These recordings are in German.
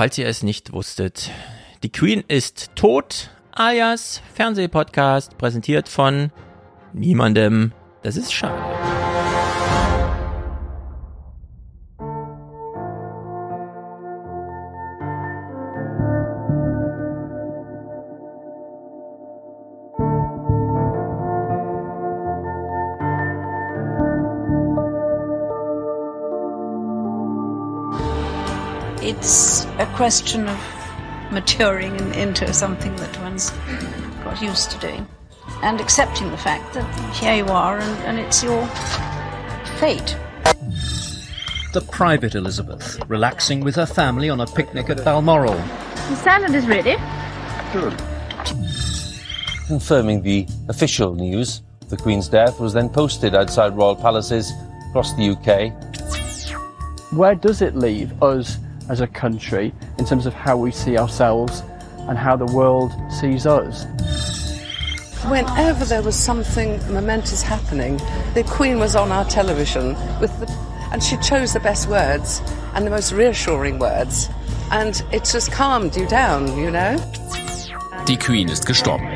Falls ihr es nicht wusstet, die Queen ist tot, alias Fernsehpodcast, präsentiert von niemandem. Das ist schade. Question of maturing in, into something that one's got used to doing and accepting the fact that here you are and, and it's your fate. The private Elizabeth, relaxing with her family on a picnic at Balmoral. The salad is ready. Good. Confirming the official news, the Queen's death was then posted outside royal palaces across the UK. where does it leave us as a country in terms of how we see ourselves and how the world sees us? Whenever there was something momentous happening, the Queen was on our television with the, and she chose the best words and the most reassuring words, and it just calmed you down, you know. Die Queen ist gestorben.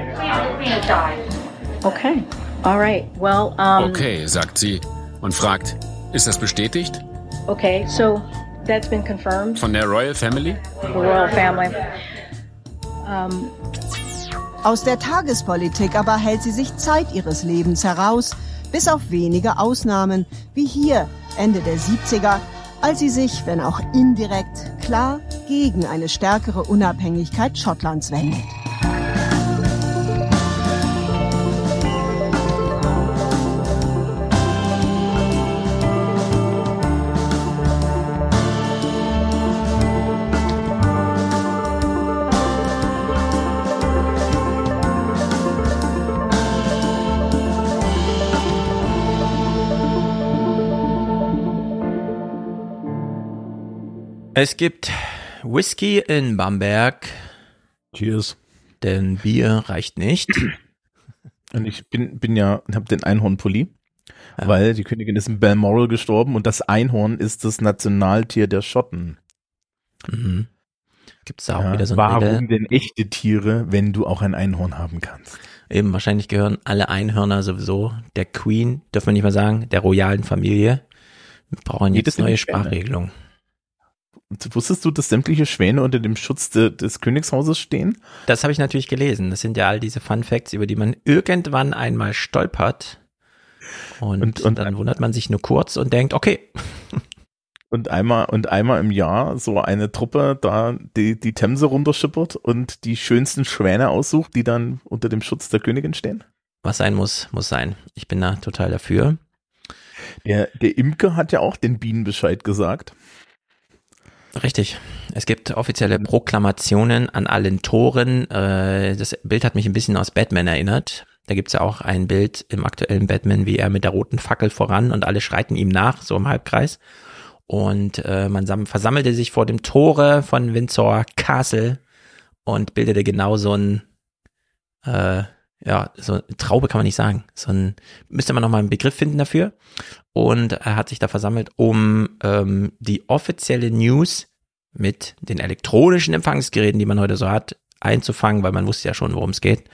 Okay. All right. Well, um, Okay, sagt sie und fragt, ist das bestätigt? okay. So that's been confirmed. Von der Royal Family? The royal family. Um, Aus der Tagespolitik aber hält sie sich Zeit ihres Lebens heraus, bis auf wenige Ausnahmen, wie hier Ende der 70er, als sie sich, wenn auch indirekt, klar gegen eine stärkere Unabhängigkeit Schottlands wendet. Es gibt Whisky in Bamberg, Cheers. denn Bier reicht nicht. Und ich bin, bin ja, habe den Einhornpulli, Ja. weil die Königin ist in Balmoral gestorben und das Einhorn ist das Nationaltier der Schotten. Mhm. Gibt es da auch Ja, wieder so ein warum denn echte Tiere, wenn du auch ein Einhorn haben kannst? Eben, wahrscheinlich gehören alle Einhörner sowieso der Queen, dürfen wir nicht mal sagen, der royalen Familie. Wir brauchen jetzt sind neue Schwäne. Wusstest du, dass sämtliche Schwäne unter dem Schutz de, des Königshauses stehen? Das habe ich natürlich gelesen. Das sind ja all diese Fun Facts, über die man irgendwann einmal stolpert. Und, Und- und- dann wundert man sich nur kurz und denkt, okay, Und einmal, und einmal im Jahr so eine Truppe da die, die Themse runterschippert und die schönsten Schwäne aussucht, die dann unter dem Schutz der Königin stehen? was sein muss, muss sein. Ich bin da total dafür. Der, der Imker hat ja auch den Bienen Bescheid gesagt. Richtig. Es gibt offizielle Proklamationen an allen Toren. Äh, Das Bild hat mich ein bisschen aus Batman erinnert. Da gibt's ja auch ein Bild im aktuellen Batman, wie er mit der roten Fackel voran und alle schreiten ihm nach, so im Halbkreis. Und äh, man sam- versammelte sich vor dem Tore von Windsor Castle und bildete genau so ein, äh, ja, so Traube kann man nicht sagen. So ein, müsste man nochmal einen Begriff finden dafür. Und er hat sich da versammelt, um ähm, die offizielle News mit den elektronischen Empfangsgeräten, die man heute so hat, einzufangen, weil man wusste ja schon, worum es geht.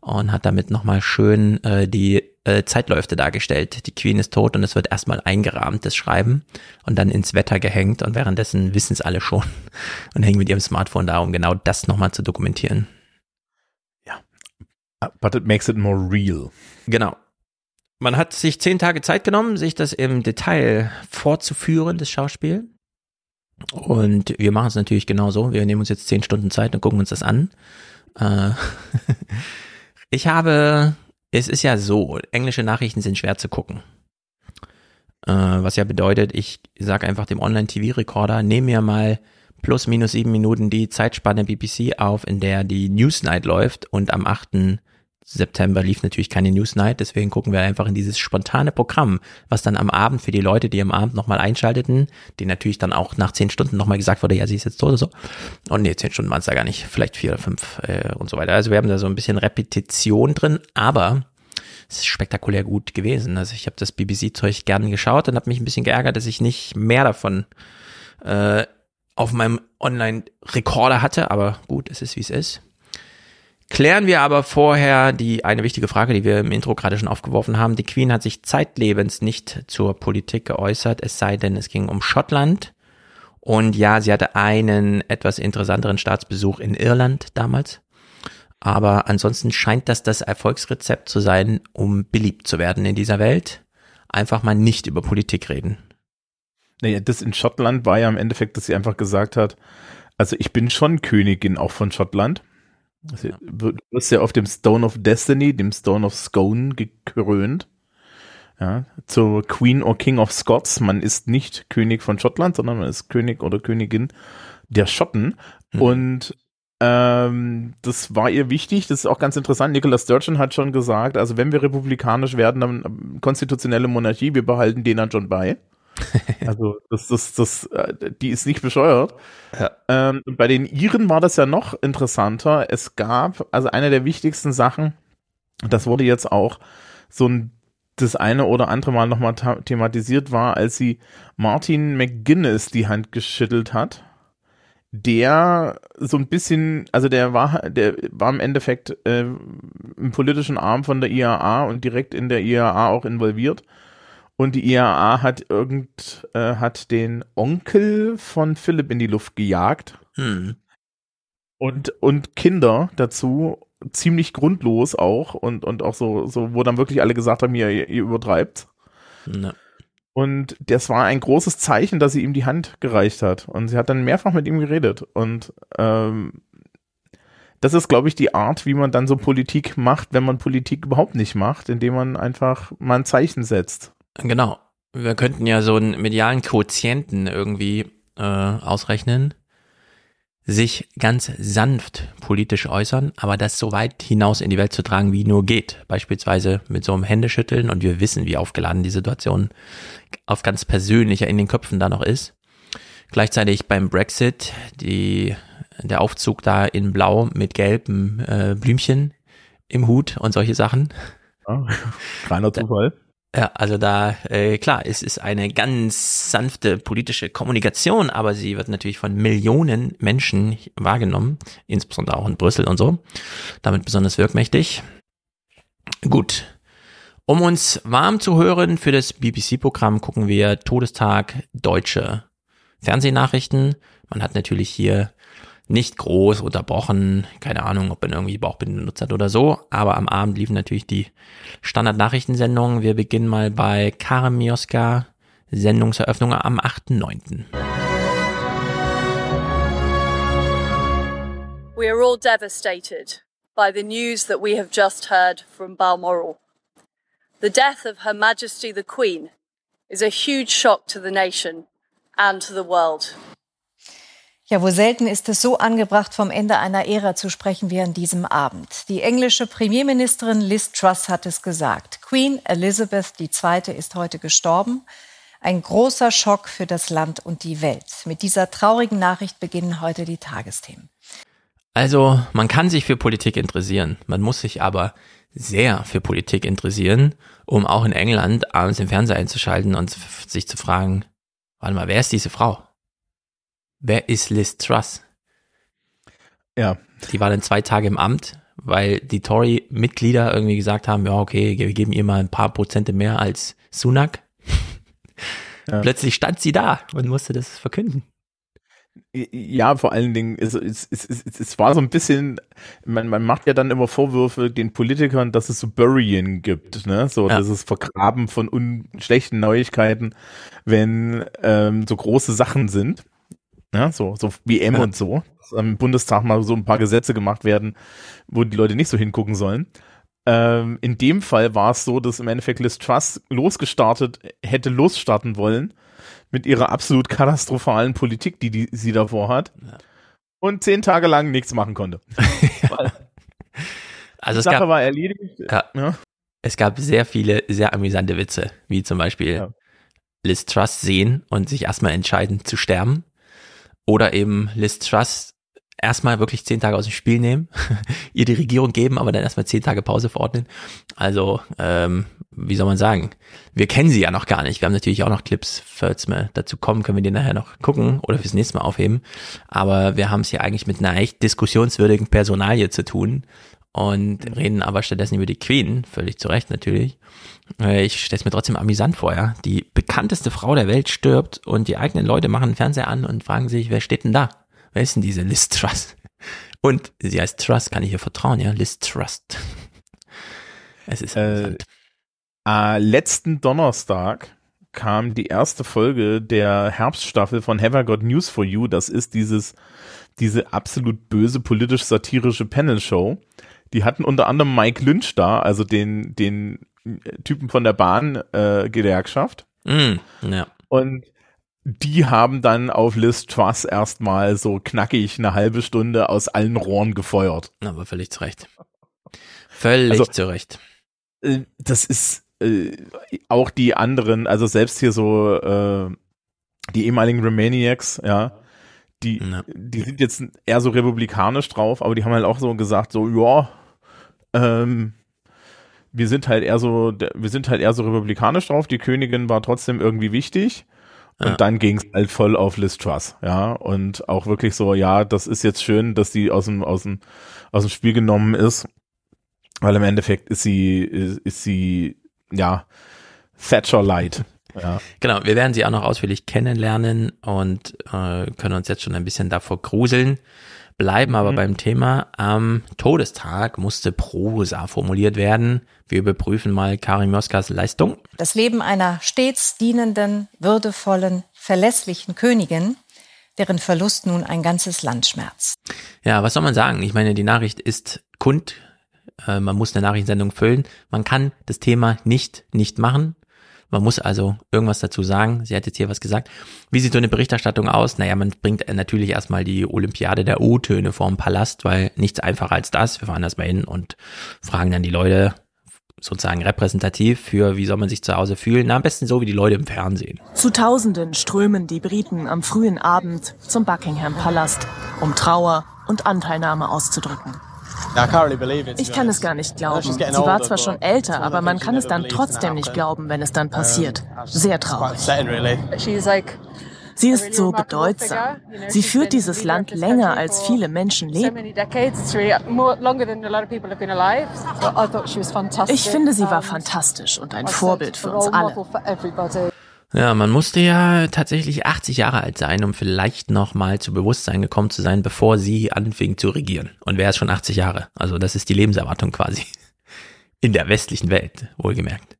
Und hat damit nochmal schön äh, die äh, Zeitläufe dargestellt. Die Queen ist tot und es wird erstmal eingerahmt, das Schreiben, und dann ins Wetter gehängt. Und währenddessen wissen es alle schon und hängen mit ihrem Smartphone da, um genau das nochmal zu dokumentieren. But it makes it more real. Genau. Man hat sich zehn Tage Zeit genommen, sich das im Detail vorzuführen, das Schauspiel. Und wir machen es natürlich genauso. Wir nehmen uns jetzt zehn Stunden Zeit und gucken uns das an. Äh, ich habe, es ist ja so, englische Nachrichten sind schwer zu gucken. Äh, was ja bedeutet, ich sage einfach dem Online-TV-Recorder, nehme mir mal plus minus sieben Minuten die Zeitspanne BBC auf, in der die Newsnight läuft und am 8. September lief natürlich keine Newsnight, deswegen gucken wir einfach in dieses spontane Programm, was dann am Abend für die Leute, die am Abend nochmal einschalteten, die natürlich dann auch nach zehn Stunden nochmal gesagt wurde, ja, sie ist jetzt tot oder so. Und nee, zehn Stunden waren es da gar nicht, vielleicht vier oder fünf äh, und so weiter. Also wir haben da so ein bisschen Repetition drin, aber es ist spektakulär gut gewesen. Also ich habe das BBC-Zeug gern geschaut und habe mich ein bisschen geärgert, dass ich nicht mehr davon äh, auf meinem Online-Rekorder hatte, aber gut, es ist wie es ist. Klären wir aber vorher die eine wichtige Frage, die wir im Intro gerade schon aufgeworfen haben. Die Queen hat sich zeitlebens nicht zur Politik geäußert, es sei denn, es ging um Schottland. Und ja, sie hatte einen etwas interessanteren Staatsbesuch in Irland damals. Aber ansonsten scheint das das Erfolgsrezept zu sein, um beliebt zu werden in dieser Welt. Einfach mal nicht über Politik reden. Naja, das in Schottland war ja im Endeffekt, dass sie einfach gesagt hat, also ich bin schon Königin auch von Schottland. Also, ja. Du wirst ja auf dem Stone of Destiny, dem Stone of Scone gekrönt. Ja, zur Queen or King of Scots. Man ist nicht König von Schottland, sondern man ist König oder Königin der Schotten. Mhm. Und ähm, das war ihr wichtig. Das ist auch ganz interessant. Nicola Sturgeon hat schon gesagt, also wenn wir republikanisch werden, dann ähm, konstitutionelle Monarchie, wir behalten den dann schon bei. Also das, das, das, äh, die ist nicht bescheuert. Ja. Ähm, bei den Iren war das ja noch interessanter. Es gab, also eine der wichtigsten Sachen, das wurde jetzt auch so ein das eine oder andere Mal nochmal thematisiert war, als sie Martin McGuinness die Hand geschüttelt hat. Der so ein bisschen, also der war, der war im Endeffekt äh, im politischen Arm von der IAA und direkt in der IAA auch involviert und die IAA hat irgend, äh, hat den Onkel von Philipp in die Luft gejagt. Hm. Und, und Kinder dazu, ziemlich grundlos auch. Und, und auch so, so, wo dann wirklich alle gesagt haben, ihr, ihr übertreibt. Ne. Und das war ein großes Zeichen, dass sie ihm die Hand gereicht hat. Und sie hat dann mehrfach mit ihm geredet. Und ähm, das ist, glaube ich, die Art, wie man dann so Politik macht, wenn man Politik überhaupt nicht macht, indem man einfach mal ein Zeichen setzt. Genau. Wir könnten ja so einen medialen Quotienten irgendwie äh, ausrechnen, sich ganz sanft politisch äußern, aber das so weit hinaus in die Welt zu tragen, wie nur geht. Beispielsweise mit so einem Händeschütteln und wir wissen, wie aufgeladen die Situation auf ganz persönlicher in den Köpfen da noch ist. Gleichzeitig beim Brexit, die, der Aufzug da in Blau mit gelben äh, Blümchen im Hut und solche Sachen. Ja, kleiner Zufall. Ja, also da, äh, klar, es ist eine ganz sanfte politische Kommunikation, aber sie wird natürlich von Millionen Menschen wahrgenommen, insbesondere auch in Brüssel und so. Damit besonders wirkmächtig. Gut. Um uns warm zu hören für das BBC-Programm gucken wir Todestag deutsche Fernsehnachrichten. Man hat natürlich hier nicht groß unterbrochen. Keine Ahnung, ob man irgendwie Bauchbinden benutzt hat oder so. Aber am Abend liefen natürlich die Standard-Nachrichtensendungen. Wir beginnen mal bei Karen Mioska, Sendungseröffnung am 8.9. We are all devastated by the news that we have just heard from Balmoral. The death of Her Majesty the Queen is a huge shock to the nation and to the world. Ja, wo selten ist es so angebracht, vom Ende einer Ära zu sprechen wie an diesem Abend. Die englische Premierministerin Liz Truss hat es gesagt. Queen Elizabeth II. ist heute gestorben. Ein großer Schock für das Land und die Welt. Mit dieser traurigen Nachricht beginnen heute die Tagesthemen. Also, man kann sich für Politik interessieren. Man muss sich aber sehr für Politik interessieren, um auch in England abends im Fernseher einzuschalten und sich zu fragen, warte mal, wer ist diese Frau? Wer ist Liz Truss? Ja. Die war dann zwei Tage im Amt, weil die Tory-Mitglieder irgendwie gesagt haben, ja, okay, wir geben ihr mal ein paar Prozente mehr als Sunak. Ja. Plötzlich stand sie da und musste das verkünden. Ja, vor allen Dingen, es, es, es, es, war so ein bisschen, man, man macht ja dann immer Vorwürfe den Politikern, dass es so Burying gibt, ne? So ja. dieses Vergraben von schlechten Neuigkeiten, wenn ähm, so große Sachen sind. Ja, so, so wie M ja. und so. Dass Im Bundestag mal so ein paar Gesetze gemacht werden, wo die Leute nicht so hingucken sollen. Ähm, in dem Fall war es so, dass im Endeffekt Liz Truss losgestartet, hätte losstarten wollen mit ihrer absolut katastrophalen Politik, die, die sie davor hat. Ja. Und zehn Tage lang nichts machen konnte. also die Sache gab, war erledigt. Ja. ja. Es gab sehr viele sehr amüsante Witze, wie zum Beispiel. Liz Truss sehen und sich erstmal entscheiden zu sterben oder eben Liz Truss erstmal wirklich zehn Tage aus dem Spiel nehmen, ihr die Regierung geben, aber dann erstmal zehn Tage Pause verordnen. Also, ähm, wie soll man sagen? Wir kennen sie ja noch gar nicht. Wir haben natürlich auch noch Clips, falls wir dazu kommen, können wir die nachher noch gucken oder fürs nächste Mal aufheben. Aber wir haben es hier eigentlich mit einer echt diskussionswürdigen Personalie zu tun und reden aber stattdessen über die Queen, völlig zu Recht natürlich. Äh, Ich stelle es mir trotzdem amüsant vor, ja. Die bekannteste Frau der Welt stirbt und die eigenen Leute machen den Fernseher an und fragen sich, wer steht denn da? Wer ist denn diese Liz Truss? Und sie heißt Trust, kann ich ihr vertrauen, ja? Liz Trust. Es ist Äh, äh, letzten Donnerstag kam die erste Folge der Herbststaffel von Have I Got News for You. Das ist dieses, diese absolut böse politisch-satirische Panel-Show. Die hatten unter anderem Mike Lynch da, also den, den Typen von der Bahn-Gewerkschaft. Mm, ja. Und die haben dann auf Liz Truss erstmal so knackig eine halbe Stunde aus allen Rohren gefeuert. Aber völlig zu Recht. Völlig Also- zu Recht. Äh, das ist äh, auch die anderen, also selbst hier so äh, die ehemaligen Remaniacs, ja, die, die sind jetzt eher so republikanisch drauf, aber die haben halt auch so gesagt, so, ja, ähm, wir sind halt eher so, wir sind halt eher so republikanisch drauf, die Königin war trotzdem irgendwie wichtig. Und Ja. dann ging es halt voll auf Liz Truss, ja. Und auch wirklich so, ja, das ist jetzt schön, dass die aus dem, aus dem, aus dem Spiel genommen ist. Weil im Endeffekt ist sie, ist, ist sie, ja, Thatcher Light. Ja. Genau, wir werden sie auch noch ausführlich kennenlernen und äh, können uns jetzt schon ein bisschen davor gruseln. Bleiben aber Mhm. beim Thema. Am Todestag musste Prosa formuliert werden. Wir überprüfen mal Karin Moskas Leistung. Das Leben einer stets dienenden, würdevollen, verlässlichen Königin, deren Verlust nun ein ganzes Land schmerzt. Ja, was soll man sagen? Ich meine, die Nachricht ist kund. Äh, man muss eine Nachrichtensendung füllen. Man kann das Thema nicht nicht machen. Man muss also irgendwas dazu sagen. Sie hat jetzt hier was gesagt. Wie sieht so eine Berichterstattung aus? Naja, man bringt natürlich erstmal die Olympiade der O-Töne vorm Palast, weil nichts einfacher als das. Wir fahren erstmal hin und fragen dann die Leute sozusagen repräsentativ für, wie soll man sich zu Hause fühlen. Na, am besten so wie die Leute im Fernsehen. Zu Tausenden strömen die Briten am frühen Abend zum Buckingham Palast, um Trauer und Anteilnahme auszudrücken. Ich kann es gar nicht glauben. Sie war zwar schon älter, aber man kann es dann trotzdem nicht glauben, wenn es dann passiert. Sehr traurig. Sie ist so bedeutsam. Sie führt dieses Land länger, als viele Menschen leben. Ich finde, sie war fantastisch und ein Vorbild für uns alle. Ja, man musste ja tatsächlich 80 Jahre alt sein, um vielleicht noch mal zu Bewusstsein gekommen zu sein, bevor sie anfing zu regieren. Und wer ist schon 80 Jahre? Also das ist die Lebenserwartung quasi. In der westlichen Welt, wohlgemerkt.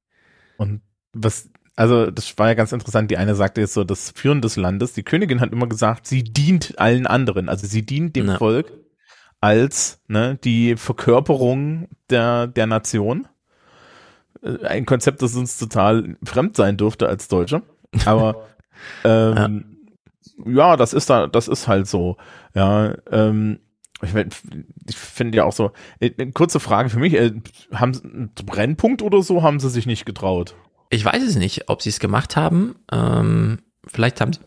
Und was, also das war ja ganz interessant. Die eine sagte jetzt so, das Führen des Landes. Die Königin hat immer gesagt, sie dient allen anderen. Also sie dient dem Ja. Volk als ne, die Verkörperung der, der Nation. Äh, Ein Konzept, das uns total fremd sein dürfte als Deutsche. Aber ähm, ja. das ist da, das ist halt so. Ja, ähm, ich, ich finde ja auch so, äh, eine kurze Frage für mich, äh, haben Sie einen Brennpunkt oder so, haben sie sich nicht getraut? Ich weiß es nicht, ob sie es gemacht haben. Ähm, vielleicht haben sie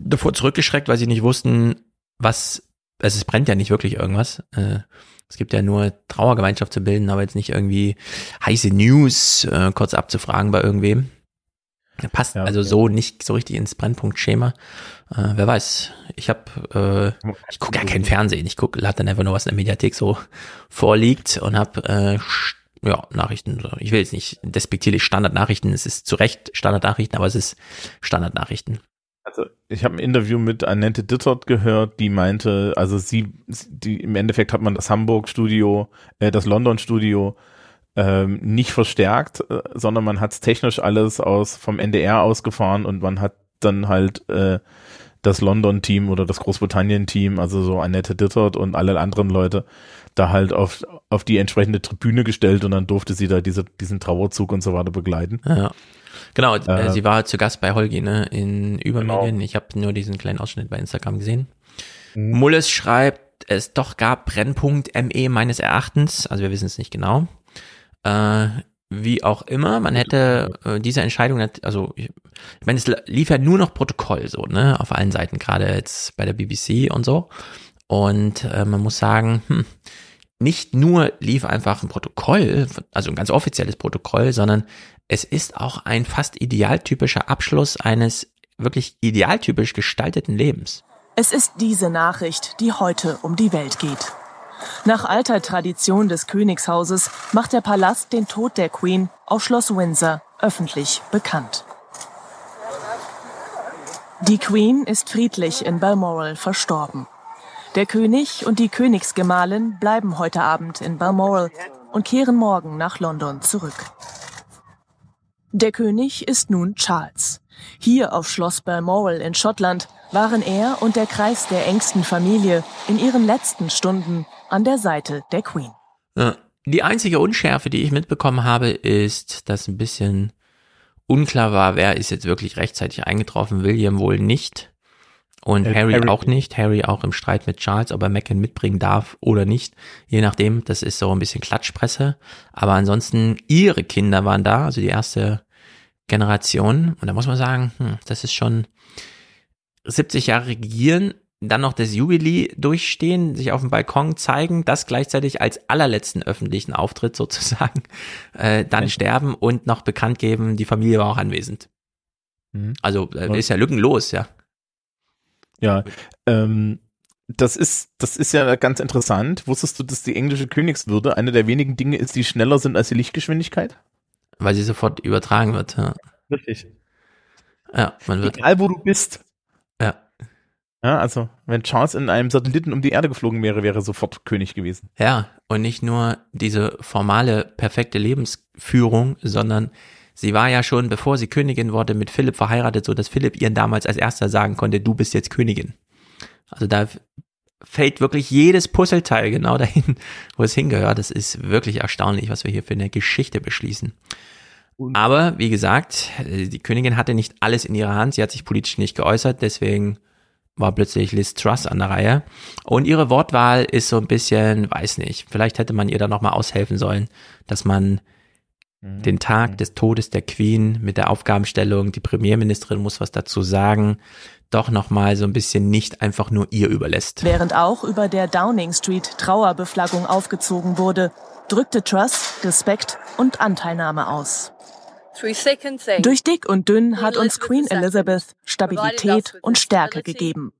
davor zurückgeschreckt, weil sie nicht wussten, was, also es brennt ja nicht wirklich irgendwas. Äh, es gibt ja nur Trauergemeinschaft zu bilden, aber jetzt nicht irgendwie heiße News äh, kurz abzufragen bei irgendwem. Passt Ja, also okay. so nicht so richtig ins Brennpunktschema. Äh, wer weiß. Ich habe, äh, ich gucke ja kein Fernsehen. Ich gucke, lade dann einfach nur was in der Mediathek so vorliegt und habe äh, ja Nachrichten. Ich will jetzt nicht despektierlich Standardnachrichten. Es ist zu Recht Standardnachrichten, aber es ist Standardnachrichten. Also ich habe ein Interview mit Annette Dittert gehört, die meinte, also sie, die, im Endeffekt hat man das Hamburg-Studio, äh, das London-Studio ähm, nicht verstärkt, äh, sondern man hat technisch alles aus vom NDR ausgefahren und man hat dann halt äh, das London-Team oder das Großbritannien-Team, also so Annette Dittert und alle anderen Leute, da halt auf, auf die entsprechende Tribüne gestellt und dann durfte sie da diese, diesen Trauerzug und so weiter begleiten. Ja. Genau, äh, Äh, sie war zu Gast bei Holgi ne, in Übermedien. Ich habe nur diesen kleinen Ausschnitt bei Instagram gesehen. Mulles schreibt, es doch gab Brennpunkt ME meines Erachtens, also wir wissen es nicht genau. Äh, wie auch immer, man hätte äh, diese Entscheidung, nicht- also ich, ich meine, es lief ja nur noch Protokoll so, ne, auf allen Seiten, gerade jetzt bei der BBC und so. Und äh, man muss sagen, hm, nicht nur lief einfach ein Protokoll, also ein ganz offizielles Protokoll, sondern es ist auch ein fast idealtypischer Abschluss eines wirklich idealtypisch gestalteten Lebens. Es ist diese Nachricht, die heute um die Welt geht. Nach alter Tradition des Königshauses macht der Palast den Tod der Queen auf Schloss Windsor öffentlich bekannt. Die Queen ist friedlich in Balmoral verstorben. Der König und die Königsgemahlin bleiben heute Abend in Balmoral und kehren morgen nach London zurück. Der König ist nun Charles. Hier auf Schloss Balmoral in Schottland waren er und der Kreis der engsten Familie in ihren letzten Stunden an der Seite der Queen. Die einzige Unschärfe, die ich mitbekommen habe, ist, dass ein bisschen unklar war, wer ist jetzt wirklich rechtzeitig eingetroffen. William wohl nicht. Und äh, Harry, Harry, auch nicht. Harry auch im Streit mit Charles, ob er Mackin mitbringen darf oder nicht. Je nachdem, das ist so ein bisschen Klatschpresse. Aber ansonsten, ihre Kinder waren da, also die erste Generation. Und da muss man sagen, hm, das ist schon 70 Jahre regieren, dann noch das Jubilee durchstehen, sich auf dem Balkon zeigen, das gleichzeitig als allerletzten öffentlichen Auftritt sozusagen, äh, dann ja. sterben und noch bekannt geben, die Familie war auch anwesend. Mhm. Also äh, ist ja lückenlos, ja. Ja, ähm, das ist, das ist ja ganz interessant. Wusstest du, dass die englische Königswürde eine der wenigen Dinge ist, die schneller sind als die Lichtgeschwindigkeit? Weil sie sofort übertragen wird, ja. Richtig. Ja, man wird. Egal wo du bist. Ja. Ja, also, wenn Charles in einem Satelliten um die Erde geflogen wäre, wäre er sofort König gewesen. Ja, und nicht nur diese formale, perfekte Lebensführung, sondern sie war ja schon, bevor sie Königin wurde, mit Philipp verheiratet, so dass Philipp ihren damals als erster sagen konnte, du bist jetzt Königin. Also da fällt wirklich jedes Puzzleteil genau dahin, wo es hingehört. Das ist wirklich erstaunlich, was wir hier für eine Geschichte beschließen. Aber wie gesagt, die Königin hatte nicht alles in ihrer Hand. Sie hat sich politisch nicht geäußert, deswegen war plötzlich Liz Truss an der Reihe. Und ihre Wortwahl ist so ein bisschen, weiß nicht, vielleicht hätte man ihr da nochmal aushelfen sollen, dass man mhm. den Tag des Todes der Queen mit der Aufgabenstellung, die Premierministerin muss was dazu sagen, doch nochmal so ein bisschen nicht einfach nur ihr überlässt. Während auch über der Downing Street Trauerbeflaggung aufgezogen wurde, drückte Truss Respekt und Anteilnahme aus. Durch dick und dünn hat uns Queen Elizabeth Stabilität und Stärke gegeben.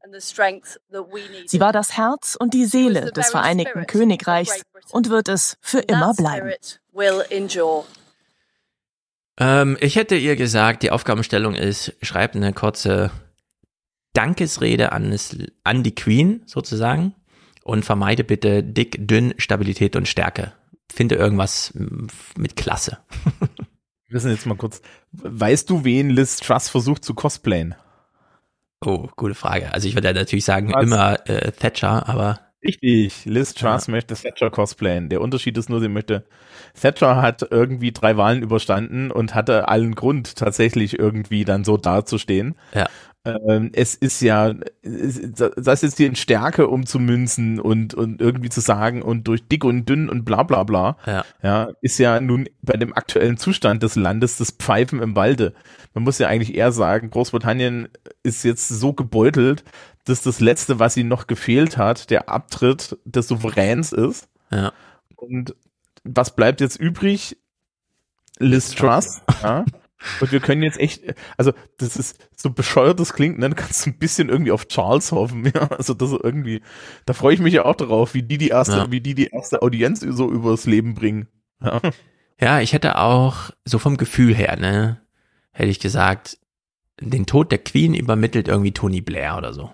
Sie war das Herz und die Seele des Vereinigten Königreichs und wird es für immer bleiben. Ähm, ich hätte ihr gesagt, die Aufgabenstellung ist, schreib eine kurze Dankesrede an, an die Queen sozusagen und vermeide bitte dick, dünn, Stabilität und Stärke. Finde irgendwas mit Klasse. Wir wissen jetzt mal kurz, weißt du, wen Liz Truss versucht zu cosplayen? Oh, gute Frage. Also ich würde ja natürlich sagen, Was? immer äh, Thatcher, aber. Richtig, Liz Truss ja. möchte Thatcher cosplayen. Der Unterschied ist nur, sie möchte. Thatcher hat irgendwie drei Wahlen überstanden und hatte allen Grund, tatsächlich irgendwie dann so dazustehen. Ja. Ähm, es ist ja, das ist hier in Stärke umzumünzen und, und irgendwie zu sagen und durch dick und dünn und bla bla bla, ja. ja, ist ja nun bei dem aktuellen Zustand des Landes das Pfeifen im Walde. Man muss ja eigentlich eher sagen, Großbritannien ist jetzt so gebeutelt, dass das Letzte, was ihnen noch gefehlt hat, der Abtritt des Souveräns ist. Ja. Und was bleibt jetzt übrig? Liz Truss, ja. Und wir können jetzt echt, also das ist so bescheuert, das klingt, ne? Du kannst ein bisschen irgendwie auf Charles hoffen, ja. Also das irgendwie, da freue ich mich ja auch darauf, wie die die erste, ja. wie die die erste Audienz so übers Leben bringen. Ja. ja, ich hätte auch so vom Gefühl her, ne, hätte ich gesagt, den Tod der Queen übermittelt irgendwie Tony Blair oder so.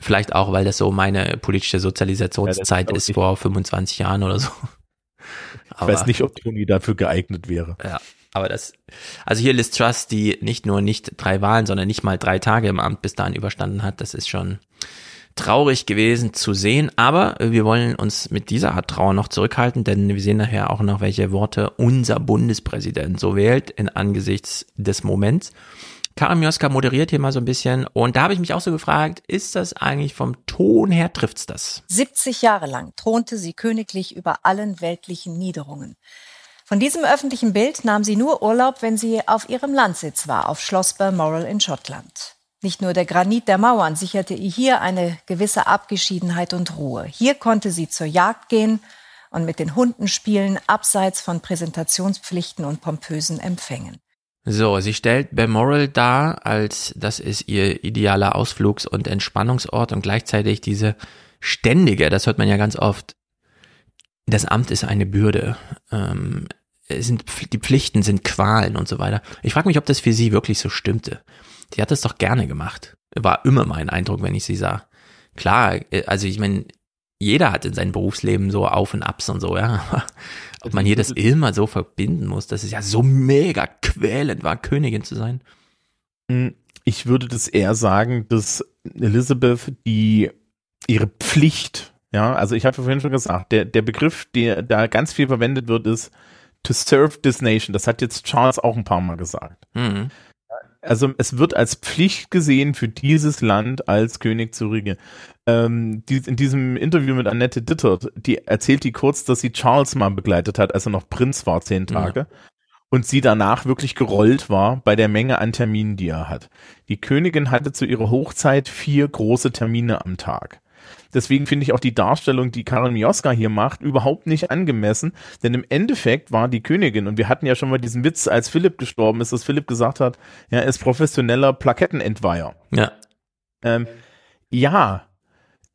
Vielleicht auch, weil das so meine politische Sozialisationszeit ja, ist vor 25 Jahren oder so. Ich Aber, weiß nicht, ob Tony dafür geeignet wäre. Ja, aber das, also hier Liz Truss, die nicht nur nicht drei Wahlen, sondern nicht mal drei Tage im Amt bis dahin überstanden hat, das ist schon traurig gewesen zu sehen. Aber wir wollen uns mit dieser Art Trauer noch zurückhalten, denn wir sehen nachher auch noch, welche Worte unser Bundespräsident so wählt in angesichts des Moments. Karin Mioska moderiert hier mal so ein bisschen und da habe ich mich auch so gefragt, ist das eigentlich vom Ton her trifft's das? 70 Jahre lang thronte sie königlich über allen weltlichen Niederungen. Von diesem öffentlichen Bild nahm sie nur Urlaub, wenn sie auf ihrem Landsitz war, auf Schloss Balmoral in Schottland. Nicht nur der Granit der Mauern sicherte ihr hier eine gewisse Abgeschiedenheit und Ruhe. Hier konnte sie zur Jagd gehen und mit den Hunden spielen, abseits von Präsentationspflichten und pompösen Empfängen. So, sie stellt Balmoral dar, als das ist ihr idealer Ausflugs- und Entspannungsort und gleichzeitig diese ständige, das hört man ja ganz oft, das Amt ist eine Bürde. Ähm, sind, die Pflichten sind Qualen und so weiter. Ich frage mich, ob das für sie wirklich so stimmte. Sie hat das doch gerne gemacht. War immer mein Eindruck, wenn ich sie sah. Klar, äh, also ich meine, jeder hat in seinem Berufsleben so Auf und Abs und so, ja. Ob man hier das immer so verbinden muss, dass es ja so mega quälend war, Königin zu sein. Hm, ich würde das eher sagen, dass Elizabeth die ihre Pflicht, ja, also ich habe vorhin schon gesagt, der, der Begriff, der da ganz viel verwendet wird, ist to serve this nation. Das hat jetzt Charles auch ein paar Mal gesagt. Mhm also es wird als Pflicht gesehen für dieses Land als König zu regieren. Ähm, die, in diesem Interview mit Annette Dittert, die erzählt die kurz, dass sie Charles mal begleitet hat, als er noch Prinz war, zehn Tage. Ja. Und sie danach wirklich gerollt war bei der Menge an Terminen, die er hat. Die Königin hatte zu ihrer Hochzeit vier große Termine am Tag. Deswegen finde ich auch die Darstellung, die Karin Mioska hier macht, überhaupt nicht angemessen. Denn im Endeffekt war die Königin, und wir hatten ja schon mal diesen Witz, als Philipp gestorben ist, dass Philipp gesagt hat, er ist professioneller Plakettenentweiher. Ja. Ähm, ja,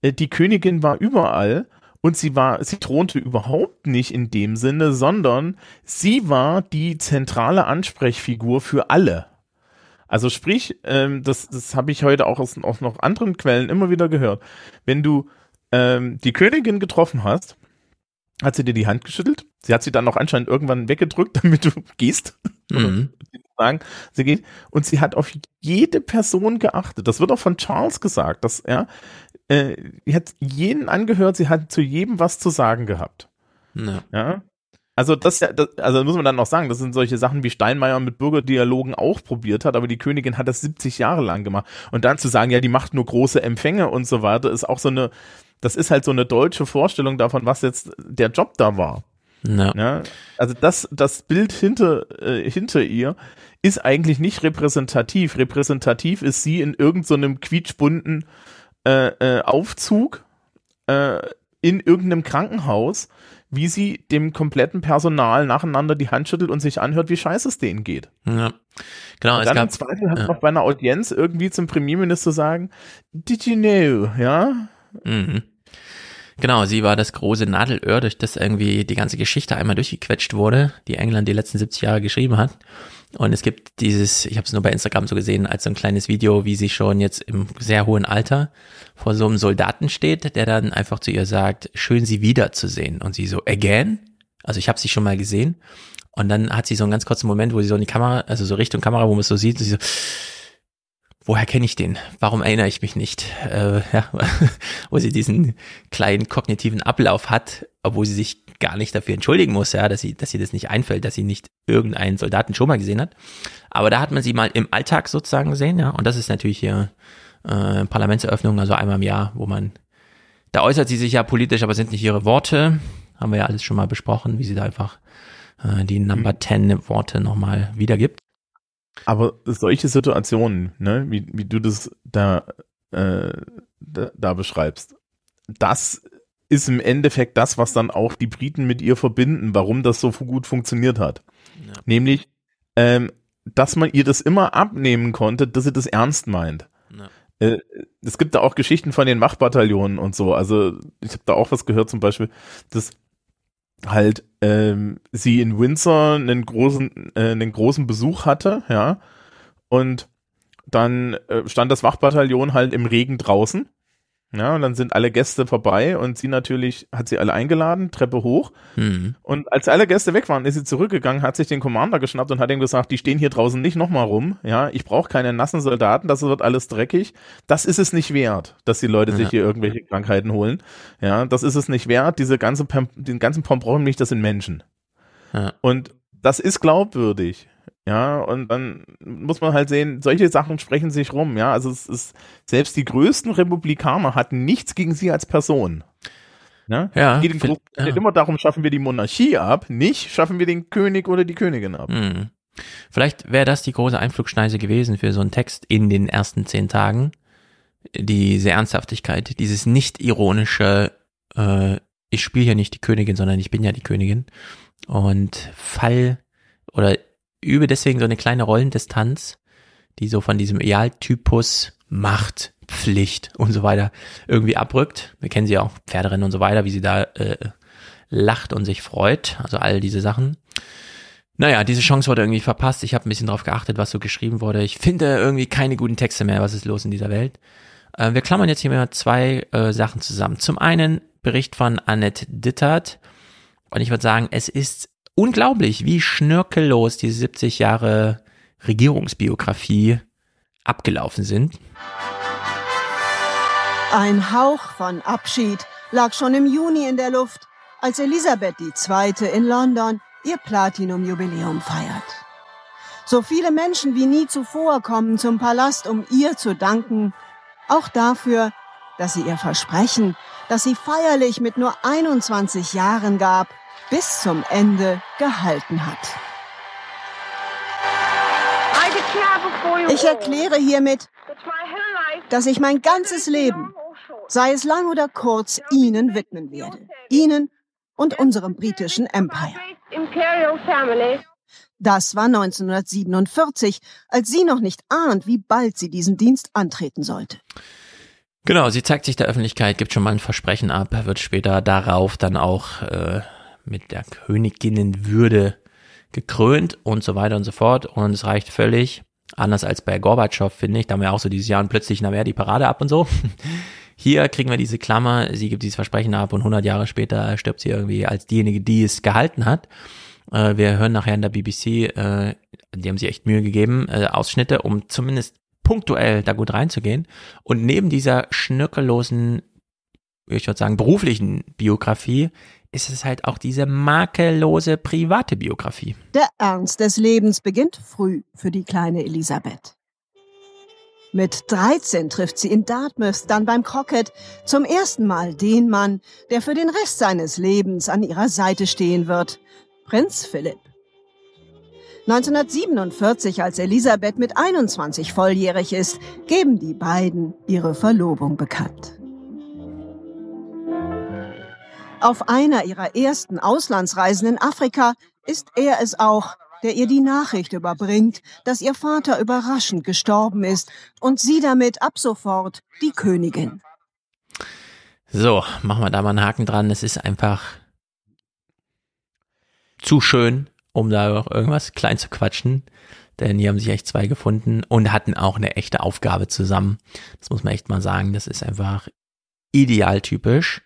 äh, die Königin war überall und sie war, sie thronte überhaupt nicht in dem Sinne, sondern sie war die zentrale Ansprechfigur für alle. Also sprich, ähm, das, das habe ich heute auch aus, aus noch anderen Quellen immer wieder gehört. Wenn du ähm, die Königin getroffen hast, hat sie dir die Hand geschüttelt. Sie hat sie dann noch anscheinend irgendwann weggedrückt, damit du gehst. Mhm. sagen, sie geht. Und sie hat auf jede Person geachtet. Das wird auch von Charles gesagt, dass er, äh, sie hat jeden angehört, sie hat zu jedem was zu sagen gehabt. Ja. ja? Also das, das, also muss man dann noch sagen, das sind solche Sachen, wie Steinmeier mit Bürgerdialogen auch probiert hat, aber die Königin hat das 70 Jahre lang gemacht. Und dann zu sagen, ja, die macht nur große Empfänge und so weiter, ist auch so eine, das ist halt so eine deutsche Vorstellung davon, was jetzt der Job da war. Ja. ja also das, das Bild hinter, äh, hinter ihr ist eigentlich nicht repräsentativ. Repräsentativ ist sie in irgendeinem so quietschbunten äh, äh, Aufzug äh, in irgendeinem Krankenhaus wie sie dem kompletten Personal nacheinander die Hand schüttelt und sich anhört, wie scheiße es denen geht. Ja. Genau, und dann im Zweifel hat ja. noch bei einer Audienz irgendwie zum Premierminister sagen, did you know, ja? Mhm. Genau, sie war das große Nadelöhr, durch das irgendwie die ganze Geschichte einmal durchgequetscht wurde, die England die letzten 70 Jahre geschrieben hat. Und es gibt dieses, ich habe es nur bei Instagram so gesehen, als so ein kleines Video, wie sie schon jetzt im sehr hohen Alter vor so einem Soldaten steht, der dann einfach zu ihr sagt, schön sie wiederzusehen. Und sie so, again? Also ich habe sie schon mal gesehen. Und dann hat sie so einen ganz kurzen Moment, wo sie so in die Kamera, also so Richtung Kamera, wo man es so sieht, und sie so, woher kenne ich den? Warum erinnere ich mich nicht? Äh, ja, wo sie diesen kleinen kognitiven Ablauf hat, obwohl sie sich gar nicht dafür entschuldigen muss, ja, dass sie, dass sie das nicht einfällt, dass sie nicht irgendeinen Soldaten schon mal gesehen hat. Aber da hat man sie mal im Alltag sozusagen gesehen, ja. Und das ist natürlich hier äh, Parlamentseröffnung, also einmal im Jahr, wo man, da äußert sie sich ja politisch, aber sind nicht ihre Worte. Haben wir ja alles schon mal besprochen, wie sie da einfach äh, die Number mhm. 10 Worte nochmal wiedergibt. Aber solche Situationen, ne, wie, wie du das da, äh, da, da beschreibst, das ist im Endeffekt das, was dann auch die Briten mit ihr verbinden, warum das so gut funktioniert hat. Ja. Nämlich, ähm, dass man ihr das immer abnehmen konnte, dass sie das ernst meint. Ja. Äh, es gibt da auch Geschichten von den Wachbataillonen und so. Also ich habe da auch was gehört, zum Beispiel, dass halt ähm, sie in Windsor einen großen, äh, einen großen Besuch hatte, ja, und dann äh, stand das Wachbataillon halt im Regen draußen ja, und dann sind alle Gäste vorbei und sie natürlich hat sie alle eingeladen, Treppe hoch. Mhm. Und als alle Gäste weg waren, ist sie zurückgegangen, hat sich den Commander geschnappt und hat ihm gesagt, die stehen hier draußen nicht nochmal rum. Ja, ich brauche keine nassen Soldaten, das wird alles dreckig. Das ist es nicht wert, dass die Leute ja. sich hier irgendwelche Krankheiten holen. Ja, das ist es nicht wert. Diese ganze, den ganzen Pomp brauchen nicht, das sind Menschen. Ja. Und das ist glaubwürdig. Ja, und dann muss man halt sehen, solche Sachen sprechen sich rum, ja. Also es ist, selbst die größten Republikaner hatten nichts gegen sie als Person. Ne? Ja, es geht, ja. immer darum, schaffen wir die Monarchie ab, nicht schaffen wir den König oder die Königin ab. Mhm. Vielleicht wäre das die große Einflugschneise gewesen für so einen Text in den ersten zehn Tagen. Diese Ernsthaftigkeit, dieses nicht ironische, äh, ich spiele ja nicht die Königin, sondern ich bin ja die Königin. Und fall oder übe deswegen so eine kleine Rollendistanz, die so von diesem Idealtypus Macht, Pflicht und so weiter irgendwie abrückt. Wir kennen sie auch, Pferderennen und so weiter, wie sie da äh, lacht und sich freut. Also all diese Sachen. Naja, diese Chance wurde irgendwie verpasst. Ich habe ein bisschen drauf geachtet, was so geschrieben wurde. Ich finde irgendwie keine guten Texte mehr. Was ist los in dieser Welt? Äh, wir klammern jetzt hier mal zwei äh, Sachen zusammen. Zum einen Bericht von Annette Dittert. Und ich würde sagen, es ist unglaublich, wie schnörkellos diese 70 Jahre Regierungsbiografie abgelaufen sind. Ein Hauch von Abschied lag schon im Juni in der Luft, als Elisabeth II. in London ihr Platinum-Jubiläum feiert. So viele Menschen wie nie zuvor kommen zum Palast, um ihr zu danken, auch dafür, dass sie ihr Versprechen, das sie feierlich mit nur 21 Jahren gab, bis zum Ende gehalten hat. Ich erkläre hiermit, dass ich mein ganzes Leben, sei es lang oder kurz, Ihnen widmen werde. Ihnen und unserem britischen Empire. Das war 1947, als sie noch nicht ahnt, wie bald sie diesen Dienst antreten sollte. Genau, sie zeigt sich der Öffentlichkeit, gibt schon mal ein Versprechen ab, wird später darauf dann auch äh, mit der Königinnenwürde gekrönt und so weiter und so fort. Und es reicht völlig, anders als bei Gorbatschow, finde ich, da haben wir auch so dieses Jahr und plötzlich, na, wer die Parade ab und so. Hier kriegen wir diese Klammer, sie gibt dieses Versprechen ab und 100 Jahre später stirbt sie irgendwie als diejenige, die es gehalten hat. Äh, wir hören nachher in der BBC, äh, die haben sich echt Mühe gegeben, äh, Ausschnitte, um zumindest punktuell da gut reinzugehen. Und neben dieser schnörkellosen, ich würde sagen, beruflichen Biografie ist es halt auch diese makellose private Biografie. Der Ernst des Lebens beginnt früh für die kleine Elisabeth. Mit 13 trifft sie in Dartmouth dann beim Crockett zum ersten Mal den Mann, der für den Rest seines Lebens an ihrer Seite stehen wird, Prinz Philipp. 1947, als Elisabeth mit 21 volljährig ist, geben die beiden ihre Verlobung bekannt. Auf einer ihrer ersten Auslandsreisen in Afrika ist er es auch, der ihr die Nachricht überbringt, dass ihr Vater überraschend gestorben ist und sie damit ab sofort die Königin. So, machen wir da mal einen Haken dran. Es ist einfach zu schön, um da irgendwas klein zu quatschen. Denn hier haben sich echt zwei gefunden und hatten auch eine echte Aufgabe zusammen. Das muss man echt mal sagen. Das ist einfach idealtypisch.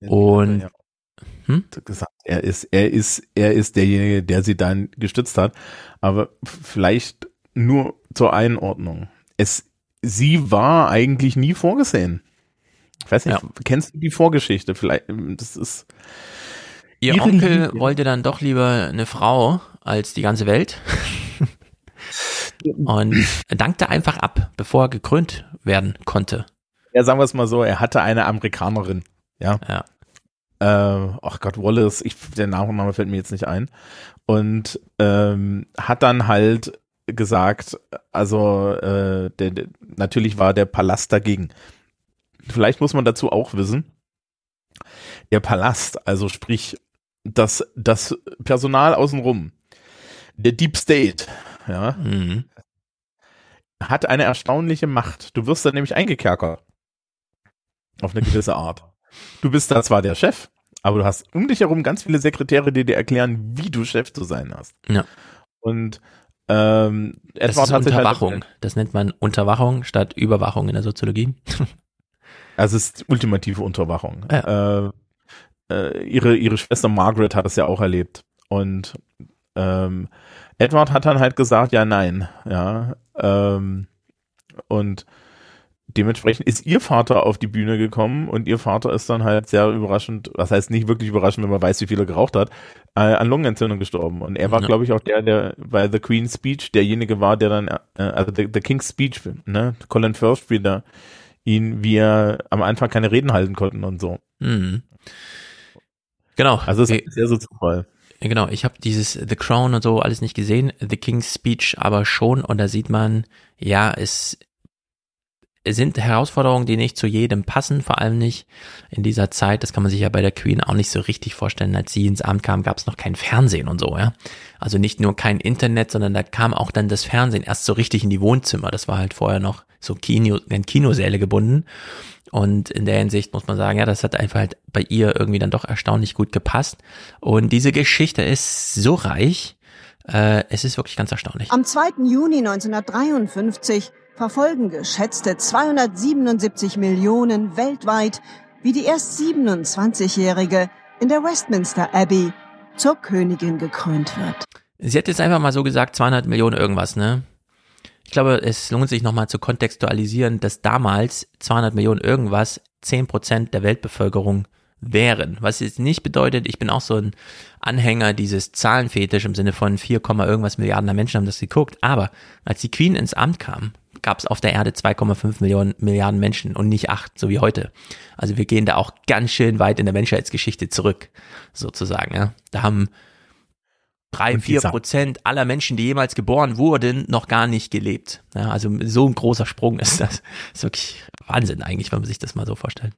Und ja. hm? gesagt, er ist, er ist, er ist derjenige, der sie dann gestützt hat. Aber vielleicht nur zur Einordnung. Es, sie war eigentlich nie vorgesehen. Ich weiß nicht, ja. kennst du die Vorgeschichte? Vielleicht, das ist. Ihr Onkel Liebe. wollte dann doch lieber eine Frau als die ganze Welt. und dankte einfach ab, bevor er gekrönt werden konnte. Ja, sagen wir es mal so, er hatte eine Amerikanerin. Ja. Ja. Äh, ach Gott, Wallace, ich, der Nachname fällt mir jetzt nicht ein. Und ähm, hat dann halt gesagt, also äh, der, der, natürlich war der Palast dagegen. Vielleicht muss man dazu auch wissen, der Palast, also sprich das, das Personal außenrum, der Deep State, ja, mhm. hat eine erstaunliche Macht. Du wirst dann nämlich eingekerkert. Auf eine gewisse Art. Du bist da zwar der Chef, aber du hast um dich herum ganz viele Sekretäre, die dir erklären, wie du Chef zu sein hast. Ja. Und ähm, das ist halt Unterwachung. Halt das nennt man Unterwachung statt Überwachung in der Soziologie. Also es ist ultimative Unterwachung. Ja. Äh, äh, ihre, ihre Schwester Margaret hat es ja auch erlebt. Und ähm, Edward hat dann halt gesagt, ja, nein, ja. Ähm, und dementsprechend ist ihr Vater auf die Bühne gekommen und ihr Vater ist dann halt sehr überraschend, was heißt nicht wirklich überraschend, wenn man weiß, wie viel er geraucht hat, äh, an Lungenentzündung gestorben. Und er war, ja. glaube ich, auch der, der bei The Queen's Speech derjenige war, der dann, äh, also the, the King's Speech, ne, Colin Firth wieder ihn, wie er am Anfang keine Reden halten konnten und so. Mhm. Genau. Also es ist sehr so Zufall. Genau, ich habe dieses The Crown und so alles nicht gesehen, The King's Speech aber schon und da sieht man, ja, es sind Herausforderungen, die nicht zu jedem passen, vor allem nicht in dieser Zeit. Das kann man sich ja bei der Queen auch nicht so richtig vorstellen. Als sie ins Amt kam, gab es noch kein Fernsehen und so, ja. Also nicht nur kein Internet, sondern da kam auch dann das Fernsehen erst so richtig in die Wohnzimmer. Das war halt vorher noch so Kino, in Kinosäle gebunden. Und in der Hinsicht muss man sagen, ja, das hat einfach halt bei ihr irgendwie dann doch erstaunlich gut gepasst. Und diese Geschichte ist so reich, äh, es ist wirklich ganz erstaunlich. Am 2. Juni 1953 verfolgen geschätzte 277 Millionen weltweit, wie die erst 27-Jährige in der Westminster Abbey zur Königin gekrönt wird. Sie hat jetzt einfach mal so gesagt, 200 Millionen irgendwas, ne? Ich glaube, es lohnt sich nochmal zu kontextualisieren, dass damals 200 Millionen irgendwas 10 Prozent der Weltbevölkerung wären. Was jetzt nicht bedeutet, ich bin auch so ein Anhänger dieses Zahlenfetisch im Sinne von 4, irgendwas Milliarden Menschen haben das geguckt. Aber als die Queen ins Amt kam, gab es auf der Erde 2,5 Millionen Milliarden Menschen und nicht acht, so wie heute. Also wir gehen da auch ganz schön weit in der Menschheitsgeschichte zurück, sozusagen. Ja. Da haben drei, vier Prozent aller Menschen, die jemals geboren wurden, noch gar nicht gelebt. Ja, also so ein großer Sprung ist das. das ist wirklich Wahnsinn eigentlich, wenn man sich das mal so vorstellt.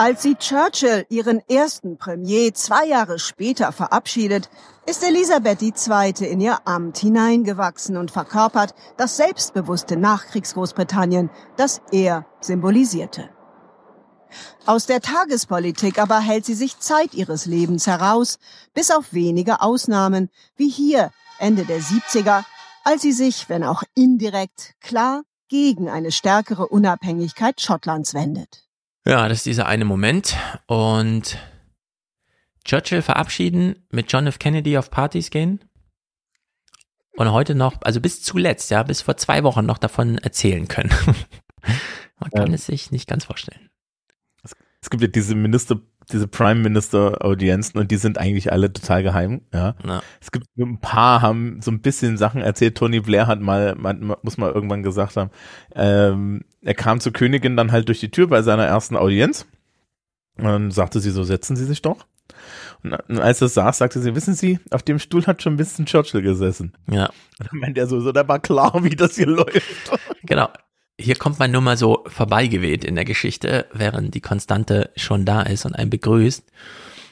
Als sie Churchill, ihren ersten Premier, zwei Jahre später verabschiedet, ist Elisabeth II. in ihr Amt hineingewachsen und verkörpert das selbstbewusste Nachkriegsgroßbritannien, das er symbolisierte. Aus der Tagespolitik aber hält sie sich Zeit ihres Lebens heraus, bis auf wenige Ausnahmen, wie hier Ende der 70er, als sie sich, wenn auch indirekt, klar gegen eine stärkere Unabhängigkeit Schottlands wendet. Ja, das ist dieser eine Moment. Und Churchill verabschieden, mit John F. Kennedy auf Partys gehen. Und heute noch, also bis zuletzt, ja, bis vor zwei Wochen noch davon erzählen können. Man kann ja. es sich nicht ganz vorstellen. Es, gibt ja diese Minister, diese Prime Minister Audienzen und die sind eigentlich alle total geheim, ja. ja. Es gibt nur ein paar, haben so ein bisschen Sachen erzählt. Tony Blair hat mal, man, muss mal irgendwann gesagt haben, ähm, er kam zur Königin dann halt durch die Tür bei seiner ersten Audienz. Und dann sagte sie so, setzen Sie sich doch. Und als er saß, sagte sie, wissen Sie, auf dem Stuhl hat schon Winston Churchill gesessen. Ja. Und dann meinte er so, so, da war klar, wie das hier läuft. Genau. Hier kommt man nur mal so vorbeigeweht in der Geschichte, während die Konstante schon da ist und einen begrüßt.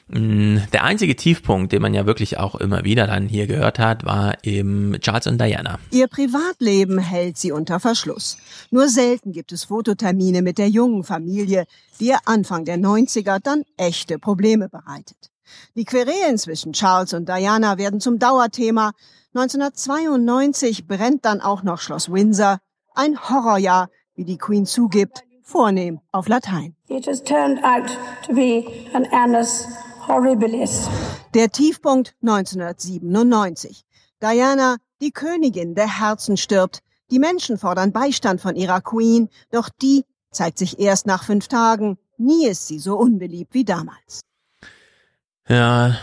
Mm, der einzige Tiefpunkt, den man ja wirklich auch immer wieder dann hier gehört hat, war eben Charles und Diana. Ihr Privatleben hält sie unter Verschluss. Nur selten gibt es Fototermine mit der jungen Familie, die ihr Anfang der 90er dann echte Probleme bereitet. Die Querelen zwischen Charles und Diana werden zum Dauerthema. 1992 brennt dann auch noch Schloss Windsor, ein Horrorjahr, wie die Queen zugibt, vornehm auf Latein. It has turned out to be an annus horribilis. Der Tiefpunkt 1997. Diana, die Königin der Herzen stirbt. Die Menschen fordern Beistand von ihrer Queen, doch die zeigt sich erst nach fünf Tagen. Nie ist sie so unbeliebt wie damals. Ja,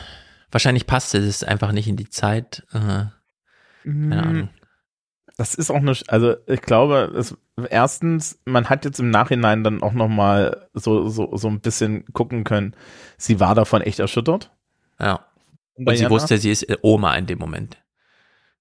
wahrscheinlich passte es einfach nicht in die Zeit. Äh, keine mm. Ahnung das ist auch eine, also ich glaube, es, erstens, man hat jetzt im Nachhinein dann auch nochmal so, so, so ein bisschen gucken können, sie war davon echt erschüttert. Ja. Und, und sie wusste, sie ist Oma in dem Moment.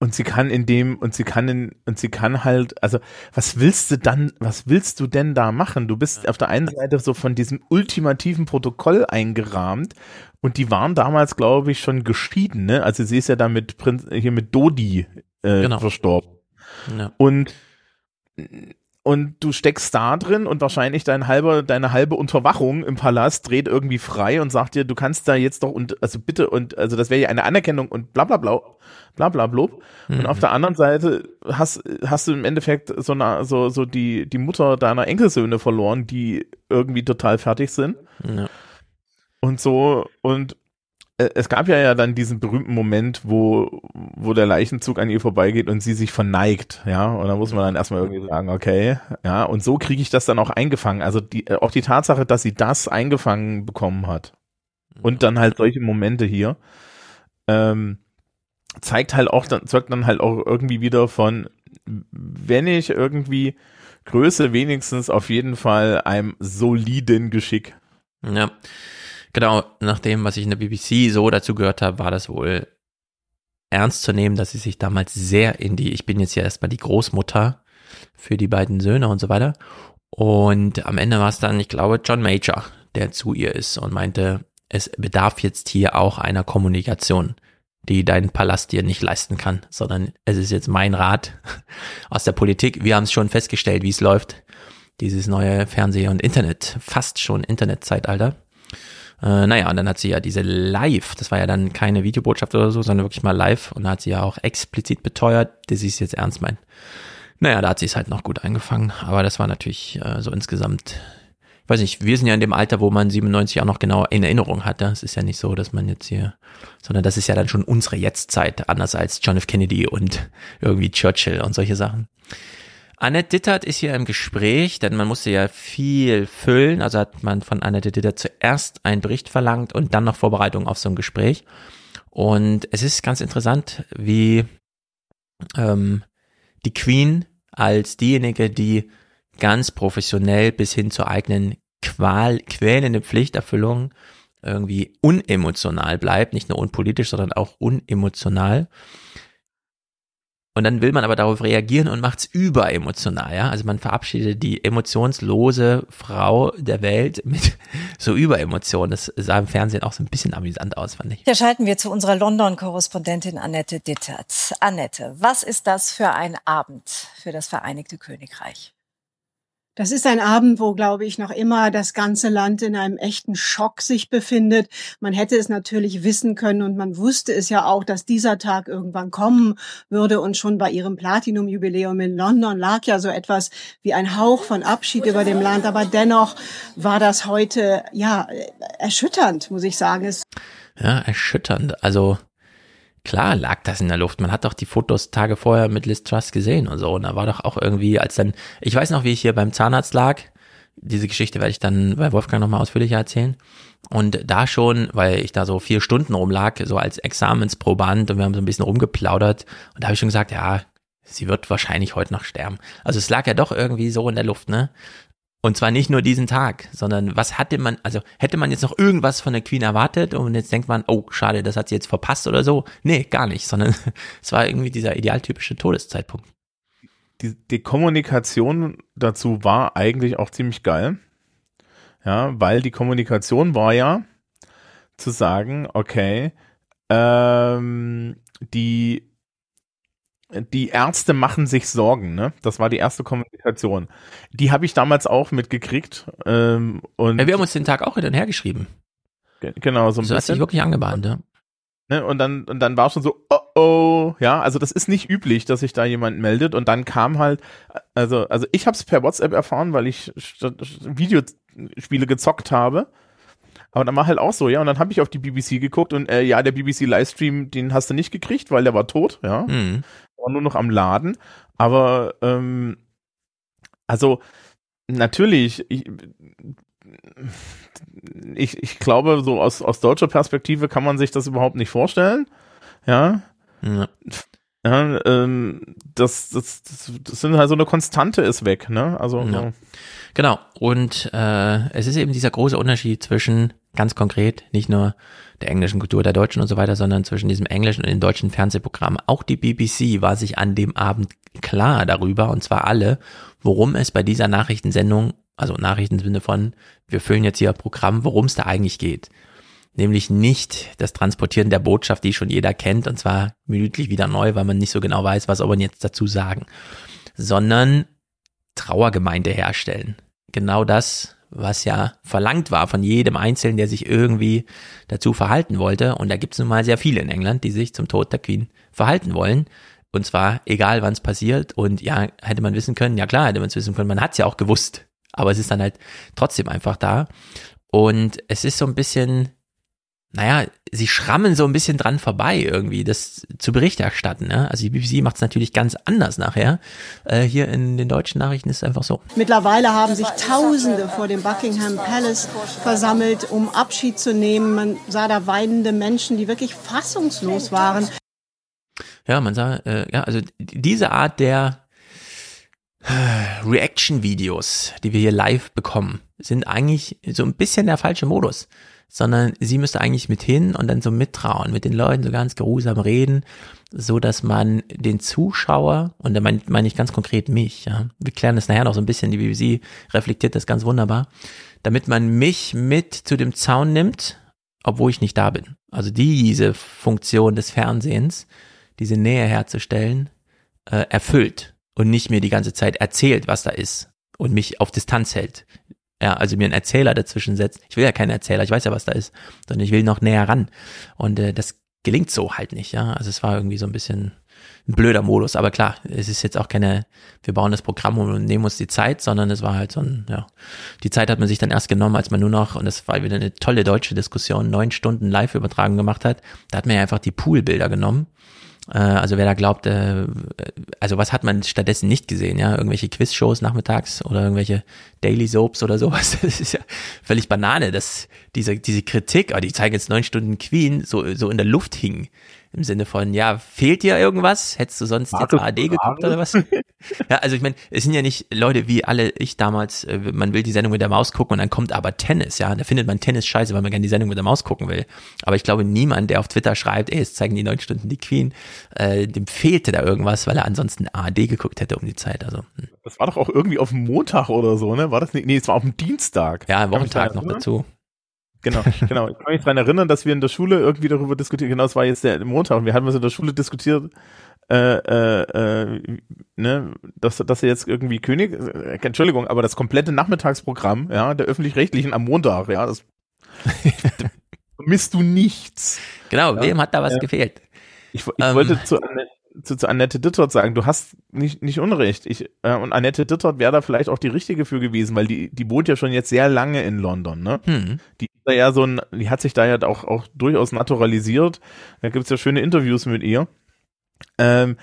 Und sie kann in dem, und sie kann in, und sie kann halt, also, was willst du dann, was willst du denn da machen? Du bist auf der einen Seite so von diesem ultimativen Protokoll eingerahmt und die waren damals, glaube ich, schon geschieden, ne? Also sie ist ja da mit Prinz, hier mit Dodi äh, genau. verstorben. Ja. Und und du steckst da drin und wahrscheinlich dein halber, deine halbe Unterwachung im Palast dreht irgendwie frei und sagt dir, du kannst da jetzt doch und also bitte und also das wäre ja eine Anerkennung und bla bla bla bla bla bla. Mhm. Und auf der anderen Seite hast hast du im Endeffekt so eine, so so die die Mutter deiner Enkelsöhne verloren, die irgendwie total fertig sind. Ja. Und so und es gab ja ja dann diesen berühmten Moment, wo, wo der Leichenzug an ihr vorbeigeht und sie sich verneigt, ja, und da muss man dann erstmal irgendwie sagen, okay, ja, und so kriege ich das dann auch eingefangen. Also die, äh, auch die Tatsache, dass sie das eingefangen bekommen hat und dann halt solche Momente hier, ähm, zeigt halt auch, dann zeugt dann halt auch irgendwie wieder von, wenn ich irgendwie Größe wenigstens auf jeden Fall einem soliden Geschick. Ja. Genau, nach dem, was ich in der BBC so dazu gehört habe, war das wohl ernst zu nehmen, dass sie sich damals sehr in die, ich bin jetzt ja erstmal die Großmutter für die beiden Söhne und so weiter. Und am Ende war es dann, ich glaube, John Major, der zu ihr ist und meinte, es bedarf jetzt hier auch einer Kommunikation, die dein Palast dir nicht leisten kann, sondern es ist jetzt mein Rat aus der Politik. Wir haben es schon festgestellt, wie es läuft. Dieses neue Fernseh- und Internet, fast schon Internetzeitalter. Äh, naja, und dann hat sie ja diese Live, das war ja dann keine Videobotschaft oder so, sondern wirklich mal live und da hat sie ja auch explizit beteuert, dass sie es jetzt ernst meint. Naja, da hat sie es halt noch gut eingefangen, aber das war natürlich äh, so insgesamt, ich weiß nicht, wir sind ja in dem Alter, wo man 97 auch noch genau in Erinnerung hatte. Es ist ja nicht so, dass man jetzt hier, sondern das ist ja dann schon unsere Jetztzeit, anders als John F. Kennedy und irgendwie Churchill und solche Sachen. Annette Dittert ist hier im Gespräch, denn man musste ja viel füllen. Also hat man von Annette Dittert zuerst einen Bericht verlangt und dann noch Vorbereitung auf so ein Gespräch. Und es ist ganz interessant, wie ähm, die Queen als diejenige, die ganz professionell bis hin zur eigenen Qual, quälende Pflichterfüllung irgendwie unemotional bleibt, nicht nur unpolitisch, sondern auch unemotional. Und dann will man aber darauf reagieren und macht's überemotional, ja. Also man verabschiedet die emotionslose Frau der Welt mit so Überemotionen. Das sah im Fernsehen auch so ein bisschen amüsant aus, fand ich. Da schalten wir zu unserer London-Korrespondentin Annette Dittert. Annette, was ist das für ein Abend für das Vereinigte Königreich? Das ist ein Abend, wo, glaube ich, noch immer das ganze Land in einem echten Schock sich befindet. Man hätte es natürlich wissen können und man wusste es ja auch, dass dieser Tag irgendwann kommen würde. Und schon bei ihrem Platinum-Jubiläum in London lag ja so etwas wie ein Hauch von Abschied über dem Land. Aber dennoch war das heute, ja, erschütternd, muss ich sagen. Es ja, erschütternd. Also, Klar lag das in der Luft. Man hat doch die Fotos Tage vorher mit Liz Truss gesehen und so. Und da war doch auch irgendwie, als dann, ich weiß noch, wie ich hier beim Zahnarzt lag. Diese Geschichte werde ich dann bei Wolfgang nochmal ausführlicher erzählen. Und da schon, weil ich da so vier Stunden rumlag, so als Examensproband und wir haben so ein bisschen rumgeplaudert. Und da habe ich schon gesagt, ja, sie wird wahrscheinlich heute noch sterben. Also es lag ja doch irgendwie so in der Luft, ne? Und zwar nicht nur diesen Tag, sondern was hatte man, also hätte man jetzt noch irgendwas von der Queen erwartet und jetzt denkt man, oh, schade, das hat sie jetzt verpasst oder so. Nee, gar nicht, sondern es war irgendwie dieser idealtypische Todeszeitpunkt. Die, die Kommunikation dazu war eigentlich auch ziemlich geil. Ja, weil die Kommunikation war ja zu sagen, okay, ähm, die die Ärzte machen sich Sorgen, ne? Das war die erste Kommunikation. Die habe ich damals auch mitgekriegt. Ähm, und ja, wir haben uns den Tag auch hin und her geschrieben. Genau, so ein so bisschen. hat sich wirklich angebahnt, ja. Ne, und dann, und dann war schon so, oh oh, ja, also das ist nicht üblich, dass sich da jemand meldet. Und dann kam halt, also, also ich habe es per WhatsApp erfahren, weil ich Videospiele gezockt habe. Aber dann war halt auch so, ja, und dann habe ich auf die BBC geguckt und äh, ja, der BBC Livestream, den hast du nicht gekriegt, weil der war tot, ja. Mhm war nur noch am Laden. Aber ähm, also natürlich, ich, ich, ich glaube, so aus, aus deutscher Perspektive kann man sich das überhaupt nicht vorstellen. Ja. ja. ja ähm, das, das, das, das sind halt so eine Konstante ist weg, ne? Also. Ja. Genau. Und äh, es ist eben dieser große Unterschied zwischen ganz konkret nicht nur der englischen Kultur, der deutschen und so weiter, sondern zwischen diesem englischen und den deutschen Fernsehprogrammen. Auch die BBC war sich an dem Abend klar darüber, und zwar alle, worum es bei dieser Nachrichtensendung, also Nachrichten im Sinne von, wir füllen jetzt hier Programm, worum es da eigentlich geht. Nämlich nicht das Transportieren der Botschaft, die schon jeder kennt, und zwar minütlich wieder neu, weil man nicht so genau weiß, was soll man jetzt dazu sagen, sondern Trauergemeinde herstellen. Genau das, was ja verlangt war von jedem Einzelnen, der sich irgendwie dazu verhalten wollte. Und da gibt es nun mal sehr viele in England, die sich zum Tod der Queen verhalten wollen. Und zwar egal, wann es passiert. Und ja, hätte man wissen können, ja klar, hätte man es wissen können, man hat es ja auch gewusst. Aber es ist dann halt trotzdem einfach da. Und es ist so ein bisschen naja, sie schrammen so ein bisschen dran vorbei, irgendwie das zu Bericht erstatten. Ne? Also die BBC macht es natürlich ganz anders nachher. Äh, hier in den deutschen Nachrichten ist es einfach so. Mittlerweile haben sich Tausende vor dem Buckingham Palace versammelt, um Abschied zu nehmen. Man sah da weinende Menschen, die wirklich fassungslos waren. Ja, man sah, äh, ja, also diese Art der äh, Reaction-Videos, die wir hier live bekommen, sind eigentlich so ein bisschen der falsche Modus, sondern sie müsste eigentlich mit hin und dann so mittrauen, mit den Leuten so ganz geruhsam reden, so dass man den Zuschauer, und da meine mein ich ganz konkret mich, ja, wir klären das nachher noch so ein bisschen, die BBC reflektiert das ganz wunderbar, damit man mich mit zu dem Zaun nimmt, obwohl ich nicht da bin. Also diese Funktion des Fernsehens, diese Nähe herzustellen, äh, erfüllt und nicht mir die ganze Zeit erzählt, was da ist und mich auf Distanz hält. Ja, also mir einen Erzähler dazwischen setzt. Ich will ja keinen Erzähler, ich weiß ja, was da ist, sondern ich will noch näher ran. Und äh, das gelingt so halt nicht, ja. Also es war irgendwie so ein bisschen ein blöder Modus. Aber klar, es ist jetzt auch keine, wir bauen das Programm und nehmen uns die Zeit, sondern es war halt so ein, ja, die Zeit hat man sich dann erst genommen, als man nur noch, und das war wieder eine tolle deutsche Diskussion, neun Stunden Live-Übertragung gemacht hat. Da hat man ja einfach die Poolbilder genommen also wer da glaubt, äh, also was hat man stattdessen nicht gesehen, ja? Irgendwelche Quizshows nachmittags oder irgendwelche Daily Soaps oder sowas. Das ist ja völlig Banane, dass diese, diese Kritik, oh, die zeigen jetzt neun Stunden Queen, so, so in der Luft hing. Im Sinne von, ja, fehlt dir irgendwas? Hättest du sonst jetzt AD geguckt oder was? ja, also ich meine, es sind ja nicht Leute wie alle ich damals, äh, man will die Sendung mit der Maus gucken und dann kommt aber Tennis, ja. Da findet man Tennis scheiße, weil man gerne die Sendung mit der Maus gucken will. Aber ich glaube, niemand, der auf Twitter schreibt, ey, es zeigen die neun Stunden die Queen, äh, dem fehlte da irgendwas, weil er ansonsten AD geguckt hätte um die Zeit. Also. Hm. Das war doch auch irgendwie auf dem Montag oder so, ne? War das nicht? Nee, es war auf dem Dienstag. Ja, Wochentag noch dazu. Genau, genau. Ich kann mich daran erinnern, dass wir in der Schule irgendwie darüber diskutiert, genau, es war jetzt der Montag und wir hatten was in der Schule diskutiert, äh, äh, äh, ne, dass, dass er jetzt irgendwie König, äh, Entschuldigung, aber das komplette Nachmittagsprogramm, ja, der öffentlich-rechtlichen am Montag, ja, das misst du nichts. Genau, ja, wem hat da was äh, gefehlt? Ich, ich ähm, wollte zu, zu, zu Annette Dittert sagen, du hast nicht, nicht Unrecht. Ich, äh, und Annette Dittert wäre da vielleicht auch die richtige für gewesen, weil die, die wohnt ja schon jetzt sehr lange in London, ne? Hm. Die ist da ja so ein, die hat sich da ja auch, auch durchaus naturalisiert. Da gibt's ja schöne Interviews mit ihr. Ähm,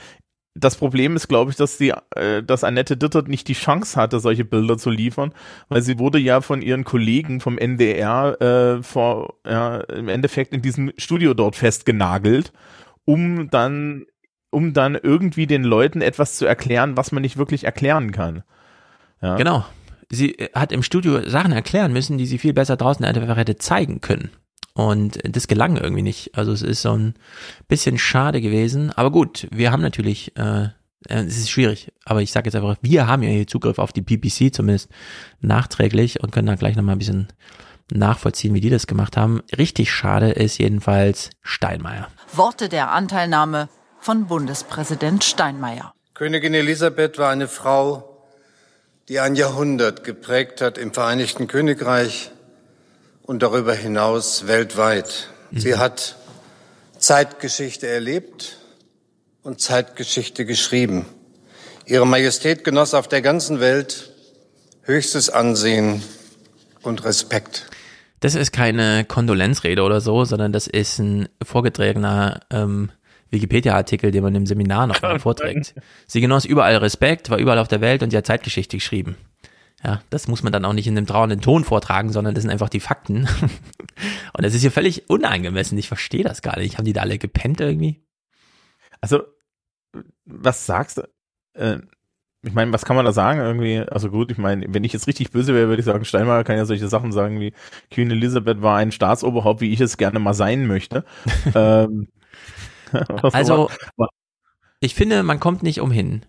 das Problem ist, glaube ich, dass die, äh, dass Annette Dittert nicht die Chance hatte, solche Bilder zu liefern, weil sie wurde ja von ihren Kollegen vom NDR äh, vor, ja, im Endeffekt in diesem Studio dort festgenagelt, um dann um dann irgendwie den Leuten etwas zu erklären, was man nicht wirklich erklären kann. Ja. Genau. Sie äh, hat im Studio Sachen erklären müssen, die sie viel besser draußen einfach hätte zeigen können. Und das gelang irgendwie nicht. Also es ist so ein bisschen schade gewesen. Aber gut, wir haben natürlich, äh, äh es ist schwierig, aber ich sage jetzt einfach, wir haben ja hier Zugriff auf die BBC, zumindest nachträglich und können da gleich nochmal ein bisschen nachvollziehen, wie die das gemacht haben. Richtig schade ist jedenfalls Steinmeier. Worte der Anteilnahme von Bundespräsident Steinmeier. Königin Elisabeth war eine Frau, die ein Jahrhundert geprägt hat im Vereinigten Königreich und darüber hinaus weltweit. Mhm. Sie hat Zeitgeschichte erlebt und Zeitgeschichte geschrieben. Ihre Majestät genoss auf der ganzen Welt höchstes Ansehen und Respekt. Das ist keine Kondolenzrede oder so, sondern das ist ein vorgetragener ähm, Wikipedia-Artikel, den man im Seminar noch mal vorträgt. Sie genoss überall Respekt, war überall auf der Welt und sie hat Zeitgeschichte geschrieben. Ja, das muss man dann auch nicht in einem trauernden Ton vortragen, sondern das sind einfach die Fakten. und das ist hier völlig unangemessen. Ich verstehe das gar nicht. Haben die da alle gepennt irgendwie? Also, was sagst du? Äh, ich meine, was kann man da sagen irgendwie? Also gut, ich meine, wenn ich jetzt richtig böse wäre, würde ich sagen, Steinmeier kann ja solche Sachen sagen wie Queen Elizabeth war ein Staatsoberhaupt, wie ich es gerne mal sein möchte. ähm, also, ich finde, man kommt nicht umhin,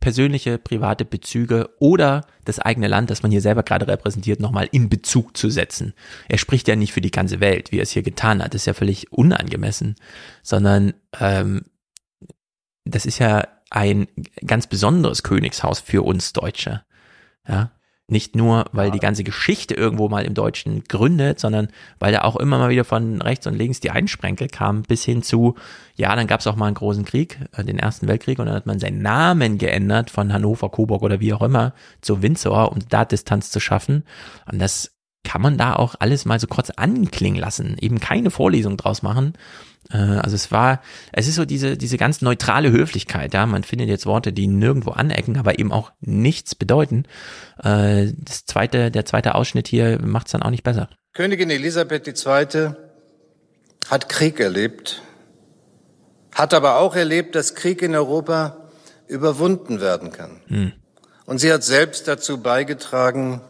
persönliche, private Bezüge oder das eigene Land, das man hier selber gerade repräsentiert, nochmal in Bezug zu setzen. Er spricht ja nicht für die ganze Welt, wie er es hier getan hat. Das ist ja völlig unangemessen, sondern ähm, das ist ja ein ganz besonderes Königshaus für uns Deutsche. Ja, nicht nur, weil die ganze Geschichte irgendwo mal im Deutschen gründet, sondern weil da auch immer mal wieder von rechts und links die Einsprenkel kamen, bis hin zu, ja, dann gab es auch mal einen großen Krieg, äh, den Ersten Weltkrieg, und dann hat man seinen Namen geändert von Hannover, Coburg oder wie auch immer zu Windsor, um da Distanz zu schaffen. Und das kann man da auch alles mal so kurz anklingen lassen, eben keine Vorlesung draus machen. Äh, also es war, es ist so diese, diese ganz neutrale Höflichkeit, ja, man findet jetzt Worte, die nirgendwo anecken, aber eben auch nichts bedeuten. Äh, das zweite, der zweite Ausschnitt hier macht es dann auch nicht besser. Königin Elisabeth II. hat Krieg erlebt, hat aber auch erlebt, dass Krieg in Europa überwunden werden kann. Hm. Und sie hat selbst dazu beigetragen,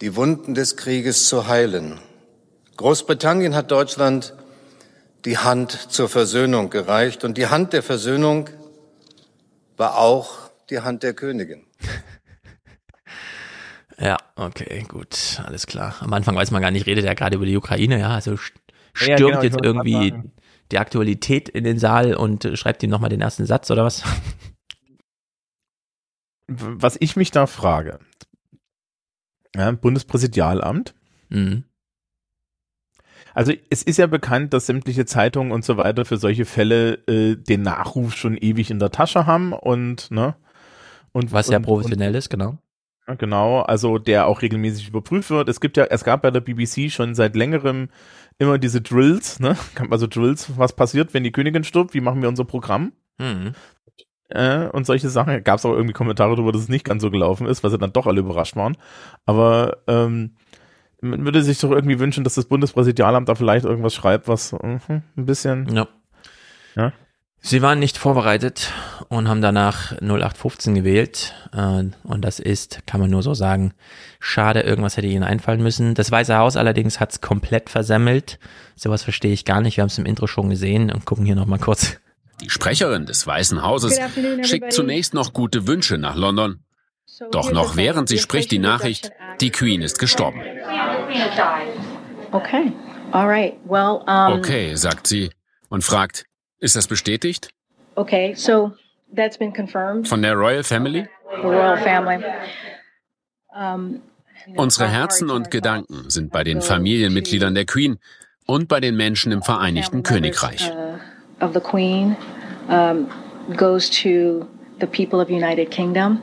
die Wunden des Krieges zu heilen. Großbritannien hat Deutschland die Hand zur Versöhnung gereicht und die Hand der Versöhnung war auch die Hand der Königin. Ja, okay, gut, alles klar. Am Anfang weiß man gar nicht, redet er gerade über die Ukraine, ja, also stürmt ja, genau, jetzt irgendwie die Aktualität in den Saal und schreibt ihm nochmal den ersten Satz oder was? Was ich mich da frage, ja, Bundespräsidialamt. Mhm. Also es ist ja bekannt, dass sämtliche Zeitungen und so weiter für solche Fälle äh, den Nachruf schon ewig in der Tasche haben und ne und was ja professionell ist, genau. Genau, also der auch regelmäßig überprüft wird. Es gibt ja, es gab bei der BBC schon seit längerem immer diese Drills, ne? Also Drills, was passiert, wenn die Königin stirbt, wie machen wir unser Programm? Mhm. Äh, und solche Sachen. Gab es auch irgendwie Kommentare darüber, dass es nicht ganz so gelaufen ist, weil sie dann doch alle überrascht waren. Aber ähm, man würde sich doch irgendwie wünschen, dass das Bundespräsidialamt da vielleicht irgendwas schreibt, was uh, ein bisschen. Ja. ja. Sie waren nicht vorbereitet und haben danach 0815 gewählt. Äh, und das ist, kann man nur so sagen, schade, irgendwas hätte ihnen einfallen müssen. Das Weiße Haus allerdings hat es komplett versemmelt. Sowas verstehe ich gar nicht. Wir haben es im Intro schon gesehen und gucken hier nochmal kurz. Die Sprecherin des Weißen Hauses schickt zunächst noch gute Wünsche nach London. Doch noch während sie spricht die Nachricht, die Queen ist gestorben. Okay, sagt sie und fragt, ist das bestätigt? Okay, so that's been confirmed. Von der Royal Family? The Royal Family. Um, Unsere Herzen und Gedanken sind bei den Familienmitgliedern der Queen und bei den Menschen im Vereinigten Königreich. Uh, of the Queen um, goes to the people of United Kingdom.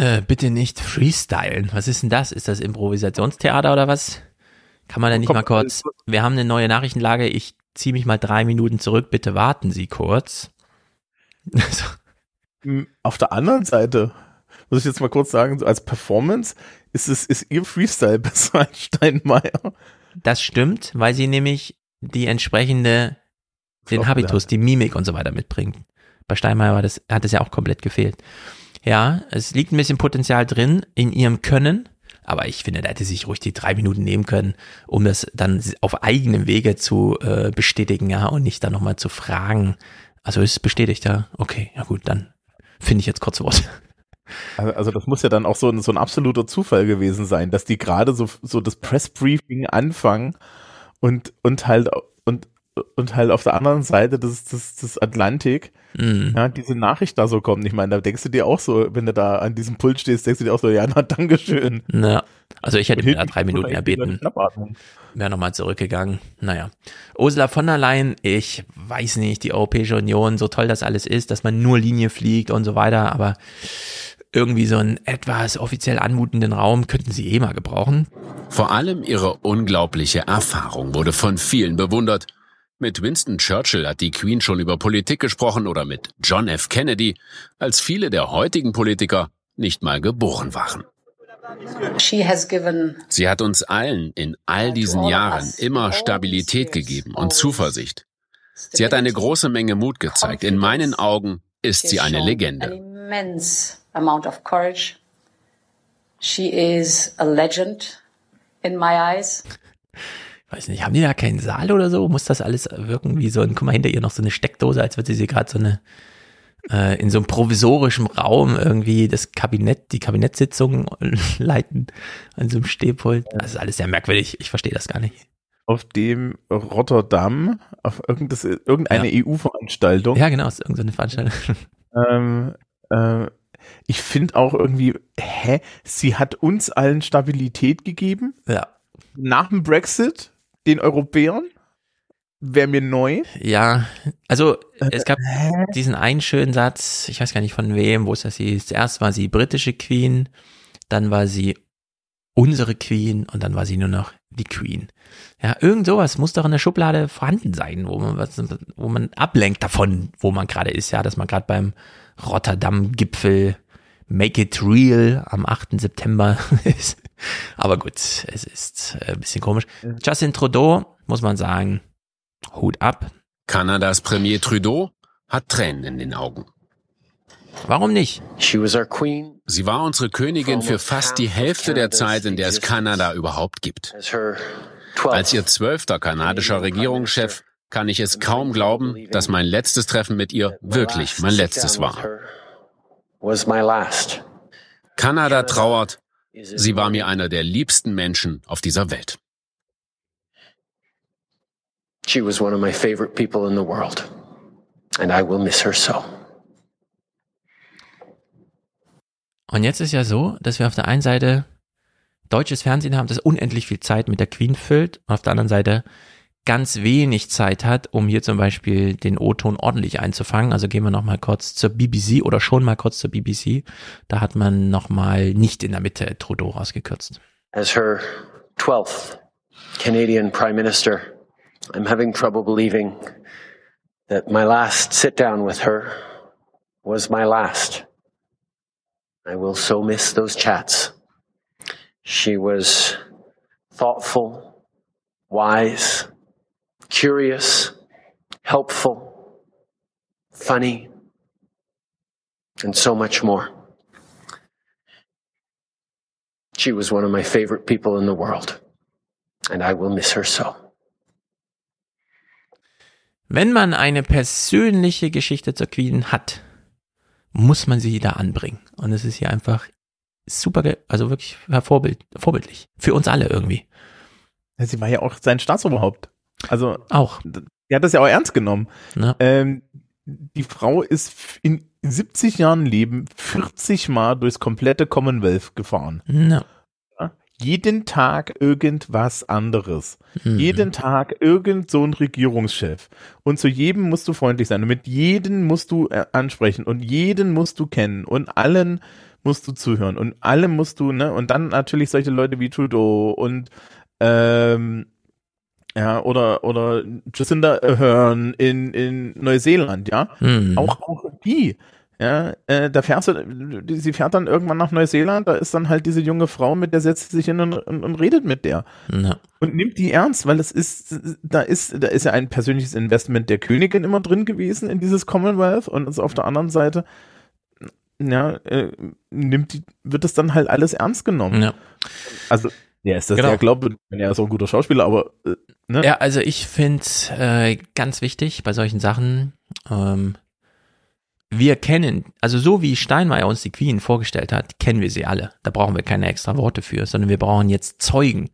Äh, bitte nicht freestylen. Was ist denn das? Ist das Improvisationstheater oder was? Kann man da nicht Komm, mal kurz? Wir haben eine neue Nachrichtenlage. Ich ziehe mich mal drei Minuten zurück, bitte warten Sie kurz. Auf der anderen Seite muss ich jetzt mal kurz sagen, so als Performance ist es ist ihr Freestyle besser als Steinmeier. Das stimmt, weil sie nämlich die entsprechende den Habitus, die Mimik und so weiter mitbringt. Bei Steinmeier war das, hat es ja auch komplett gefehlt. Ja, es liegt ein bisschen Potenzial drin in ihrem Können, aber ich finde, da hätte sich ruhig die drei Minuten nehmen können, um das dann auf eigenem Wege zu äh, bestätigen, ja, und nicht dann nochmal zu fragen. Also ist bestätigt, ja. Okay, ja gut, dann finde ich jetzt kurz Wort. Also, also das muss ja dann auch so, ein so ein absoluter Zufall gewesen sein, dass die gerade so, so das Pressbriefing anfangen und, und halt, und, und halt auf der anderen Seite des, des, des Atlantik Mhm. Ja, diese Nachricht da so kommt. Ich meine, da denkst du dir auch so, wenn du da an diesem Pult stehst, denkst du dir auch so, ja, na, Dankeschön. Ja, also ich hätte mir da drei Minuten erbeten. Wäre nochmal zurückgegangen. Naja. Ursula von der Leyen, ich weiß nicht, die Europäische Union, so toll das alles ist, dass man nur Linie fliegt und so weiter, aber irgendwie so einen etwas offiziell anmutenden Raum könnten sie eh mal gebrauchen. Vor allem ihre unglaubliche Erfahrung wurde von vielen bewundert mit Winston Churchill hat die Queen schon über Politik gesprochen oder mit John F. Kennedy, als viele der heutigen Politiker nicht mal geboren waren. Sie hat uns allen in all diesen Jahren immer Stabilität gegeben und Zuversicht. Sie hat eine große Menge Mut gezeigt. In meinen Augen ist sie eine Legende. Weiß nicht, haben die da keinen Saal oder so? Muss das alles wirken wie so ein, guck mal, hinter ihr noch so eine Steckdose, als würde sie gerade so eine, äh, in so einem provisorischen Raum irgendwie das Kabinett, die Kabinettssitzung leiten an so einem Stehpult. Das ist alles sehr merkwürdig. Ich verstehe das gar nicht. Auf dem Rotterdam, auf irgendeine ja. EU-Veranstaltung. Ja, genau, ist irgendeine Veranstaltung. Ähm, äh, ich finde auch irgendwie, hä, sie hat uns allen Stabilität gegeben. Ja. Nach dem Brexit den Europäern? Wäre mir neu. Ja, also es gab äh, diesen einen schönen Satz, ich weiß gar nicht von wem, wo es das hieß. Zuerst war sie britische Queen, dann war sie unsere Queen und dann war sie nur noch die Queen. Ja, irgend sowas muss doch in der Schublade vorhanden sein, wo man was, wo man ablenkt davon, wo man gerade ist, ja, dass man gerade beim Rotterdam-Gipfel Make It Real am 8. September ist. Aber gut, es ist äh, ein bisschen komisch. Justin Trudeau, muss man sagen, Hut ab. Kanadas Premier Trudeau hat Tränen in den Augen. Warum nicht? Sie war unsere Königin für fast die Hälfte der Zeit, in der es Kanada überhaupt gibt. Als ihr zwölfter kanadischer Regierungschef kann ich es kaum glauben, dass mein letztes Treffen mit ihr wirklich mein letztes war. Kanada trauert. Sie war mir einer der liebsten Menschen auf dieser Welt. She was one of my favorite people in the world. And I will miss her so. Und jetzt ist ja so, dass wir auf der einen Seite deutsches Fernsehen haben, das unendlich viel Zeit mit der Queen füllt, und auf der anderen Seite ganz wenig Zeit hat, um hier zum Beispiel den O-Ton ordentlich einzufangen. Also gehen wir noch mal kurz zur BBC oder schon mal kurz zur BBC. Da hat man noch mal nicht in der Mitte Trudeau rausgekürzt. As her 12th Canadian Prime Minister, I'm having trouble believing that my last sit down with her was my last. I will so miss those chats. She was thoughtful, wise, curious, helpful, funny, and so much more. She was one of my favorite people in the world, and I will miss her so. Wenn man eine persönliche Geschichte zur Queen hat, muss man sie da anbringen. Und es ist hier einfach super, also wirklich Vorbild, vorbildlich. Für uns alle irgendwie. Sie war ja auch sein Staatsoberhaupt. Also auch. Er hat das ja auch ernst genommen. Ja. Ähm, die Frau ist in 70 Jahren Leben 40 Mal durchs komplette Commonwealth gefahren. Ja. Jeden Tag irgendwas anderes. Mhm. Jeden Tag irgend so ein Regierungschef. Und zu jedem musst du freundlich sein. Und mit jedem musst du äh, ansprechen. Und jeden musst du kennen. Und allen musst du zuhören. Und allem musst du, ne? Und dann natürlich solche Leute wie Trudeau und ähm, ja, oder, oder Jacinda Ahern in, in Neuseeland, ja. Mhm. Auch, auch die. Ja, äh, da fährst du, sie fährt dann irgendwann nach Neuseeland, da ist dann halt diese junge Frau, mit der setzt sie sich hin und, und, und redet mit der. Ja. Und nimmt die ernst, weil es ist, da ist, da ist ja ein persönliches Investment der Königin immer drin gewesen in dieses Commonwealth und ist auf der anderen Seite, ja, äh, nimmt die, wird das dann halt alles ernst genommen. Ja. Also, ja, ist das genau. ja glaube, er ist auch ein guter Schauspieler, aber äh, ne? Ja, also ich finde äh, ganz wichtig bei solchen Sachen, ähm, wir kennen, also so wie Steinmeier uns die Queen vorgestellt hat, kennen wir sie alle. Da brauchen wir keine extra Worte für, sondern wir brauchen jetzt Zeugen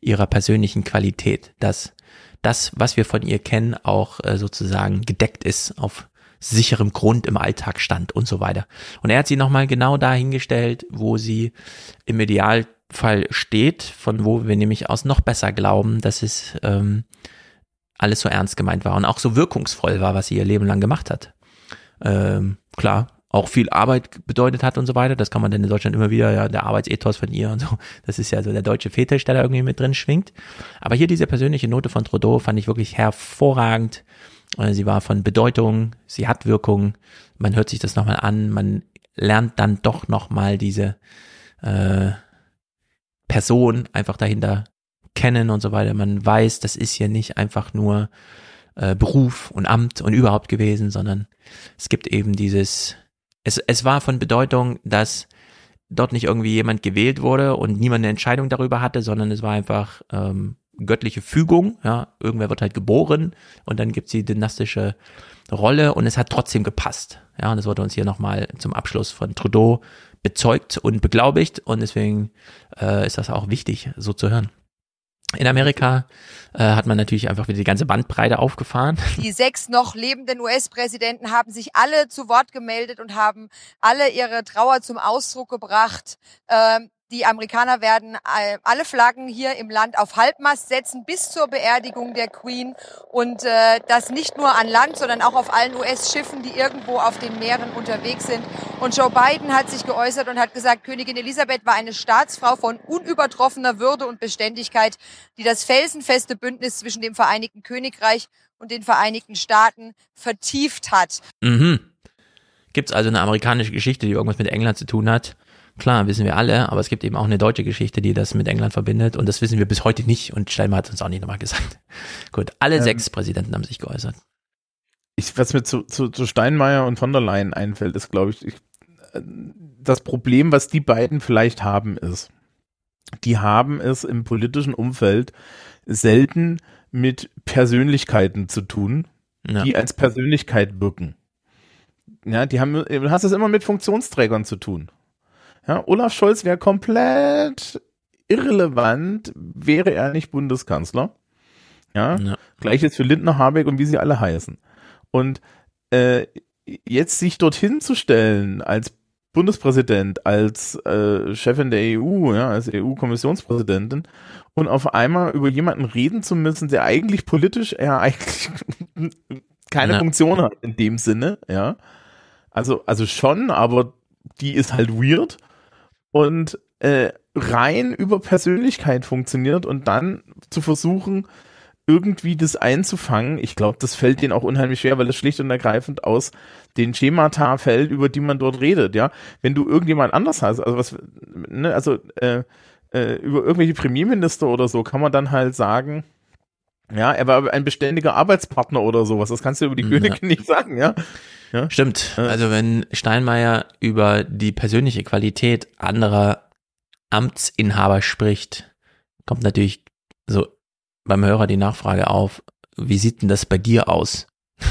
ihrer persönlichen Qualität, dass das, was wir von ihr kennen, auch äh, sozusagen gedeckt ist auf sicherem Grund im Alltag stand und so weiter. Und er hat sie nochmal genau dahingestellt, wo sie im Idealfall steht, von wo wir nämlich aus noch besser glauben, dass es ähm, alles so ernst gemeint war und auch so wirkungsvoll war, was sie ihr Leben lang gemacht hat ähm, klar, auch viel Arbeit bedeutet hat und so weiter. Das kann man denn in Deutschland immer wieder, ja, der Arbeitsethos von ihr und so. Das ist ja so der deutsche Fetisch, der da irgendwie mit drin schwingt. Aber hier diese persönliche Note von Trudeau fand ich wirklich hervorragend. Äh, sie war von Bedeutung, sie hat Wirkung. Man hört sich das nochmal an, man lernt dann doch nochmal diese äh, Person einfach dahinter kennen und so weiter. Man weiß, das ist hier nicht einfach nur äh, Beruf und Amt und überhaupt gewesen, sondern es gibt eben dieses, es, es war von Bedeutung, dass dort nicht irgendwie jemand gewählt wurde und niemand eine Entscheidung darüber hatte, sondern es war einfach ähm, göttliche Fügung, ja, irgendwer wird halt geboren und dann gibt's die dynastische Rolle und es hat trotzdem gepasst. Ja, und das wurde uns hier nochmal zum Abschluss von Trudeau bezeugt und beglaubigt und deswegen äh, ist das auch wichtig, so zu hören. In Amerika äh, hat man natürlich einfach wieder die ganze Bandbreite aufgefahren. Die sechs noch lebenden US-Präsidenten haben sich alle zu Wort gemeldet und haben alle ihre Trauer zum Ausdruck gebracht. Ähm, die Amerikaner werden alle Flaggen hier im Land auf Halbmast setzen bis zur Beerdigung der Queen und äh, das nicht nur an Land, sondern auch auf allen US-Schiffen, die irgendwo auf den Meeren unterwegs sind. Und Joe Biden hat sich geäußert und hat gesagt, Königin Elisabeth war eine Staatsfrau von unübertroffener Würde und Beständigkeit, die das felsenfeste Bündnis zwischen dem Vereinigten Königreich und den Vereinigten Staaten vertieft hat. Mhm. Gibt es also eine amerikanische Geschichte, die irgendwas mit England zu tun hat? Klar, wissen wir alle, aber es gibt eben auch eine deutsche Geschichte, die das mit England verbindet und das wissen wir bis heute nicht und Steinmeier hat uns auch nicht nochmal gesagt. Gut, alle ähm, sechs Präsidenten haben sich geäußert. ich, was mir zu, zu, zu Steinmeier und von der Leyen einfällt, ist, glaube ich, ich, das Problem, was die beiden vielleicht haben, ist, die haben es im politischen Umfeld selten mit Persönlichkeiten zu tun, ja. die als Persönlichkeit wirken. Ja, die haben, du hast es immer mit Funktionsträgern zu tun. Ja, Olaf Scholz wäre komplett irrelevant, wäre er nicht Bundeskanzler. Ja, ja. gleiches für Lindner, Habeck und wie sie alle heißen. Und äh, jetzt sich dorthin zu stellen als Bundespräsident, als äh, Chefin der EU, ja, als EU-Kommissionspräsidentin und auf einmal über jemanden reden zu müssen, der eigentlich politisch ja eigentlich keine ja. Funktion hat in dem Sinne, ja. Also, also schon, aber die ist halt weird und äh, rein über Persönlichkeit funktioniert und dann zu versuchen, irgendwie das einzufangen, ich glaube, das fällt denen auch unheimlich schwer, weil es schlicht und ergreifend aus den Schemata fällt, über die man dort redet, ja. Wenn du irgendjemand anders hast, also was, ne, also äh, äh, über irgendwelche Premierminister oder so, kann man dann halt sagen, ja, er war ein beständiger Arbeitspartner oder sowas. Das kannst du über die ja. Königin nicht sagen, ja. ja? Stimmt. Also wenn Steinmeier über die persönliche Qualität anderer Amtsinhaber spricht, kommt natürlich so beim Hörer die Nachfrage auf, wie sieht denn das bei dir aus?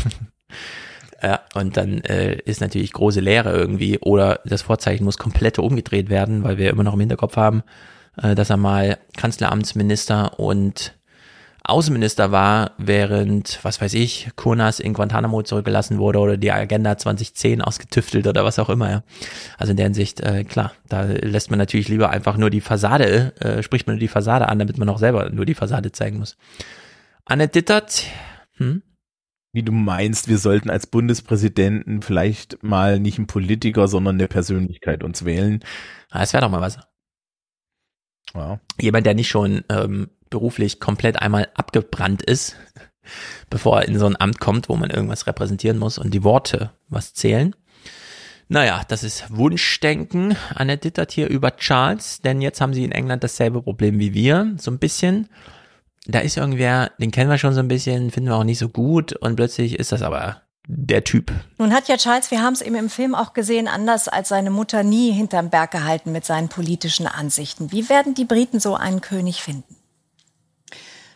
ja, und dann äh, ist natürlich große Leere irgendwie oder das Vorzeichen muss komplett umgedreht werden, weil wir immer noch im Hinterkopf haben, äh, dass er mal Kanzleramtsminister und Außenminister war, während, was weiß ich, Kurnas in Guantanamo zurückgelassen wurde oder die Agenda 2010 ausgetüftelt oder was auch immer. Ja. Also in der Hinsicht, äh, klar, da lässt man natürlich lieber einfach nur die Fassade, äh, spricht man nur die Fassade an, damit man auch selber nur die Fassade zeigen muss. Anne Dittert, hm? Wie du meinst, wir sollten als Bundespräsidenten vielleicht mal nicht einen Politiker, sondern eine Persönlichkeit uns wählen. Ah, das wäre doch mal was. Wow. Jemand, der nicht schon ähm, beruflich komplett einmal abgebrannt ist, bevor er in so ein Amt kommt, wo man irgendwas repräsentieren muss und die Worte was zählen. Naja, das ist Wunschdenken. Annette dittert hier über Charles, denn jetzt haben sie in England dasselbe Problem wie wir, so ein bisschen. Da ist irgendwer, den kennen wir schon so ein bisschen, finden wir auch nicht so gut und plötzlich ist das aber der Typ. Nun hat ja Charles, wir haben es eben im Film auch gesehen, anders als seine Mutter nie hinterm Berg gehalten mit seinen politischen Ansichten. Wie werden die Briten so einen König finden?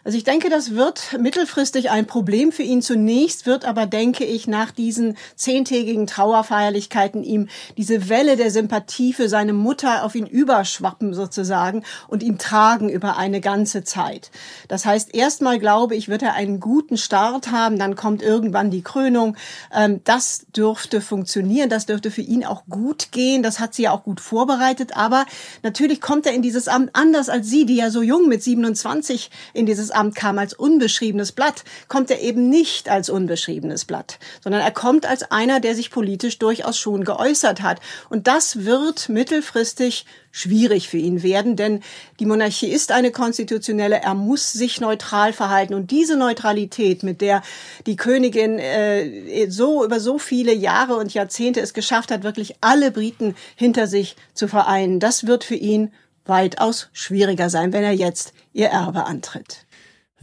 Also ich denke, das wird mittelfristig ein Problem für ihn. Zunächst wird aber, denke ich, nach diesen zehntägigen Trauerfeierlichkeiten ihm diese Welle der Sympathie für seine Mutter auf ihn überschwappen sozusagen und ihn tragen über eine ganze Zeit. Das heißt, erstmal glaube ich, wird er einen guten Start haben, dann kommt irgendwann die Krönung. Ähm, das dürfte funktionieren, das dürfte für ihn auch gut gehen. Das hat sie ja auch gut vorbereitet. Aber natürlich kommt er in dieses Amt anders als sie, die ja so jung mit 27 in dieses Amt kam als unbeschriebenes Blatt, kommt er eben nicht als unbeschriebenes Blatt, sondern er kommt als einer, der sich politisch durchaus schon geäußert hat. Und das wird mittelfristig schwierig für ihn werden, denn die Monarchie ist eine konstitutionelle, er muss sich neutral verhalten und diese Neutralität, mit der die Königin äh, so über so viele Jahre und Jahrzehnte es geschafft hat, wirklich alle Briten hinter sich zu vereinen, das wird für ihn weitaus schwieriger sein, wenn er jetzt ihr Erbe antritt.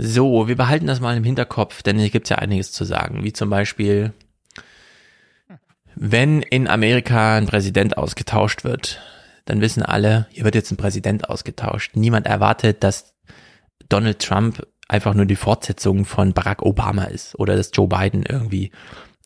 So, wir behalten das mal im Hinterkopf, denn hier gibt es ja einiges zu sagen, wie zum Beispiel, wenn in Amerika ein Präsident ausgetauscht wird, dann wissen alle, hier wird jetzt ein Präsident ausgetauscht. Niemand erwartet, dass Donald Trump einfach nur die Fortsetzung von Barack Obama ist oder dass Joe Biden irgendwie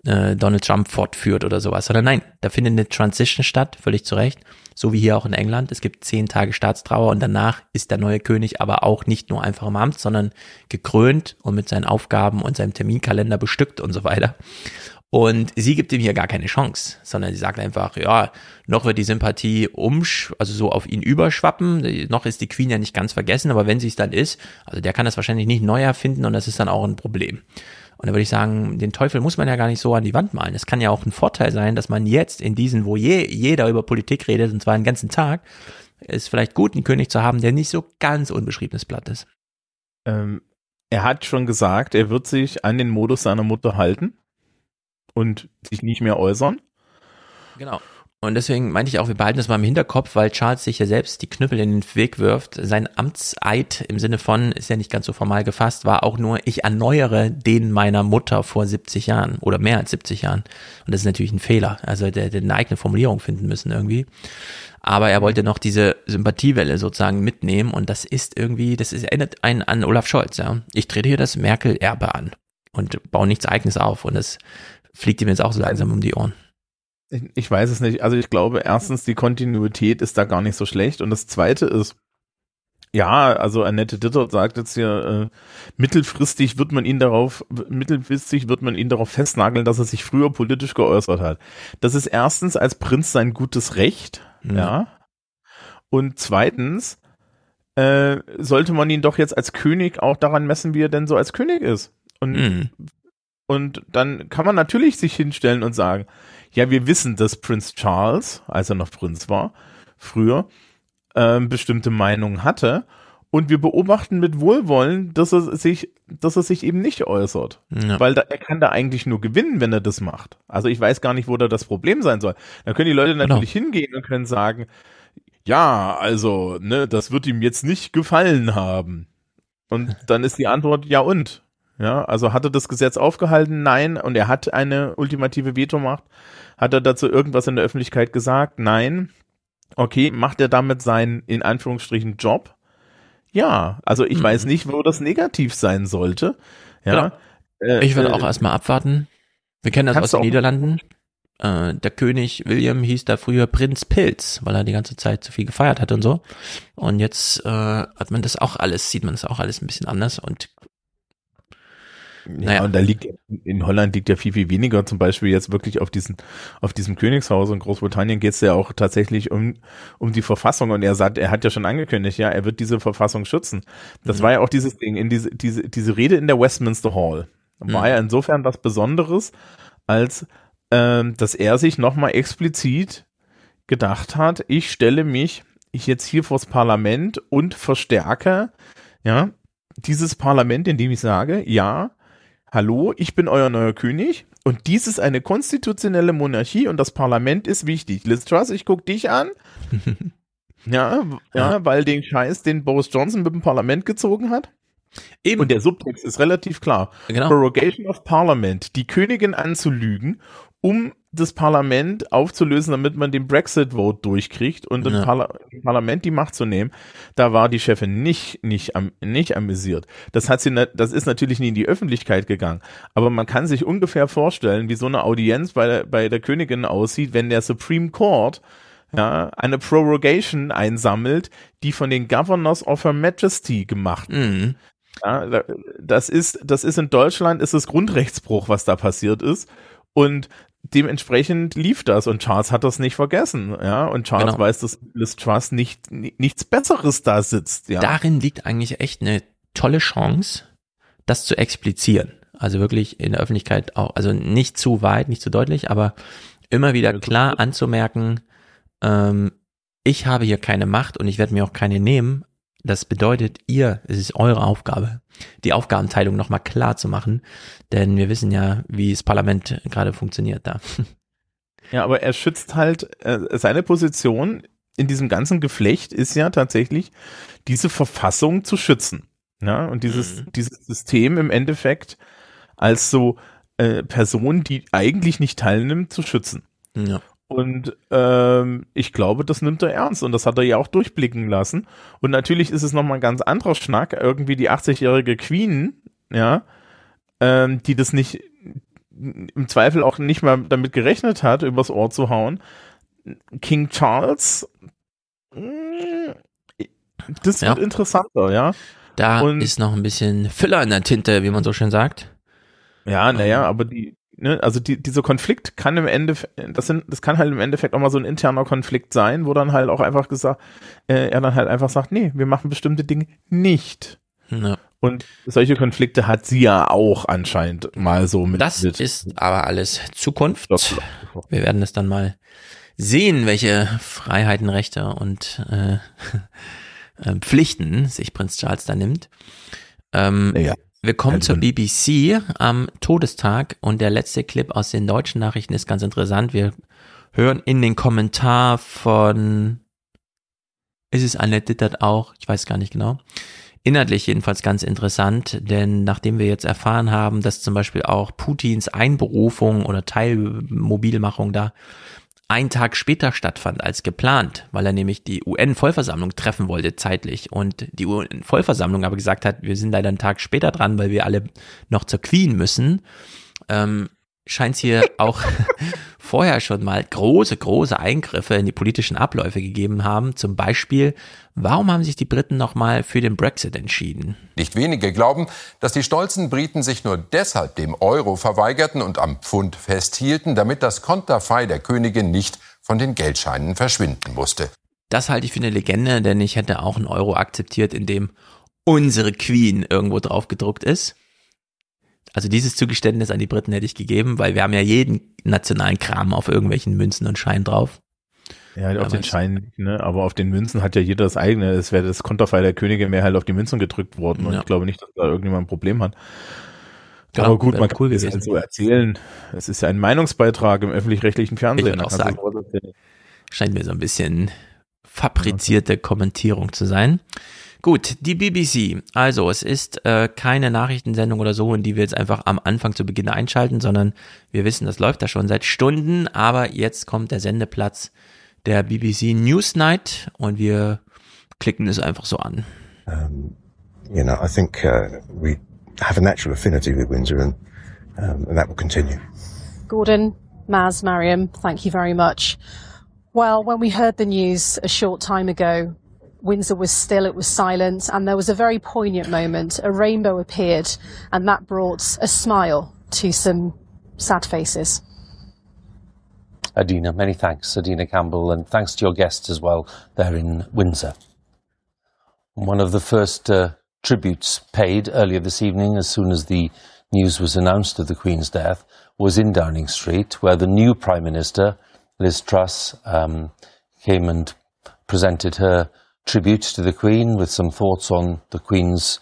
äh, Donald Trump fortführt oder sowas, sondern nein, da findet eine Transition statt, völlig zu Recht so wie hier auch in England. Es gibt zehn Tage Staatstrauer und danach ist der neue König aber auch nicht nur einfach im Amt, sondern gekrönt und mit seinen Aufgaben und seinem Terminkalender bestückt und so weiter. Und sie gibt ihm hier gar keine Chance, sondern sie sagt einfach, ja, noch wird die Sympathie umsch, also so auf ihn überschwappen. Noch ist die Queen ja nicht ganz vergessen, aber wenn sie es dann ist, also der kann das wahrscheinlich nicht neu erfinden und das ist dann auch ein Problem. Und da würde ich sagen, den Teufel muss man ja gar nicht so an die Wand malen. Es kann ja auch ein Vorteil sein, dass man jetzt in diesen, wo je, jeder über Politik redet, und zwar den ganzen Tag, ist vielleicht gut, einen König zu haben, der nicht so ganz unbeschriebenes Blatt ist. Ähm, er hat schon gesagt, er wird sich an den Modus seiner Mutter halten und sich nicht mehr äußern. Genau. Und deswegen meinte ich auch, wir behalten das mal im Hinterkopf, weil Charles sich ja selbst die Knüppel in den Weg wirft. Sein Amtseid im Sinne von, ist ja nicht ganz so formal gefasst, war auch nur, ich erneuere den meiner Mutter vor 70 Jahren oder mehr als 70 Jahren. Und das ist natürlich ein Fehler. Also der, der eine eigene Formulierung finden müssen irgendwie. Aber er wollte noch diese Sympathiewelle sozusagen mitnehmen und das ist irgendwie, das ist, erinnert einen an Olaf Scholz, ja. Ich trete hier das Merkel-Erbe an und baue nichts Eigenes auf und das fliegt ihm jetzt auch so langsam um die Ohren. Ich weiß es nicht. Also ich glaube, erstens, die Kontinuität ist da gar nicht so schlecht. Und das zweite ist, ja, also Annette Ditter sagt jetzt hier, äh, mittelfristig wird man ihn darauf, mittelfristig wird man ihn darauf festnageln, dass er sich früher politisch geäußert hat. Das ist erstens als Prinz sein gutes Recht, mhm. ja. Und zweitens äh, sollte man ihn doch jetzt als König auch daran messen, wie er denn so als König ist. Und, mhm. und dann kann man natürlich sich hinstellen und sagen, ja, wir wissen, dass Prinz Charles, als er noch Prinz war, früher, ähm, bestimmte Meinungen hatte. Und wir beobachten mit Wohlwollen, dass er sich, dass er sich eben nicht äußert. Ja. Weil da, er kann da eigentlich nur gewinnen, wenn er das macht. Also ich weiß gar nicht, wo da das Problem sein soll. Da können die Leute genau. natürlich genau. hingehen und können sagen, ja, also, ne, das wird ihm jetzt nicht gefallen haben. Und dann ist die Antwort, ja und? Ja, also hat er das Gesetz aufgehalten? Nein. Und er hat eine ultimative Vetomacht. Hat er dazu irgendwas in der Öffentlichkeit gesagt? Nein. Okay, macht er damit seinen, in Anführungsstrichen, Job? Ja, also ich mhm. weiß nicht, wo das negativ sein sollte. Ja. Genau. Äh, ich würde äh, auch erstmal abwarten. Wir kennen das aus den Niederlanden. Äh, der König William hieß da früher Prinz Pilz, weil er die ganze Zeit zu viel gefeiert hat und so. Und jetzt äh, hat man das auch alles, sieht man das auch alles ein bisschen anders und ja, naja. und da liegt in Holland liegt ja viel, viel weniger, zum Beispiel jetzt wirklich auf diesen, auf diesem Königshaus. In Großbritannien geht es ja auch tatsächlich um, um die Verfassung und er sagt, er hat ja schon angekündigt, ja, er wird diese Verfassung schützen. Das mhm. war ja auch dieses Ding, in diese, diese, diese Rede in der Westminster Hall. War mhm. ja insofern was Besonderes, als ähm, dass er sich nochmal explizit gedacht hat, ich stelle mich ich jetzt hier vors Parlament und verstärke, ja, dieses Parlament, in dem ich sage, ja, hallo, ich bin euer neuer König und dies ist eine konstitutionelle Monarchie und das Parlament ist wichtig. Liz Truss, ich guck dich an. ja, ja, ja, weil den Scheiß, den Boris Johnson mit dem Parlament gezogen hat. Eben. Und der Subtext ist relativ klar. Genau. Prorogation of Parliament, die Königin anzulügen, um das Parlament aufzulösen, damit man den Brexit-Vote durchkriegt und ja. Parla im Parlament die Macht zu nehmen, da war die Chefin nicht, nicht, am, nicht amüsiert. Das hat sie, das ist natürlich nie in die Öffentlichkeit gegangen. Aber man kann sich ungefähr vorstellen, wie so eine Audienz bei der, bei der Königin aussieht, wenn der Supreme Court ja, eine Prorogation einsammelt, die von den Governors of Her Majesty gemacht mhm. Ja, das ist, das ist in Deutschland ist es Grundrechtsbruch, was da passiert ist. Und dementsprechend lief das und Charles hat das nicht vergessen, ja, und Charles genau. weiß, dass Liz Truss nicht, nichts Besseres da sitzt, ja. Darin liegt eigentlich echt eine tolle Chance, das zu explizieren. Also wirklich in der Öffentlichkeit auch, also nicht zu weit, nicht zu deutlich, aber immer wieder klar anzumerken, ähm, ich habe hier keine Macht und ich werde mir auch keine nehmen, das bedeutet, ihr, es ist eure Aufgabe, die Aufgabenteilung nochmal klar zu machen, denn wir wissen ja, wie das Parlament gerade funktioniert da. Ja, aber er schützt halt, äh, seine Position in diesem ganzen Geflecht ist ja tatsächlich, diese Verfassung zu schützen. Ja, und dieses, mhm. dieses System im Endeffekt als so äh, Person, die eigentlich nicht teilnimmt, zu schützen. Ja. Und ähm, ich glaube, das nimmt er ernst und das hat er ja auch durchblicken lassen. Und natürlich ist es nochmal ein ganz anderer Schnack, irgendwie die 80-jährige Queen, ja, ähm, die das nicht im Zweifel auch nicht mal damit gerechnet hat, übers Ohr zu hauen. King Charles, das ja. wird interessanter, ja. Da und, ist noch ein bisschen Füller in der Tinte, wie man so schön sagt. Ja, naja, ähm. aber die, ne, also die, dieser Konflikt kann im Endeffekt, das sind, das kann halt im Endeffekt auch mal so ein interner Konflikt sein, wo dann halt auch einfach gesagt, äh, er dann halt einfach sagt, nee, wir machen bestimmte Dinge nicht. Ja. Und solche Konflikte hat sie ja auch anscheinend mal so mit. Das mit. ist aber alles Zukunft. Wir werden es dann mal sehen, welche Freiheiten, Rechte und äh, äh, Pflichten sich Prinz Charles da nimmt. Ähm, ja. Wir kommen zur BBC am Todestag und der letzte Clip aus den deutschen Nachrichten ist ganz interessant. Wir hören in den Kommentar von, ist es Annette Dittert auch? Ich weiß gar nicht genau. Inhaltlich jedenfalls ganz interessant, denn nachdem wir jetzt erfahren haben, dass zum Beispiel auch Putins Einberufung oder Teilmobilmachung da ein Tag später stattfand als geplant, weil er nämlich die UN-Vollversammlung treffen wollte zeitlich. Und die UN-Vollversammlung aber gesagt hat, wir sind leider einen Tag später dran, weil wir alle noch zur Queen müssen, ähm, scheint es hier auch vorher schon mal große, große Eingriffe in die politischen Abläufe gegeben haben. Zum Beispiel, warum haben sich die Briten nochmal für den Brexit entschieden? Nicht wenige glauben, dass die stolzen Briten sich nur deshalb dem Euro verweigerten und am Pfund festhielten, damit das Konterfei der Königin nicht von den Geldscheinen verschwinden musste. Das halte ich für eine Legende, denn ich hätte auch einen Euro akzeptiert, in dem unsere Queen irgendwo drauf gedruckt ist. Also dieses Zugeständnis an die Briten hätte ich gegeben, weil wir haben ja jeden nationalen Kram auf irgendwelchen Münzen und Scheinen drauf. Ja, auf den Scheinen, ne? aber auf den Münzen hat ja jeder das eigene. Es wäre das Konterfei der Könige mehr halt auf die Münzen gedrückt worden und ja. ich glaube nicht, dass da irgendjemand ein Problem hat. Genau, aber gut, man kann cool das halt so erzählen. Es ist ja ein Meinungsbeitrag im öffentlich-rechtlichen Fernsehen. Ich auch sagen. Scheint mir so ein bisschen fabrizierte Kommentierung zu sein. Gut, die BBC. Also es ist äh, keine Nachrichtensendung oder so, in die wir jetzt einfach am Anfang zu Beginn einschalten, sondern wir wissen, das läuft da schon seit Stunden, aber jetzt kommt der Sendeplatz der BBC Newsnight und wir klicken es einfach so an. Um, you know, I think uh, we have a natural affinity with Windsor and, um, and that will continue. Gordon, Maz, Mariam, thank you very much. Well, when we heard the news a short time ago, Windsor was still, it was silent, and there was a very poignant moment. A rainbow appeared, and that brought a smile to some sad faces. Adina, many thanks, Adina Campbell, and thanks to your guests as well there in Windsor. One of the first uh, tributes paid earlier this evening, as soon as the news was announced of the Queen's death, was in Downing Street, where the new Prime Minister, Liz Truss, um, came and presented her tribute to the Queen with some thoughts on the Queen's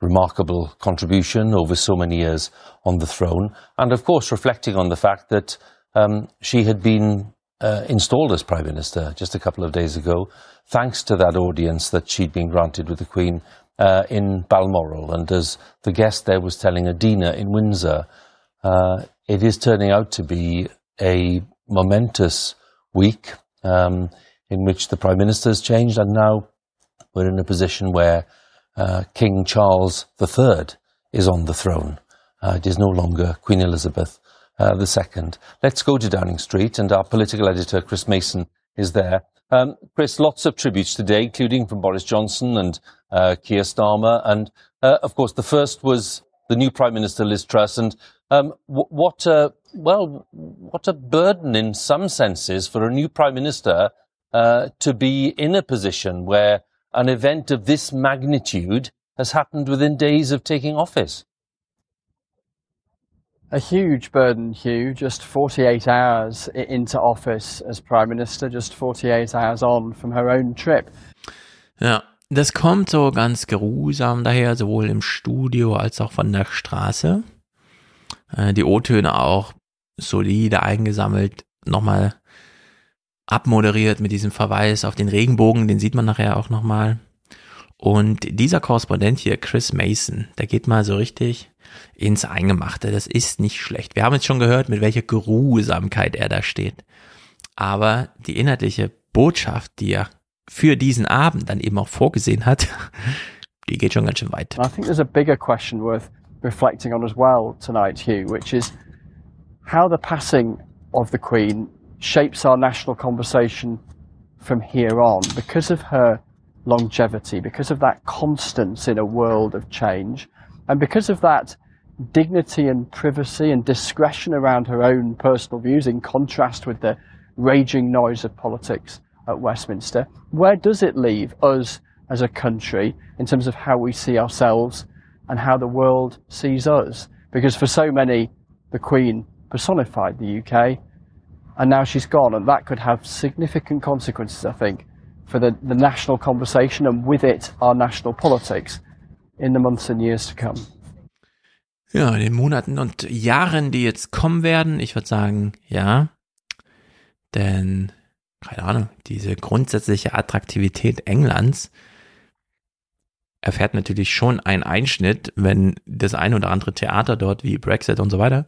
remarkable contribution over so many years on the throne, and of course reflecting on the fact that um, she had been uh, installed as Prime Minister just a couple of days ago, thanks to that audience that she'd been granted with the Queen uh, in Balmoral. And as the guest there was telling Adina in Windsor, uh, it is turning out to be a momentous week. Um, in which the Prime Minister has changed, and now we're in a position where uh, King Charles III is on the throne. Uh, it is no longer Queen Elizabeth uh, II. Let's go to Downing Street, and our political editor, Chris Mason, is there. Um, Chris, lots of tributes today, including from Boris Johnson and uh, Keir Starmer. And, uh, of course, the first was the new Prime Minister, Liz Truss. And um, what, a, well, what a burden in some senses for a new Prime Minister uh, to be in a position where an event of this magnitude has happened within days of taking office. A huge burden, Hugh, just 48 hours into office as Prime Minister, just 48 hours on from her own trip. Ja, das kommt so ganz geruhsam daher, sowohl im Studio als auch von der Straße. Äh, die O-Töne auch solide eingesammelt. Nochmal abmoderiert mit diesem Verweis auf den Regenbogen, den sieht man nachher auch nochmal. Und dieser Korrespondent hier, Chris Mason, der geht mal so richtig ins Eingemachte. Das ist nicht schlecht. Wir haben jetzt schon gehört, mit welcher Geruhsamkeit er da steht. Aber die inhaltliche Botschaft, die er für diesen Abend dann eben auch vorgesehen hat, die geht schon ganz schön weit. I think there's a bigger question worth reflecting on as well tonight, Hugh, which is how the passing of the Queen shapes our national conversation from here on because of her longevity, because of that constance in a world of change, and because of that dignity and privacy and discretion around her own personal views in contrast with the raging noise of politics at Westminster. Where does it leave us as a country in terms of how we see ourselves and how the world sees us? Because for so many, the Queen personified the UK, and now she's gone, and that could have significant consequences, I think, for the, the national conversation and with it our national politics in the months and years to come. Ja, in den Monaten und Jahren, die jetzt kommen werden, ich würde sagen, ja, Denn, keine Ahnung, diese grundsätzliche Attraktivität Englands erfährt natürlich schon einen Einschnitt, wenn das ein oder andere Theater dort wie Brexit und so weiter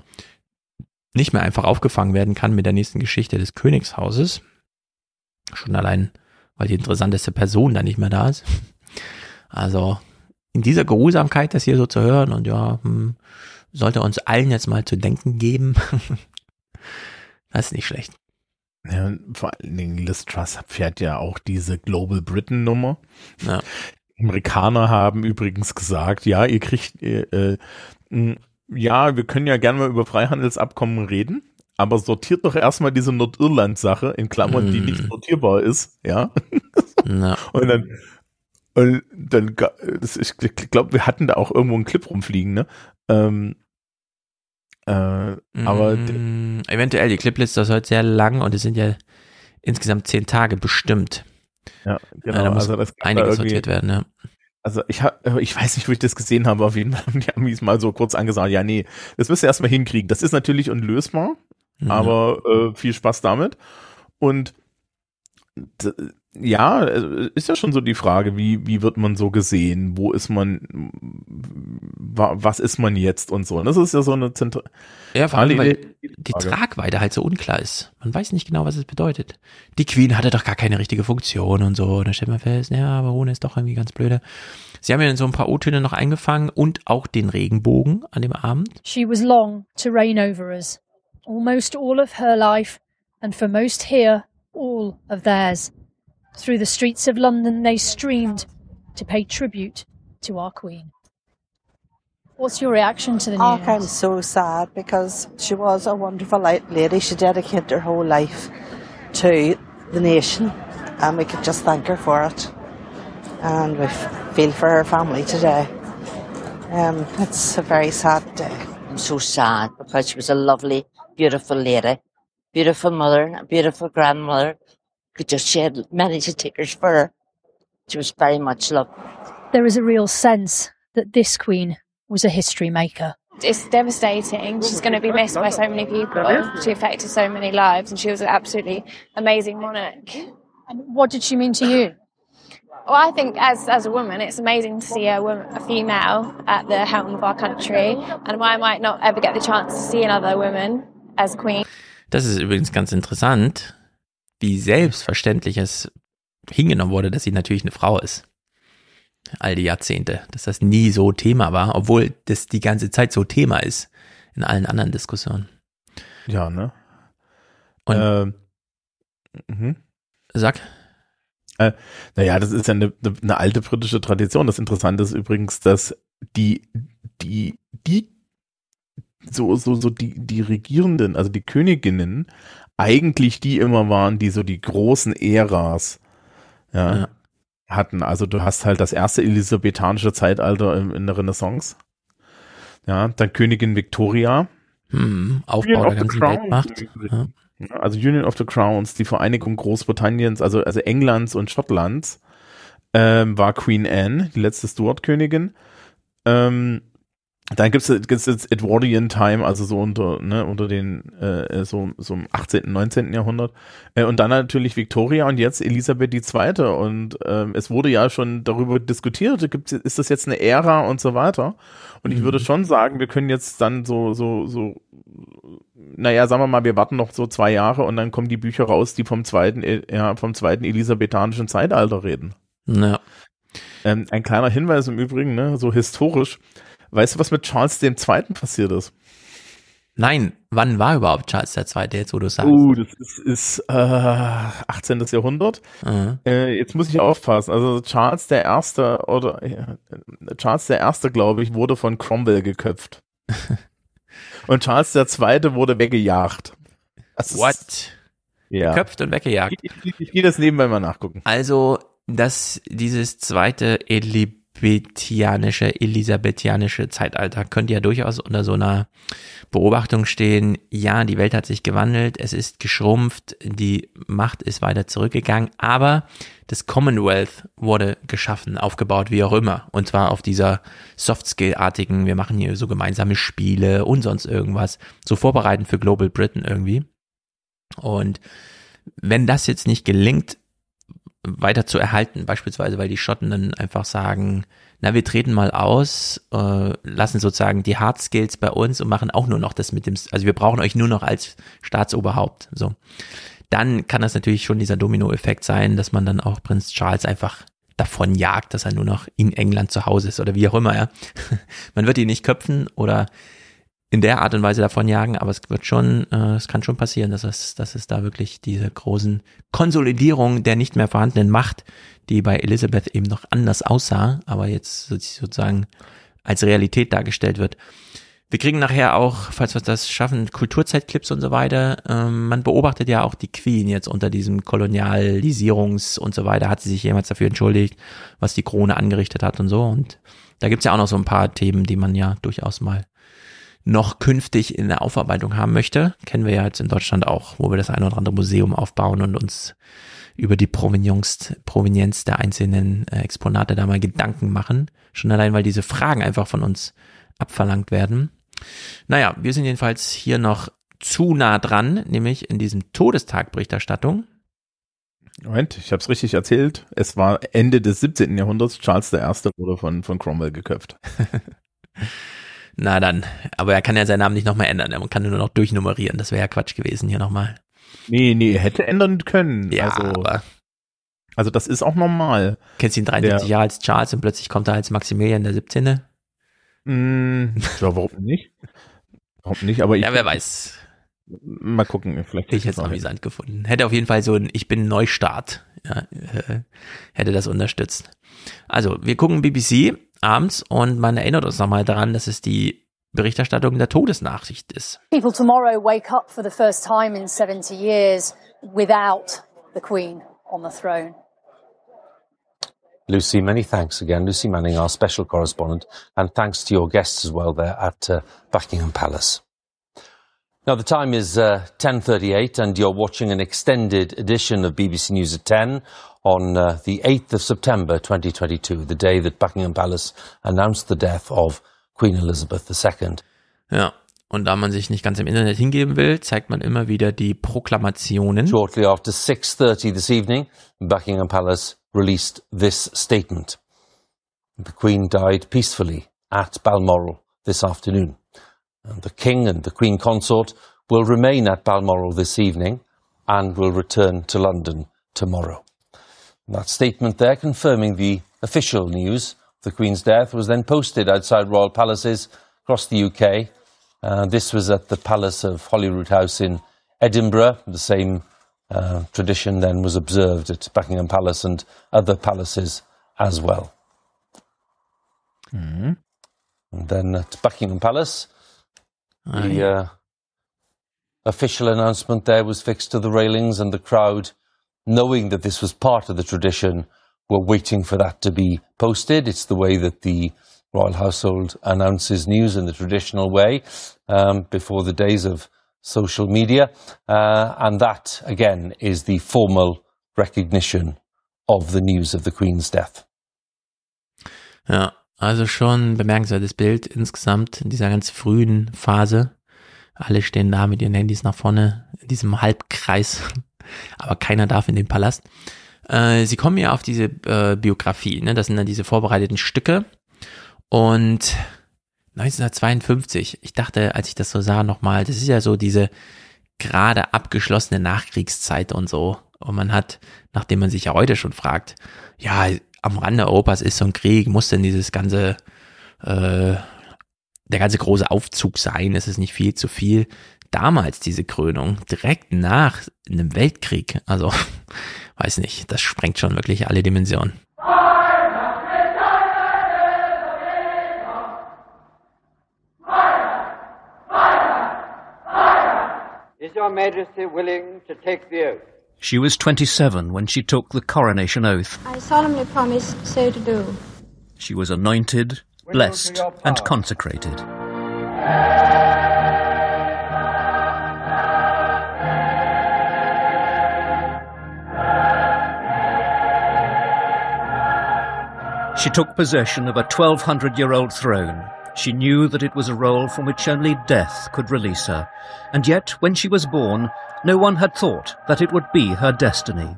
nicht mehr einfach aufgefangen werden kann mit der nächsten Geschichte des Königshauses. Schon allein, weil die interessanteste Person da nicht mehr da ist. Also in dieser Geruhsamkeit, das hier so zu hören und ja, hm, sollte uns allen jetzt mal zu denken geben. das ist nicht schlecht. Ja, vor allen Dingen Liz Truss fährt ja auch diese Global Britain Nummer. Ja. Amerikaner haben übrigens gesagt, ja, ihr kriegt, äh, äh, ja, wir können ja gerne mal über Freihandelsabkommen reden, aber sortiert doch erstmal diese Nordirland-Sache in Klammern, mm. die nicht sortierbar ist, ja. No. Und dann, und dann, ich glaube, wir hatten da auch irgendwo einen Clip rumfliegen, ne? Ähm, äh, aber mm, eventuell, die Clipliste ist heute sehr lang und es sind ja insgesamt zehn Tage bestimmt. Ja, genau. Da muss also das einiges da sortiert werden, ja. Also ich hab, ich weiß nicht, wo ich das gesehen habe, auf jeden Fall haben die Amis mal so kurz angesagt, ja, nee, das wirst du erstmal hinkriegen. Das ist natürlich unlösbar, mhm. aber äh, viel Spaß damit. Und ja, ist ja schon so die Frage, wie, wie wird man so gesehen? Wo ist man, was ist man jetzt und so. Und das ist ja so eine zentrale. Ja, vor allem, weil die Tragweite halt so unklar ist. Man weiß nicht genau, was es bedeutet. Die Queen hatte doch gar keine richtige Funktion und so. Und dann stellt man fest, ja, aber Rune ist doch irgendwie ganz blöde. Sie haben ja so ein paar O-Töne noch eingefangen und auch den Regenbogen an dem Abend. She was long to reign over us. Almost all of her life and for most here, all of theirs. Through the streets of London they streamed to pay tribute to our Queen. What's your reaction to the news? Oh, I'm so sad because she was a wonderful lady. She dedicated her whole life to the nation, and we could just thank her for it. And we feel for her family today. Um, it's a very sad day. I'm so sad because she was a lovely, beautiful lady, beautiful mother, a beautiful grandmother, could just she had many takers for her. She was very much loved. There is a real sense that this queen was a history maker. It's devastating. She's going to be missed by so many people. She affected so many lives, and she was an absolutely amazing monarch. And what did she mean to you? Well, I think as as a woman, it's amazing to see a woman, a female, at the helm of our country, and why I might not ever get the chance to see another woman as queen. Das ist übrigens ganz interessant. Wie selbstverständlich es hingenommen wurde, dass sie natürlich eine Frau ist. All die Jahrzehnte, dass das nie so Thema war, obwohl das die ganze Zeit so Thema ist in allen anderen Diskussionen. Ja, ne? Und äh, mhm. sag. Äh, naja, das ist ja eine, eine alte britische Tradition. Das Interessante ist übrigens, dass die, die, die, so, so, so die, die Regierenden, also die Königinnen, eigentlich die immer waren, die so die großen Äras ja, ja. hatten. Also du hast halt das erste elisabethanische Zeitalter in, in der Renaissance. Ja, dann Königin Victoria. Hm, Aufbau der ganzen Weltmacht. Ja. Also Union of the Crowns, die Vereinigung Großbritanniens, also, also Englands und Schottlands, ähm, war Queen Anne, die letzte Stuart-Königin. Ähm, dann gibt's jetzt Edwardian Time, also so unter ne, unter den äh, so so im 18., 19. Jahrhundert äh, und dann natürlich Victoria und jetzt Elisabeth II. und ähm, es wurde ja schon darüber diskutiert, gibt's ist das jetzt eine Ära und so weiter und ich würde mhm. schon sagen, wir können jetzt dann so so so naja, sagen wir mal, wir warten noch so zwei Jahre und dann kommen die Bücher raus, die vom zweiten äh, ja vom zweiten elisabethanischen Zeitalter reden. Ja. Ähm, ein kleiner Hinweis im Übrigen, ne, so historisch Weißt du, was mit Charles II. passiert ist? Nein, wann war überhaupt Charles II. jetzt, wo du sagst? Uh, das ist, ist äh, 18. Jahrhundert. Mhm. Äh, jetzt muss ich aufpassen. Also Charles der Erste oder äh, Charles der Erste, glaube ich, wurde von Cromwell geköpft. und Charles der Zweite wurde weggejagt. Das What? Ist, ja. Geköpft und weggejagt. Ich, ich, ich, ich gehe das nebenbei mal nachgucken. Also, dass dieses zweite Elib elizabethianische, elisabethianische Zeitalter könnte ja durchaus unter so einer Beobachtung stehen, ja, die Welt hat sich gewandelt, es ist geschrumpft, die Macht ist weiter zurückgegangen, aber das Commonwealth wurde geschaffen, aufgebaut, wie auch immer. Und zwar auf dieser Soft-Skill-artigen, wir machen hier so gemeinsame Spiele und sonst irgendwas, so vorbereitend für Global Britain irgendwie. Und wenn das jetzt nicht gelingt, weiter zu erhalten, beispielsweise weil die Schotten dann einfach sagen, na, wir treten mal aus, äh, lassen sozusagen die Hard Skills bei uns und machen auch nur noch das mit dem, also wir brauchen euch nur noch als Staatsoberhaupt, so. Dann kann das natürlich schon dieser Dominoeffekt sein, dass man dann auch Prinz Charles einfach davon jagt, dass er nur noch in England zu Hause ist oder wie auch immer, ja. man wird ihn nicht köpfen oder in der Art und Weise davon jagen, aber es wird schon, äh, es kann schon passieren, dass es, dass es da wirklich diese großen Konsolidierung der nicht mehr vorhandenen Macht, die bei Elizabeth eben noch anders aussah, aber jetzt sozusagen als Realität dargestellt wird. Wir kriegen nachher auch, falls wir das schaffen, Kulturzeitklips und so weiter. Ähm, man beobachtet ja auch die Queen jetzt unter diesem Kolonialisierungs- und so weiter. Hat sie sich jemals dafür entschuldigt, was die Krone angerichtet hat und so. Und da gibt's ja auch noch so ein paar Themen, die man ja durchaus mal noch künftig in der Aufarbeitung haben möchte. Kennen wir ja jetzt in Deutschland auch, wo wir das ein oder andere Museum aufbauen und uns über die Provenienz, Provenienz der einzelnen äh, Exponate da mal Gedanken machen. Schon allein, weil diese Fragen einfach von uns abverlangt werden. Naja, wir sind jedenfalls hier noch zu nah dran, nämlich in diesem Todestagberichterstattung. Moment, ich habe es richtig erzählt. Es war Ende des 17. Jahrhunderts. Charles I. wurde von, von Cromwell geköpft. Na dann, aber er kann ja seinen Namen nicht nochmal ändern. Er kann nur noch durchnummerieren. Das wäre ja Quatsch gewesen hier nochmal. Nee, nee, hätte ändern können. Ja, also, aber. Also das ist auch normal. Kennst du ihn 73 Jahre als Charles und plötzlich kommt er als Maximilian der 17. Mm, ja, warum nicht? Warum nicht? Aber ich, ja, wer weiß. Mal gucken, vielleicht. Ich hätte es amüsant gefunden. Hätte auf jeden Fall so ein Ich bin Neustart. Ja, äh, hätte das unterstützt. Also, wir gucken BBC abends und man erinnert uns nochmal daran, dass es die Berichterstattung der Todesnachricht ist. People tomorrow wake up for the first time in 70 years without the Queen on the throne. Lucy, many thanks again. Lucy Manning, our special correspondent, and thanks to your guests as well there at uh, Buckingham Palace. Now the time is uh, 10.38 and you're watching an extended edition of BBC News at 10 on uh, the 8th of September 2022, the day that Buckingham Palace announced the death of Queen Elizabeth II. Ja, und da man sich nicht ganz im Internet hingeben will, zeigt man immer wieder die Proklamationen. Shortly after 6.30 this evening, Buckingham Palace released this statement. The Queen died peacefully at Balmoral this afternoon. And the King and the Queen Consort will remain at Balmoral this evening and will return to London tomorrow. That statement there confirming the official news of the Queen's death was then posted outside royal palaces across the UK. Uh, this was at the Palace of Holyrood House in Edinburgh. The same uh, tradition then was observed at Buckingham Palace and other palaces as well. Mm-hmm. And then at Buckingham Palace, the uh, official announcement there was fixed to the railings, and the crowd, knowing that this was part of the tradition, were waiting for that to be posted. It's the way that the royal household announces news in the traditional way um, before the days of social media. Uh, and that, again, is the formal recognition of the news of the Queen's death. Ja, also schon bemerkenswertes Bild insgesamt in dieser ganz frühen Phase. Alle stehen da mit ihren Handys nach vorne in diesem Halbkreis, aber keiner darf in den Palast. Äh, sie kommen ja auf diese äh, Biografie, ne? das sind dann diese vorbereiteten Stücke. Und 1952, ich dachte, als ich das so sah nochmal, das ist ja so diese gerade abgeschlossene Nachkriegszeit und so. Und man hat, nachdem man sich ja heute schon fragt, ja, am Rande Europas ist so ein Krieg, muss denn dieses ganze, äh, der ganze große Aufzug sein, ist es nicht viel zu viel. Damals diese Krönung, direkt nach einem Weltkrieg, also weiß nicht, das sprengt schon wirklich alle Dimensionen. Is Your Majesty willing to take the oath? She was 27 when she took the coronation oath. I solemnly promise so to do. She was anointed, blessed, and consecrated. She took possession of a 1200 year old throne, She knew that it was a role from which only death could release her, and yet, when she was born, no one had thought that it would be her destiny.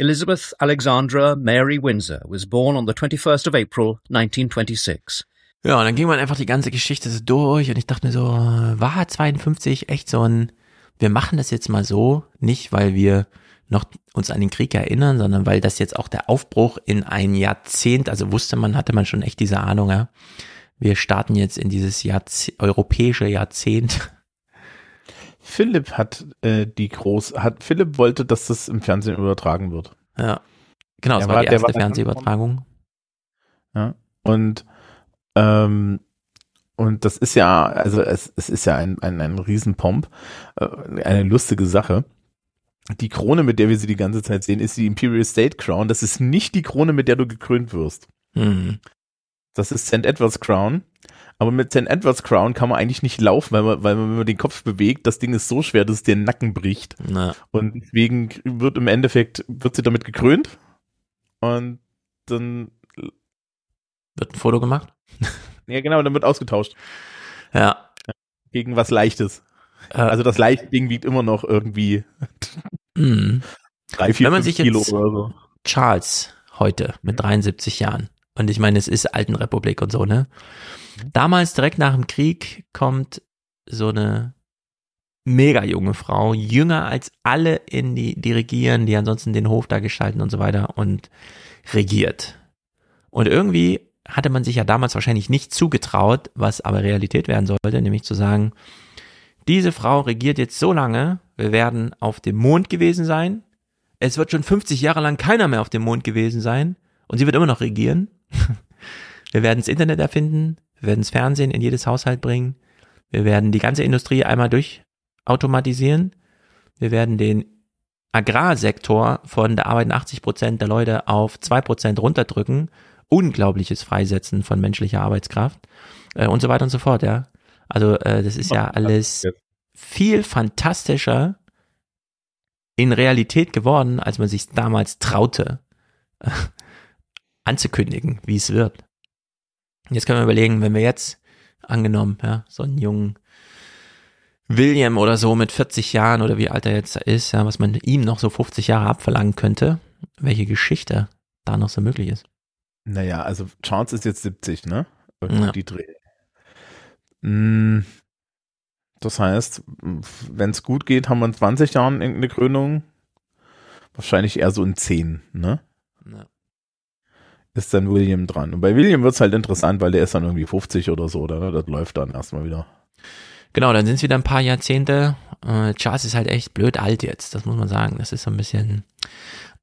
Elizabeth Alexandra Mary Windsor was born on the 21st of April 1926. Ja, und dann ging man einfach die ganze Geschichte so durch und ich dachte mir so, äh, war 52 echt so ein, wir machen das jetzt mal so, nicht weil wir noch uns an den Krieg erinnern, sondern weil das jetzt auch der Aufbruch in ein Jahrzehnt, also wusste man, hatte man schon echt diese Ahnung, ja. Wir starten jetzt in dieses Jahrzeh europäische Jahrzehnt. Philipp hat äh, die groß, hat Philipp wollte, dass das im Fernsehen übertragen wird. Ja. Genau, das Der war die erste der Fernsehübertragung. Ja. Und ähm, und das ist ja, also es, es ist ja ein, ein, ein Riesenpomp, äh, eine lustige Sache. Die Krone, mit der wir sie die ganze Zeit sehen, ist die Imperial State Crown. Das ist nicht die Krone, mit der du gekrönt wirst. Mhm. Das ist St. Edward's Crown. Aber mit St. Edward's Crown kann man eigentlich nicht laufen, weil man, weil man, wenn man den Kopf bewegt, das Ding ist so schwer, dass es dir den Nacken bricht. Na. Und deswegen wird im Endeffekt, wird sie damit gekrönt. Und dann, Wird ein Foto gemacht? ja genau, dann wird ausgetauscht. Ja. Gegen was Leichtes. Äh, Also das leichte Ding wiegt immer noch irgendwie Mhm. drei, vier, Wenn man sich Kilo jetzt oder so. Charles heute mit 73 Jahren und ich meine, es ist Altenrepublik und so, ne? Damals direkt nach dem Krieg kommt so eine mega junge Frau, jünger als alle in die, die regieren, die ansonsten den Hof da gestalten und so weiter und regiert. Und irgendwie hatte man sich ja damals wahrscheinlich nicht zugetraut, was aber Realität werden sollte, nämlich zu sagen, diese Frau regiert jetzt so lange, wir werden auf dem Mond gewesen sein, es wird schon 50 Jahre lang keiner mehr auf dem Mond gewesen sein. Und sie wird immer noch regieren. Wir werden das Internet erfinden, wir werden das Fernsehen in jedes Haushalt bringen, wir werden die ganze Industrie einmal durchautomatisieren, wir werden den Agrarsektor von da arbeiten 80 Prozent der Leute auf zwei Prozent runterdrücken, unglaubliches Freisetzen von menschlicher Arbeitskraft äh, und so weiter und so fort, ja. Also äh, das ist ja alles viel fantastischer in Realität geworden, als man sich damals traute äh, anzukündigen, wie es wird. Jetzt können wir überlegen, wenn wir jetzt angenommen, ja, so einen jungen William oder so mit 40 Jahren oder wie alt er jetzt ist, ja, was man ihm noch so 50 Jahre abverlangen könnte, welche Geschichte da noch so möglich ist. Naja, also Charles ist jetzt 70, ne? Irgendwie Ja. die Dreh. Mm, Das heißt, wenn es gut geht, haben wir in 20 Jahren irgendeine Krönung. Wahrscheinlich eher so in 10, ne? Ja. Ist dann William dran. Und bei William wird's halt interessant, weil der ist dann irgendwie 50 oder so, oder? ne? Das läuft dann erstmal wieder. Genau, dann sind es wieder ein paar Jahrzehnte. Äh, Charles ist halt echt blöd alt jetzt, das muss man sagen. Das ist so ein bisschen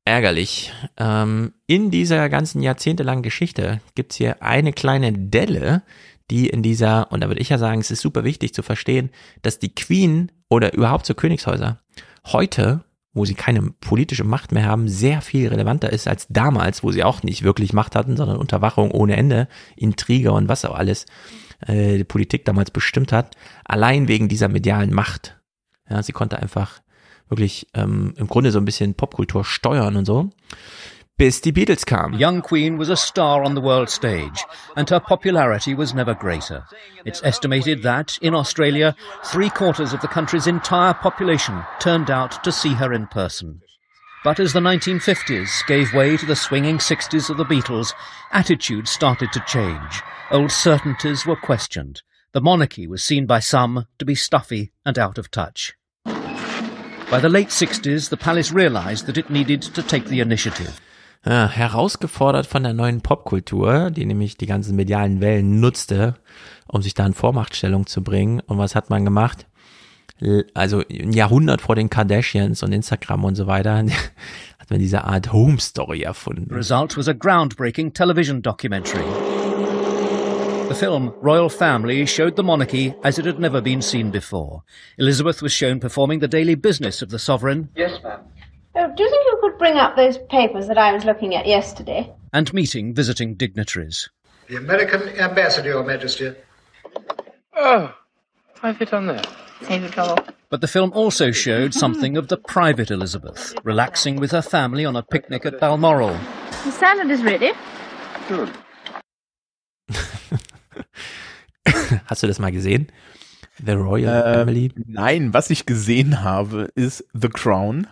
ärgerlich. Ähm, in dieser ganzen jahrzehntelangen Geschichte gibt's hier eine kleine Delle, die in dieser, und da würde ich ja sagen, es ist super wichtig zu verstehen, dass die Queen oder überhaupt so Königshäuser heute, wo sie keine politische Macht mehr haben, sehr viel relevanter ist als damals, wo sie auch nicht wirklich Macht hatten, sondern Unterwachung ohne Ende, Intrige und was auch alles äh, die Politik damals bestimmt hat, allein wegen dieser medialen Macht. Ja, sie konnte einfach wirklich ähm, im Grunde so ein bisschen Popkultur steuern und so, bis die Beatles. Young Queen was a star on the world stage, and her popularity was never greater. It's estimated that, in Australia, three quarters of the country's entire population turned out to see her in person. But as the 1950s gave way to the swinging 60s of the Beatles, attitudes started to change. Old certainties were questioned. The monarchy was seen by some to be stuffy and out of touch. By the late 60s, the palace realized that it needed to take the initiative. Ja, herausgefordert von der neuen Popkultur, die nämlich die ganzen medialen Wellen nutzte, um sich da in Vormachtstellung zu bringen. Und was hat man gemacht? Also ein Jahrhundert vor den Kardashians und Instagram und so weiter hat man diese Art Home Story erfunden. The result was a groundbreaking television documentary. The film Royal Family showed the monarchy as it had never been seen before. Elizabeth was shown performing the daily business of the sovereign Yes, ma'am. Oh, do you think you could bring up those papers that I was looking at yesterday? and meeting visiting dignitaries. The American ambassador, Your Majesty. Oh, how have you done that? Save your trouble. But the film also showed something of the private Elizabeth, relaxing with her family on a picnic at Balmoral. The salad is ready. Good. Hast du das mal gesehen? The Royal Äh, Family? Nein, was ich gesehen habe, ist The Crown.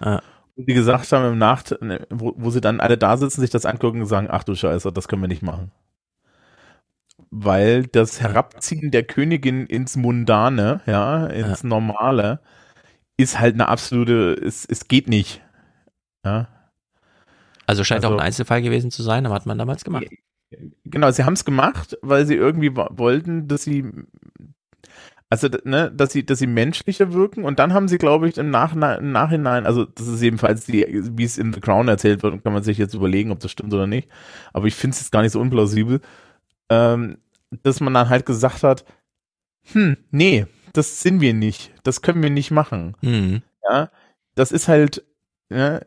Ah. Wo die gesagt haben, im Nacht, ne, wo, wo sie dann alle da sitzen, sich das angucken und sagen, ach du Scheiße, das können wir nicht machen. Weil das Herabziehen der Königin ins Mundane, ja, ins Normale, ist halt eine absolute, es, es geht nicht. Ja. Also scheint Also- auch ein Einzelfall gewesen zu sein, aber hat man damals gemacht. Genau, sie haben es gemacht, weil sie irgendwie wo- wollten, dass sie also ne, dass sie, dass sie menschlicher wirken und dann haben sie, glaube ich, im Nachhinein, im Nachhinein, also das ist jedenfalls die, wie es in The Crown erzählt wird, kann man sich jetzt überlegen, ob das stimmt oder nicht. Aber ich finde es jetzt gar nicht so unplausibel, ähm, dass man dann halt gesagt hat, hm, nee, das sind wir nicht, das können wir nicht machen. Mhm. Ja, das ist halt, ja,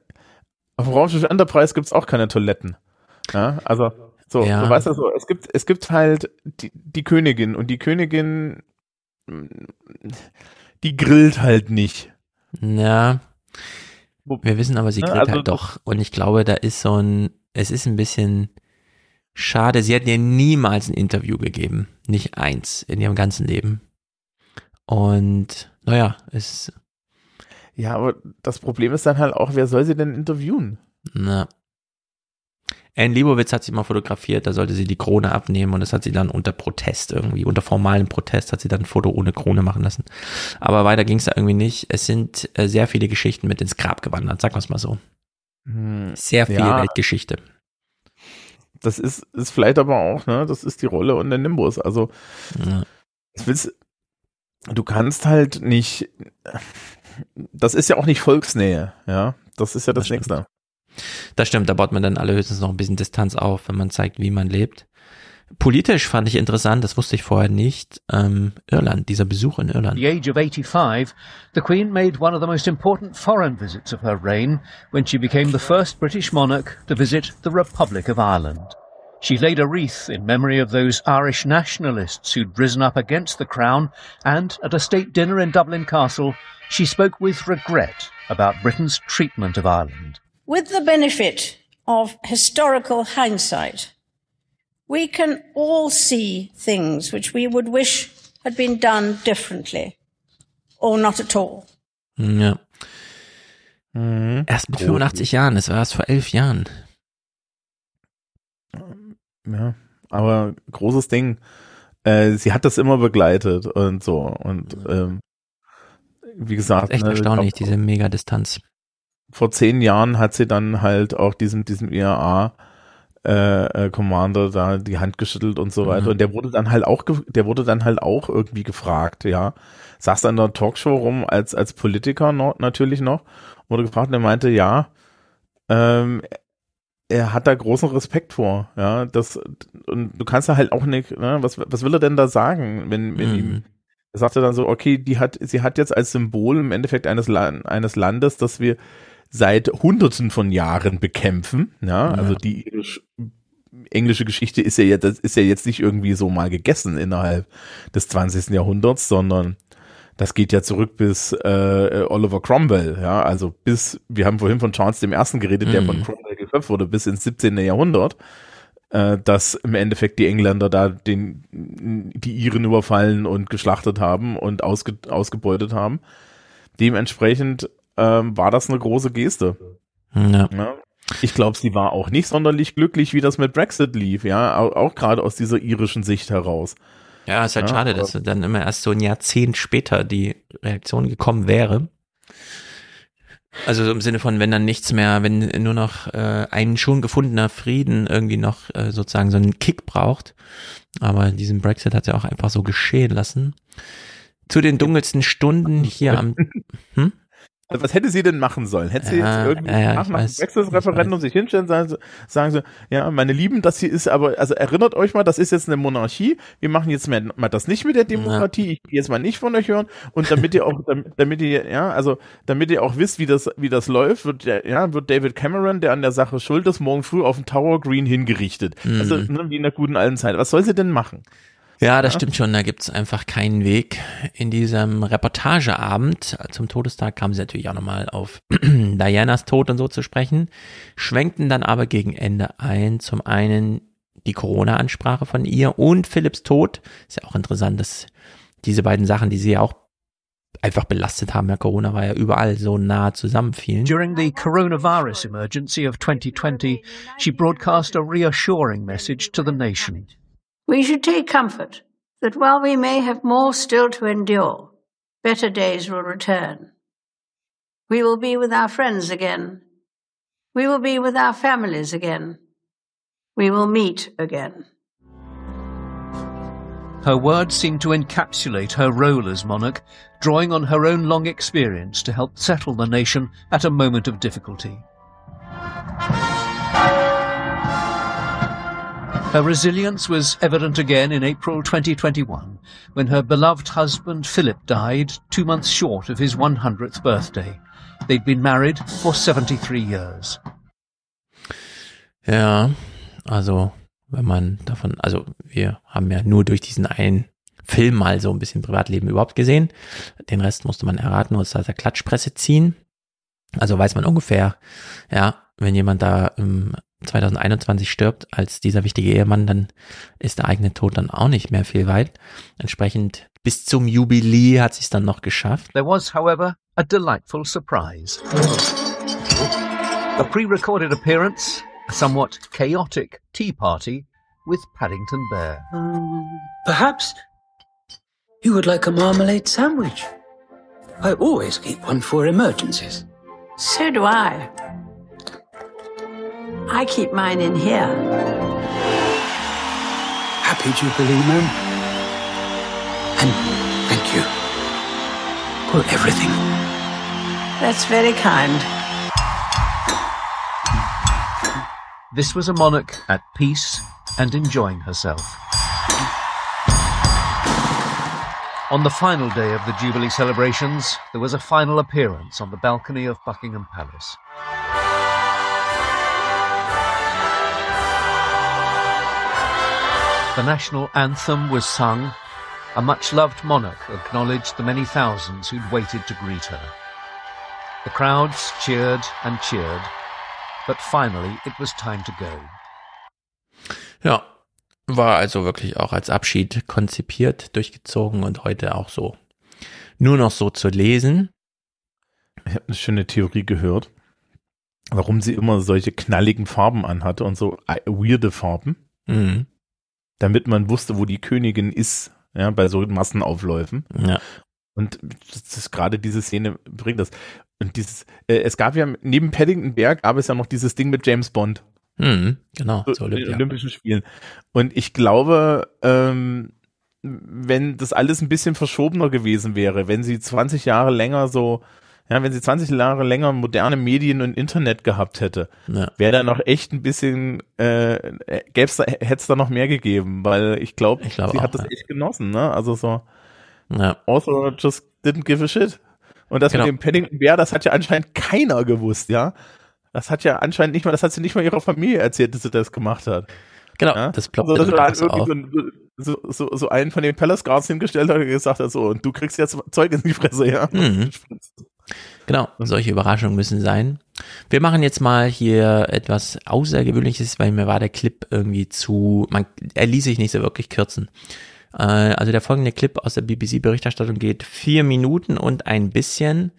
auf Raumschiff Enterprise gibt's auch keine Toiletten. Ja, also so, Ja. du weißt ja so, es gibt, es gibt halt die, die Königin und die Königin, die grillt halt nicht. Ja. Wir wissen aber, sie Ja, grillt also halt doch. Und ich glaube, da ist so ein, es ist ein bisschen schade. Sie hat ihr niemals ein Interview gegeben. Nicht eins in ihrem ganzen Leben. Und, naja, es, Ja, aber das Problem ist dann halt auch, wer soll sie denn interviewen? na. Anne Libowitz hat sie mal fotografiert, da sollte sie die Krone abnehmen und das hat sie dann unter Protest irgendwie, unter formalen Protest hat sie dann ein Foto ohne Krone machen lassen. Aber weiter ging es da irgendwie nicht. Es sind äh, sehr viele Geschichten mit ins Grab gewandert, sagen wir es mal so. Hm, Sehr viel ja. Weltgeschichte. Das ist, ist vielleicht aber auch, ne, das ist die Rolle und der Nimbus. Also, Ja. willst, du kannst halt nicht, das ist ja auch nicht Volksnähe, ja. Das ist ja das, Das. Nächste. Das stimmt, da baut man dann allerhöchstens noch ein bisschen Distanz auf, wenn man zeigt, wie man lebt. Politisch fand ich interessant, das wusste ich vorher nicht, ähm, Irland, dieser Besuch in Irland. The age of 85, the Queen made one of the most important foreign visits of her reign when she became the first British monarch to visit the Republic of Ireland. She laid a wreath in memory of those Irish nationalists who'd risen up against the Crown, and at a state dinner in Dublin Castle, she spoke with regret about Britain's treatment of Ireland. With the benefit of historical hindsight, we can all see things which we would wish had been done differently or not at all. Ja. Erst mit 85 Jahren, das war erst vor elf Jahren. Ja, aber großes Ding. Äh, sie hat das immer begleitet und so. Und ähm, wie gesagt, Echt ne, ich erstaunlich, glaub, diese Mega-Distanz. Vor zehn Jahren hat sie dann halt auch diesem, diesem IAA äh, äh, Commander da die Hand geschüttelt und so weiter. Mhm. Und der wurde dann halt auch, der wurde dann halt auch irgendwie gefragt, ja. Saß dann in der Talkshow rum als, als Politiker noch, natürlich noch, wurde gefragt und er meinte, ja, ähm, er hat da großen Respekt vor, ja. Das, und du kannst da halt auch nicht, ne, was, was will er denn da sagen, wenn, wenn Mhm. ihm, er sagte dann so, okay, die hat, sie hat jetzt als Symbol im Endeffekt eines, eines Landes, das wir seit Hunderten von Jahren bekämpfen, ja, also die irisch, englische Geschichte ist ja jetzt, das ist ja jetzt nicht irgendwie so mal gegessen innerhalb des 20. Jahrhunderts, sondern das geht ja zurück bis äh, Oliver Cromwell, ja, also bis, wir haben vorhin von Charles dem Ersten geredet, der Mhm. von Cromwell geköpft wurde, bis ins 17. Jahrhundert, äh, dass im Endeffekt die Engländer da den, die Iren überfallen und geschlachtet haben und ausge, ausgebeutet haben. Dementsprechend ähm, war das eine große Geste. Ja. Ja. Ich glaube, sie war auch nicht sonderlich glücklich, wie das mit Brexit lief, ja, auch, auch gerade aus dieser irischen Sicht heraus. Ja, ist halt Ja, schade, dass dann immer erst so ein Jahrzehnt später die Reaktion gekommen wäre. Also so im Sinne von, wenn dann nichts mehr, wenn nur noch äh, ein schon gefundener Frieden irgendwie noch äh, sozusagen so einen Kick braucht. Aber diesen Brexit hat ja auch einfach so geschehen lassen. Zu den dunkelsten Stunden hier am hm? Also was hätte sie denn machen sollen? Hätte sie Ja, jetzt irgendwie ja, ja, nach, dem Brexit-Referendum sich hinstellen, sagen, sie- sagen sie, ja, meine Lieben, das hier ist aber, also erinnert euch mal, das ist jetzt eine Monarchie, wir machen jetzt mal, mal das nicht mit der Demokratie, ich will jetzt mal nicht von euch hören und damit ihr auch, damit, damit ihr, ja, also damit ihr auch wisst, wie das, wie das läuft, wird, der, ja, wird David Cameron, der an der Sache schuld ist, morgen früh auf dem Tower Green hingerichtet. Mhm. Also, ne, wie in der guten alten Zeit. Was soll sie denn machen? Ja, das ja. stimmt schon. Da gibt's einfach keinen Weg. In diesem Reportageabend zum Todestag kamen sie natürlich auch nochmal auf Dianas Tod und so zu sprechen, schwenkten dann aber gegen Ende ein. Zum einen die Corona-Ansprache von ihr und Philipps Tod. Ist ja auch interessant, dass diese beiden Sachen, die sie ja auch einfach belastet haben. Ja, Corona war ja überall so nah zusammenfielen. During the coronavirus emergency of 2020, she broadcast a reassuring message to the nation. We should take comfort that while we may have more still to endure, better days will return. We will be with our friends again. We will be with our families again. We will meet again. Her words seem to encapsulate her role as monarch, drawing on her own long experience to help settle the nation at a moment of difficulty. Her resilience was evident again in April 2021, when her beloved husband Philip died two months short of his 100th birthday. They'd been married for 73 years. Ja, also wenn man davon, also wir haben ja nur durch diesen einen Film mal so ein bisschen Privatleben überhaupt gesehen. Den Rest musste man erraten aus der Klatschpresse ziehen. Also weiß man ungefähr, ja, wenn jemand da im 2021 stirbt als dieser wichtige Ehemann, dann ist der eigene Tod dann auch nicht mehr viel weit. Entsprechend bis zum Jubiläum hat sie es dann noch geschafft. There was, however, a delightful surprise. A pre-recorded appearance, a somewhat chaotic tea party with Paddington Bear. Um, perhaps you would like a marmalade sandwich. I always keep one for emergencies. So do I. I keep mine in here. Happy Jubilee, ma'am. And thank you for everything. That's very kind. This was a monarch at peace and enjoying herself. On the final day of the Jubilee celebrations, there was a final appearance on the balcony of Buckingham Palace. The national anthem was sung. A much loved monarch acknowledged the many thousands who'd waited to greet her. The crowds cheered and cheered, but finally it was time to go. Ja, war also wirklich auch als Abschied konzipiert, durchgezogen und heute auch so nur noch so zu lesen. Ich habe eine schöne Theorie gehört, warum sie immer solche knalligen Farben anhatte und so weirde Farben. Mhm damit man wusste, wo die Königin ist, ja, bei so Massenaufläufen. Ja. Und das ist gerade diese Szene bringt das. Und dieses, äh, es gab ja neben Paddington Berg gab es ja noch dieses Ding mit James Bond. Mhm, genau, so, Olympia. Olympischen Spielen. Und ich glaube, ähm, wenn das alles ein bisschen verschobener gewesen wäre, wenn sie 20 Jahre länger so ja, wenn sie 20 Jahre länger moderne Medien und Internet gehabt hätte, ja. wäre da noch echt ein bisschen, äh, gäb's da, hätte es da noch mehr gegeben, weil ich glaube, glaub sie auch, hat das ja. echt genossen, ne? Also so, ja. also just didn't give a shit. Und das Genau. mit dem Paddington Bear, das hat ja anscheinend keiner gewusst, ja? Das hat ja anscheinend nicht mal, das hat sie nicht mal ihrer Familie erzählt, dass sie das gemacht hat. Genau, Ja? das ploppt also, das irgendwie so, so, so einen von den Palace Guards hingestellt hat und gesagt hat, so, und du kriegst jetzt Zeug in die Fresse, ja? Mhm. Genau, solche Überraschungen müssen sein. Wir machen jetzt mal hier etwas Außergewöhnliches, weil mir war der Clip irgendwie zu, man, er ließ sich nicht so wirklich kürzen. Äh, also der folgende Clip aus der BBC-Berichterstattung geht vier Minuten und ein bisschen,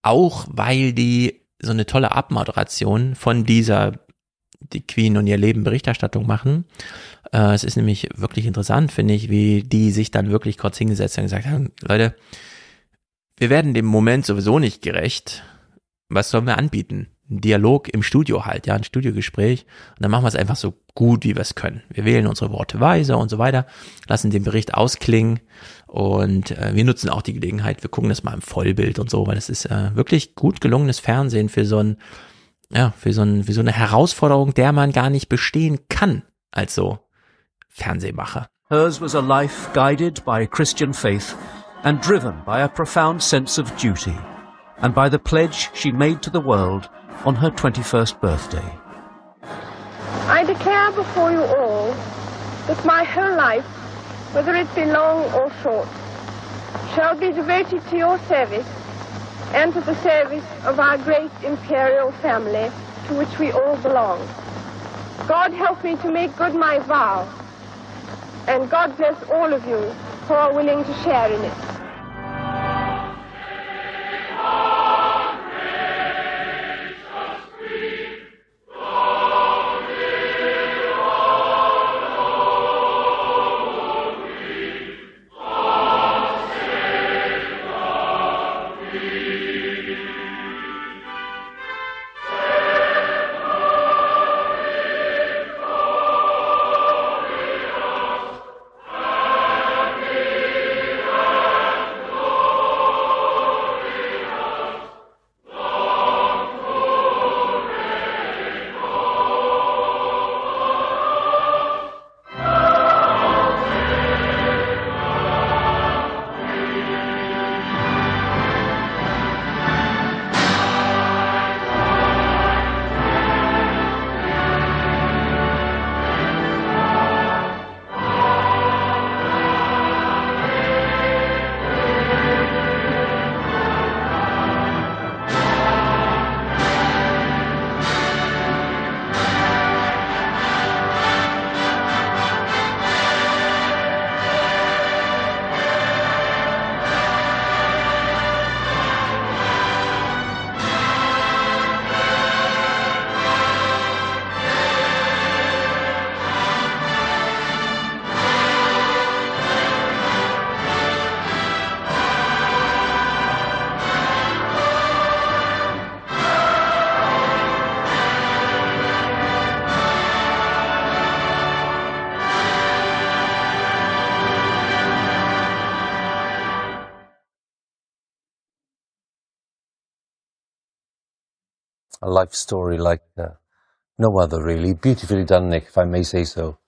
auch weil die so eine tolle Abmoderation von dieser die Queen und ihr Leben Berichterstattung machen. Äh, es ist nämlich wirklich interessant, finde ich, wie die sich dann wirklich kurz hingesetzt haben und gesagt haben, Leute, wir werden dem Moment sowieso nicht gerecht. Was sollen wir anbieten? Ein Dialog im Studio halt, ja, ein Studiogespräch. Und dann machen wir es einfach so gut, wie wir es können. Wir wählen unsere Worte weise und so weiter, lassen den Bericht ausklingen und äh, wir nutzen auch die Gelegenheit, wir gucken das mal im Vollbild und so, weil das ist äh, wirklich gut gelungenes Fernsehen für so ein, ja, für so ein, für so eine Herausforderung, der man gar nicht bestehen kann als so Fernsehmacher. Hers was a life guided by Christian faith and driven by a profound sense of duty, and by the pledge she made to the world on her 21st birthday. I declare before you all that my whole life whether it be long or short, shall be devoted to your service and to the service of our great imperial family to which we all belong. God help me to make good my vow, and God bless all of you who are willing to share in it. Life story like uh, no other, really. Beautifully done, Nick, if I may say so.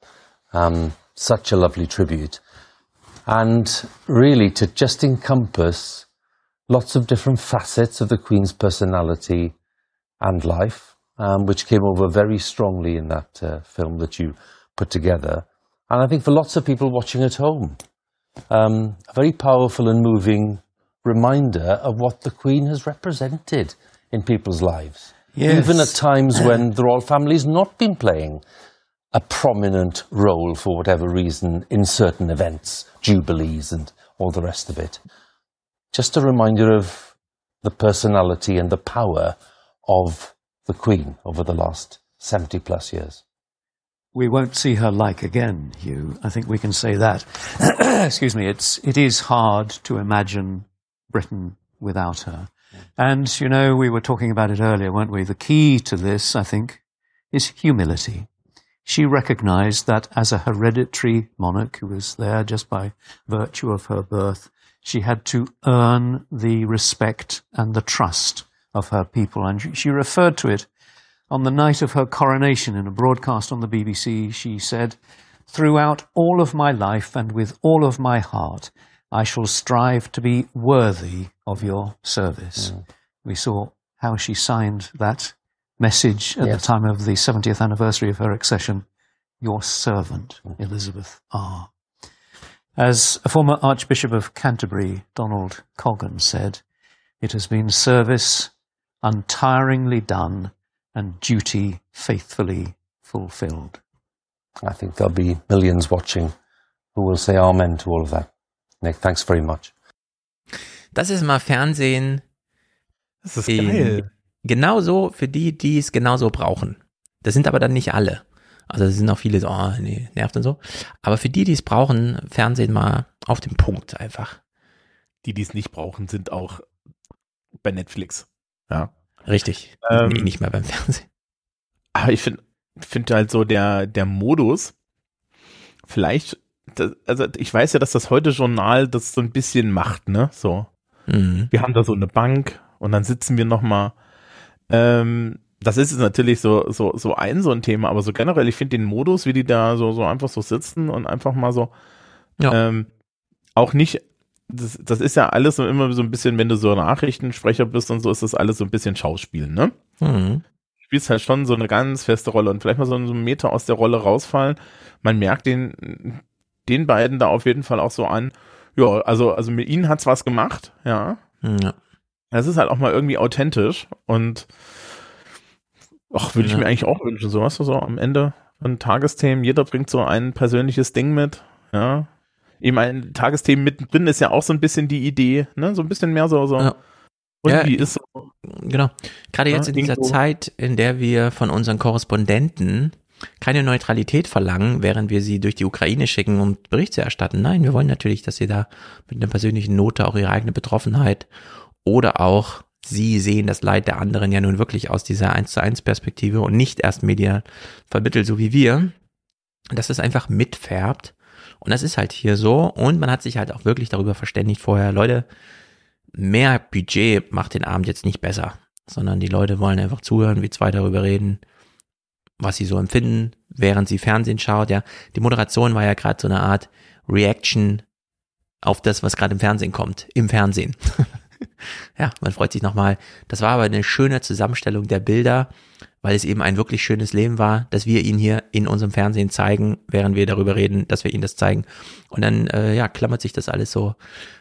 Um, such a lovely tribute. And really, to just encompass lots of different facets of the Queen's personality and life, um, which came over very strongly in that uh, film that you put together. And I think for lots of people watching at home, um, a very powerful and moving reminder of what the Queen has represented in people's lives. Yes. Even at times when the royal family's not been playing a prominent role for whatever reason in certain events, jubilees and all the rest of it. Just a reminder of the personality and the power of the Queen over the last 70 plus years. We won't see her like again, Hugh. I think we can say that. Excuse me. It's it is hard to imagine Britain without her. And you know, we were talking about it earlier, weren't we? The key to this, I think, is humility. She recognized that as a hereditary monarch who was there just by virtue of her birth, she had to earn the respect and the trust of her people. And she referred to it on the night of her coronation in a broadcast on the BBC. She said, Throughout all of my life and with all of my heart, I shall strive to be worthy of your service. Mm. We saw how she signed that message at Yes. the time of the 70th anniversary of her accession. Your servant, mm. Elizabeth R. As a former Archbishop of Canterbury, Donald Coggan, said, it has been service untiringly done and duty faithfully fulfilled. I think there'll be millions watching who will say Amen to all of that. Nick, thanks very much. Das ist mal Fernsehen. Das ist in- geil. Genauso für die, die es genauso brauchen. Das sind aber dann nicht alle. Also es sind auch viele so, oh, nee, nervt und so. Aber für die, die es brauchen, Fernsehen mal auf den Punkt einfach. Die, die es nicht brauchen, sind auch bei Netflix. Ja. Richtig. Ähm, nee, nicht mehr beim Fernsehen. Aber ich finde finde halt so der, der Modus, vielleicht, also ich weiß ja, dass das heute Journal das so ein bisschen macht, ne? So. Mhm. Wir haben da so eine Bank und dann sitzen wir nochmal. Ähm, das ist jetzt natürlich so, so, so ein, so ein Thema, aber so generell, ich finde den Modus, wie die da so, so einfach so sitzen und einfach mal so, Ja. ähm, auch nicht, das, das ist ja alles so immer so ein bisschen, wenn du so Nachrichtensprecher bist und so, ist das alles so ein bisschen Schauspiel, ne? Mhm. spielst halt schon so eine ganz feste Rolle und vielleicht mal so einen Meter aus der Rolle rausfallen. Man merkt den, den beiden da auf jeden Fall auch so an, ja, also, also mit ihnen hat's was gemacht, ja. Ja. Das ist halt auch mal irgendwie authentisch und ach, würde ich Ja. mir eigentlich auch wünschen, so was so am Ende von Tagesthemen, jeder bringt so ein persönliches Ding mit, ja. Ich meine, Tagesthemen mittendrin ist ja auch so ein bisschen die Idee, ne, so ein bisschen mehr so, so. Ja, wie ist so, Genau. Gerade jetzt Ja, in dieser Zeit, in der wir von unseren Korrespondenten keine Neutralität verlangen, während wir sie durch die Ukraine schicken, um Bericht zu erstatten. Nein, wir wollen natürlich, dass sie da mit einer persönlichen Note auch ihre eigene Betroffenheit oder auch sie sehen das Leid der anderen ja nun wirklich aus dieser 1 zu 1 Perspektive und nicht erst medial vermittelt, so wie wir, dass es einfach mitfärbt. Und das ist halt hier so. Und man hat sich halt auch wirklich darüber verständigt vorher, Leute, mehr Budget macht den Abend jetzt nicht besser, sondern die Leute wollen einfach zuhören, wie zwei darüber reden, was sie so empfinden, während sie Fernsehen schaut. Ja, die Moderation war ja gerade so eine Art Reaction auf das, was gerade im Fernsehen kommt, im Fernsehen. ja, man freut sich nochmal. Das war aber eine schöne Zusammenstellung der Bilder, weil es eben ein wirklich schönes Leben war, dass wir ihn hier in unserem Fernsehen zeigen, während wir darüber reden, dass wir ihnen das zeigen. Und dann, äh, ja, klammert sich das alles so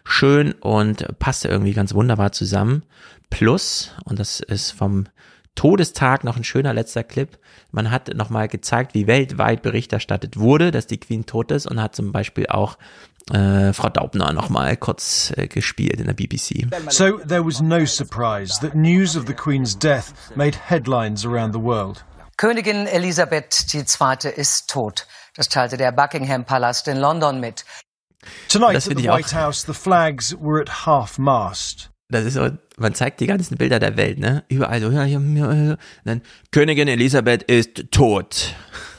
schön und passte irgendwie ganz wunderbar zusammen. Plus, und das ist vom Todestag noch ein schöner letzter Clip. Man hat nochmal gezeigt, wie weltweit Bericht erstattet wurde, dass die Queen tot ist und hat zum Beispiel auch äh, Frau Daubner nochmal kurz äh, gespielt in der BBC. So there was no surprise that news of the Queen's death made headlines around the world. Königin Elisabeth II. ist tot. Das teilte der Buckingham Palast in London mit. Tonight at the White House, the flags were at half mast. Das ist so, man zeigt die ganzen Bilder der Welt, ne? Überall so, ja, ja, ja, ja. dann Königin Elisabeth ist tot.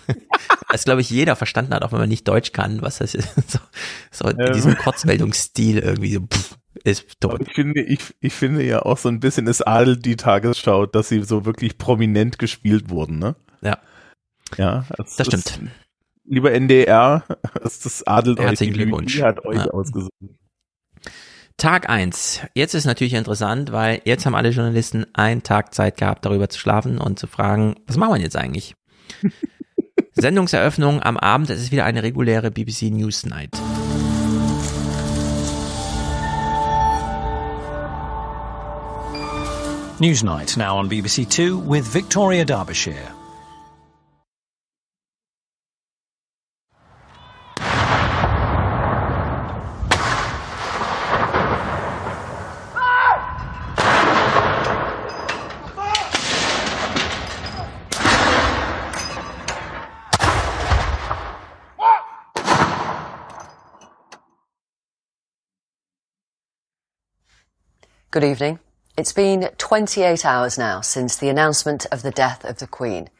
das glaube ich jeder verstanden hat, auch wenn man nicht Deutsch kann, was das ist. So, so in Ähm. diesem Kurzmeldungsstil irgendwie so, pff, ist tot. Ich finde, ich, ich finde ja auch so ein bisschen, es adelt die Tagesschau, dass sie so wirklich prominent gespielt wurden, ne? Ja. Ja, Das ist- stimmt. Lieber NDR, das das adelt euch. Herzlichen Die Glückwunsch. Jury hat euch Ja. ausgesucht. Tag eins. Jetzt ist natürlich interessant, weil jetzt haben alle Journalisten einen Tag Zeit gehabt, darüber zu schlafen und zu fragen, was machen wir jetzt eigentlich? Sendungseröffnung am Abend, es ist wieder eine reguläre BBC News Night. Newsnight now on BBC Two with Victoria Derbyshire. Good evening. It's been 28 hours now since the announcement of the death of the Queen.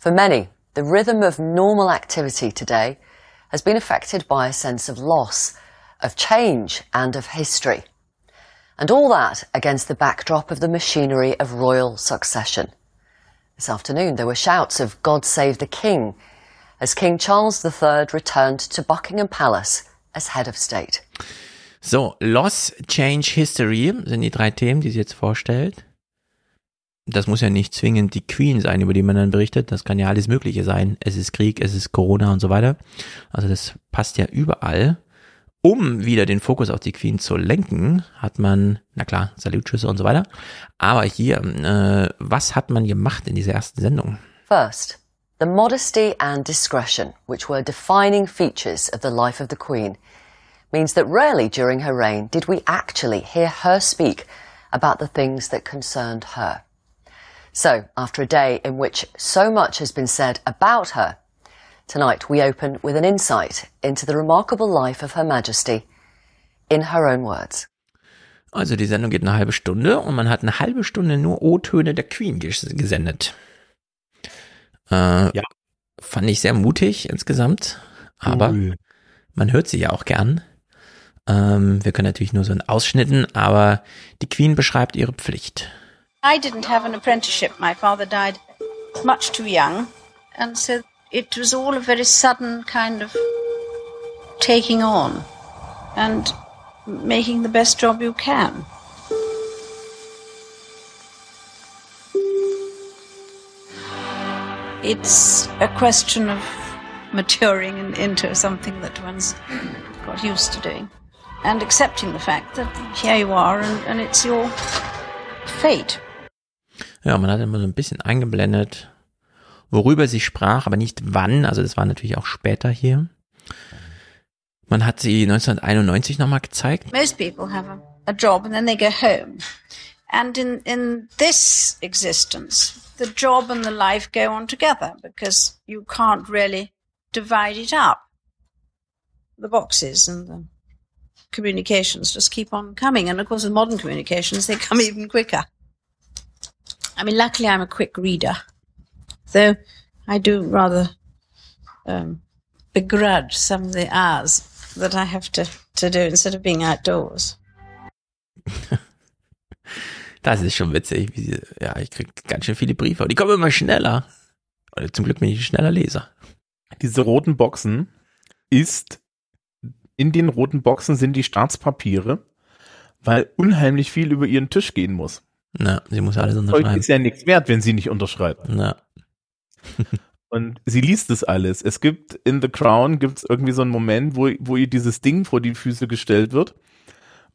For many, the rhythm of normal activity today has been affected by a sense of loss, of change, and of history. And all that against the backdrop of the machinery of royal succession. This afternoon, there were shouts of God Save the King as King Charles III returned to Buckingham Palace as head of state. So, Loss, Change, History sind die drei Themen, die sie jetzt vorstellt. Das muss ja nicht zwingend die Queen sein, über die man dann berichtet. Das kann ja alles Mögliche sein. Es ist Krieg, es ist Corona und so weiter. Also das passt ja überall. Um wieder den Fokus auf die Queen zu lenken, hat man, na klar, Salutschüsse und so weiter. Aber hier, äh, was hat man gemacht in dieser ersten Sendung? First, the modesty and discretion, which were defining features of the life of the Queen, means that rarely during her reign did we actually hear her speak about the things that concerned her. So, after a day in which so much has been said about her, tonight we open with an insight into the remarkable life of Her Majesty in her own words. Also die Sendung geht eine halbe Stunde und man hat eine halbe Stunde nur O-Töne der Queen ges gesendet. Äh, ja. Fand ich sehr mutig insgesamt, aber Cool. man hört sie ja auch gern. Ähm, wir können natürlich nur so in Ausschnitten, aber die Queen beschreibt ihre Pflicht. I didn't have an apprenticeship. My father died much too young, and so it was all a very sudden kind of taking on and making the best job you can. It's a question of maturing in, into something that one's got used to doing. And accepting the fact that here you are and, and it's your fate. Ja, man hat immer so ein bisschen eingeblendet, worüber sie sprach, aber nicht wann. Also das war natürlich auch später hier. Man hat sie 1991 nochmal gezeigt. Most people have a, a job and then they go home. And in, in this existence, the job and the life go on together because you can't really divide it up. The boxes and the communications just keep on coming. And of course, with modern communications, they come even quicker. I mean, luckily, I'm a quick reader, though I do rather um, begrudge some of the hours that I have to, to do instead of being outdoors. Das ist schon witzig. Wie sie, ja, ich krieg ganz schön viele Briefe. Und die kommen immer schneller. Zum Glück bin ich ein schneller Leser. Diese roten Boxen ist, in den roten Boxen sind die Staatspapiere, weil unheimlich viel über ihren Tisch gehen muss. Na, sie muss alles unterschreiben. ist ja nichts wert, wenn sie nicht unterschreibt. Na. Und sie liest es alles. Es gibt in The Crown gibt's irgendwie so einen Moment, wo, wo ihr dieses Ding vor die Füße gestellt wird.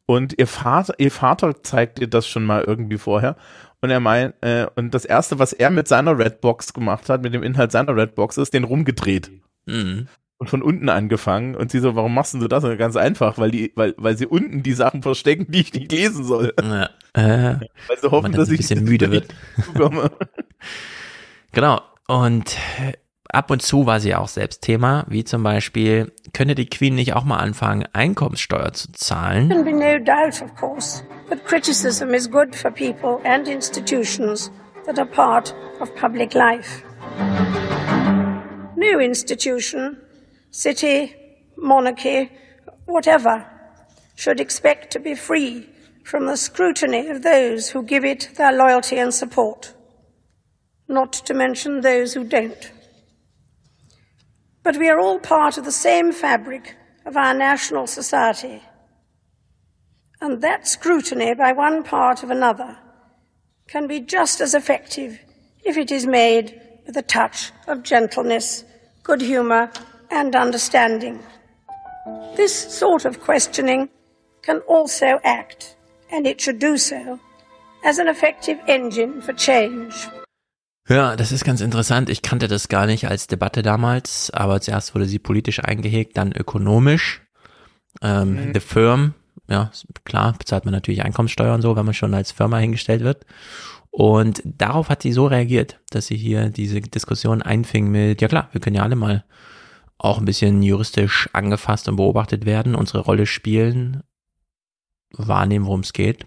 Und ihr Vater, ihr Vater zeigt ihr das schon mal irgendwie vorher. Und er meint, äh, und das erste, was er mit seiner Redbox gemacht hat, mit dem Inhalt seiner Redbox, ist den rumgedreht. Mhm. Und von unten angefangen. Und sie so, warum machst du das? Und ganz einfach, weil die, weil, weil sie unten die Sachen verstecken, die ich nicht lesen soll. Ja. Äh, Weil sie hoffen, dass ein ich bisschen müde wird. Genau. Und äh, ab und zu war sie auch selbst Thema, wie zum Beispiel, könne die Queen nicht auch mal anfangen, Einkommenssteuer zu zahlen? There can be no doubt, of course, that criticism is good for people and institutions that are part of public life. No institution, city, monarchy, whatever, should expect to be free from the scrutiny of those who give it their loyalty and support, not to mention those who don't. But we are all part of the same fabric of our national society. And that scrutiny by one part of another can be just as effective if it is made with a touch of gentleness, good humour, and understanding. This sort of questioning can also act, and it should do so, as an effective engine for change. Ja, das ist ganz interessant. Ich kannte das gar nicht als Debatte damals, aber zuerst wurde sie politisch eingehegt, dann ökonomisch. Ähm, Mhm. The Firm, ja, klar, bezahlt man natürlich Einkommenssteuer und so, wenn man schon als Firma hingestellt wird. Und darauf hat sie so reagiert, dass sie hier diese Diskussion einfing mit, ja klar, wir können ja alle mal auch ein bisschen juristisch angefasst und beobachtet werden, unsere Rolle spielen, wahrnehmen, worum es geht.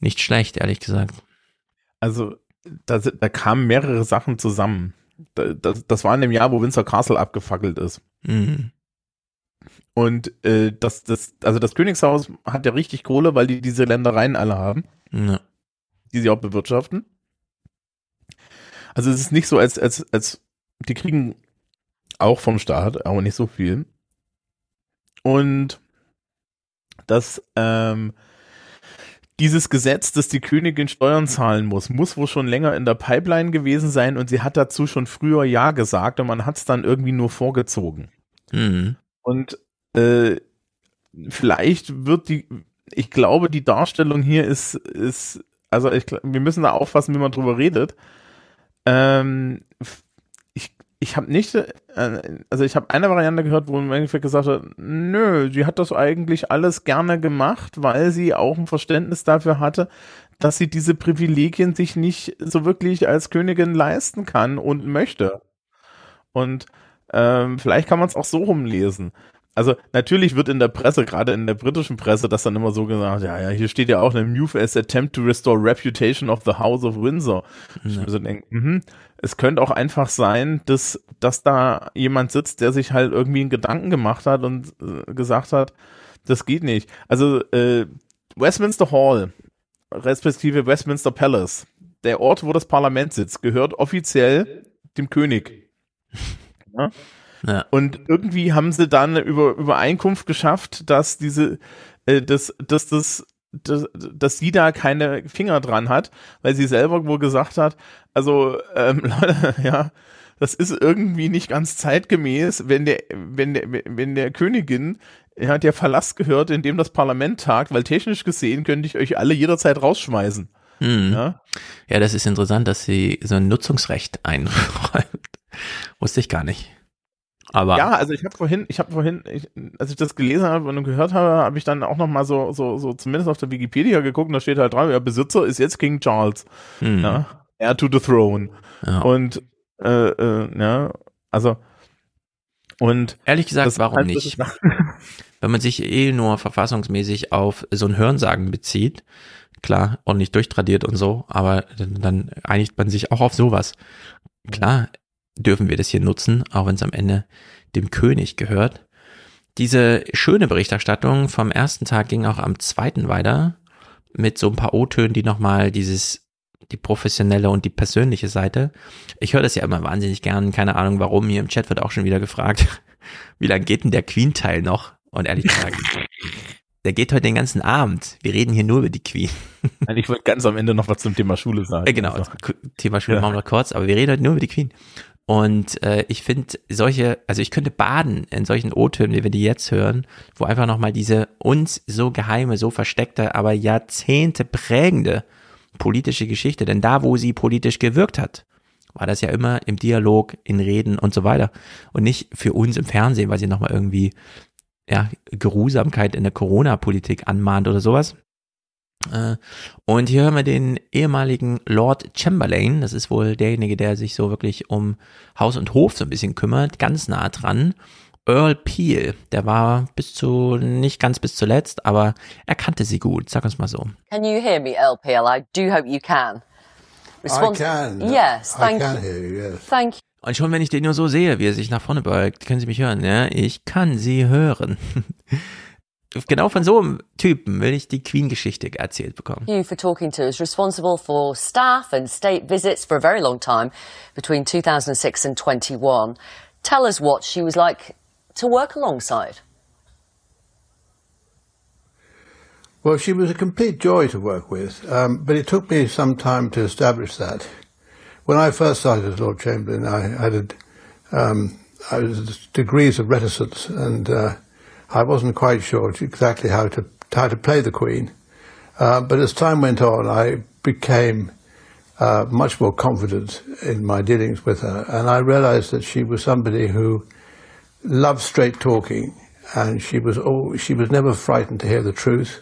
Nicht schlecht, ehrlich gesagt. Also, da, da kamen mehrere Sachen zusammen. Da- Das, das war in dem Jahr, wo Windsor Castle abgefackelt ist. Mhm. Und äh, das, das, also das Königshaus hat ja richtig Kohle, weil die diese Ländereien alle haben, Ja. die sie auch bewirtschaften. Also es ist nicht so, als, als, als die kriegen auch vom Staat, aber nicht so viel. Und das, ähm, dieses Gesetz, dass die Königin Steuern zahlen muss, muss wohl schon länger in der Pipeline gewesen sein und sie hat dazu schon früher Ja gesagt und man hat es dann irgendwie nur vorgezogen. Mhm. Und äh, vielleicht wird die, ich glaube, die Darstellung hier ist, ist, also ich, wir müssen da aufpassen, wie man drüber redet. Ähm, ich ich habe nicht, äh, also ich habe eine Variante gehört, wo im Endeffekt gesagt hat, nö, sie hat das eigentlich alles gerne gemacht, weil sie auch ein Verständnis dafür hatte, dass sie diese Privilegien sich nicht so wirklich als Königin leisten kann und möchte. Und ähm, vielleicht kann man es auch so rumlesen. Also natürlich wird in der Presse, gerade in der britischen Presse, das dann immer so gesagt, ja, ja, hier steht ja auch eine Move as attempt to restore reputation of the House of Windsor. Ich mir so denke, mhm, es könnte auch einfach sein, dass, dass da jemand sitzt, der sich halt irgendwie einen Gedanken gemacht hat und äh, gesagt hat, das geht nicht. Also äh, Westminster Hall, respektive Westminster Palace, der Ort, wo das Parlament sitzt, gehört offiziell dem König. Ja? Ja. Und irgendwie haben sie dann Über Übereinkunft geschafft, dass diese, äh, dass, dass das, dass, dass sie da keine Finger dran hat, weil sie selber wohl gesagt hat, also ähm, Leute, ja, das ist irgendwie nicht ganz zeitgemäß, wenn der, wenn der, wenn der Königin ja, der Verlass gehört, in dem das Parlament tagt, weil technisch gesehen könnte ich euch alle jederzeit rausschmeißen. Hm. Ja? ja, das ist interessant, dass sie so ein Nutzungsrecht einräumt. Wusste ich gar nicht. Aber ja, also ich habe vorhin, ich habe vorhin, ich, als ich das gelesen habe und gehört habe, habe ich dann auch noch mal so, so, so zumindest auf der Wikipedia geguckt und da steht halt drauf, ja, Besitzer ist jetzt King Charles. Hm. Ja, heir to the throne. Ja. Und äh, äh, ja, also und ehrlich gesagt, warum heißt, nicht? Wenn man sich eh nur verfassungsmäßig auf so ein Hörensagen bezieht, klar, ordentlich durchtradiert und so, aber dann, dann einigt man sich auch auf sowas. Klar dürfen wir das hier nutzen, auch wenn es am Ende dem König gehört. Diese schöne Berichterstattung vom ersten Tag ging auch am zweiten weiter mit so ein paar O-Tönen, die nochmal dieses, die professionelle und die persönliche Seite. Ich höre das ja immer wahnsinnig gern, keine Ahnung warum. Hier im Chat wird auch schon wieder gefragt, wie lange geht denn der Queen-Teil noch? Und ehrlich gesagt, der geht heute den ganzen Abend. Wir reden hier nur über die Queen. Nein, ich wollte ganz am Ende noch was zum Thema Schule sagen. Äh, genau, Also, Thema Schule Ja. machen wir kurz, aber wir reden heute nur über die Queen. Und äh, ich finde solche, also ich könnte baden in solchen O-Tönen, wie wir die jetzt hören, wo einfach nochmal diese uns so geheime, so versteckte, aber Jahrzehnte prägende politische Geschichte, denn da, wo sie politisch gewirkt hat, war das ja immer im Dialog, in Reden und so weiter und nicht für uns im Fernsehen, weil sie nochmal irgendwie ja, Geruhsamkeit in der Corona-Politik anmahnt oder sowas. Äh, Und hier hören wir den ehemaligen Lord Chamberlain, das ist wohl derjenige, der sich so wirklich um Haus und Hof so ein bisschen kümmert, ganz nah dran. Earl Peel, der war bis zu, nicht ganz bis zuletzt, aber er kannte sie gut, sag uns mal so. Can you hear me, LPL? I do hope you can. I can. Yes, I thank can you. hear you, yes. Thank you. Und schon wenn ich den nur so sehe, wie er sich nach vorne beugt, können Sie mich hören, ja? Ich kann Sie hören. genau von so einem Typen will ich die Queen-Geschichte erzählt bekommen. you for talking to us, responsible for staff and state visits for a very long time between 2006 and 21. Tell us what she was like to work alongside. Well, she was a complete joy to work with, um, but it took me some time to establish that. When I first started as Lord Chamberlain, I had um, I was degrees of reticence, and uh, I wasn't quite sure exactly how to how to play the Queen. Uh, but as time went on, I became uh, much more confident in my dealings with her, and I realised that she was somebody who loved straight talking, and she was she was never frightened to hear the truth.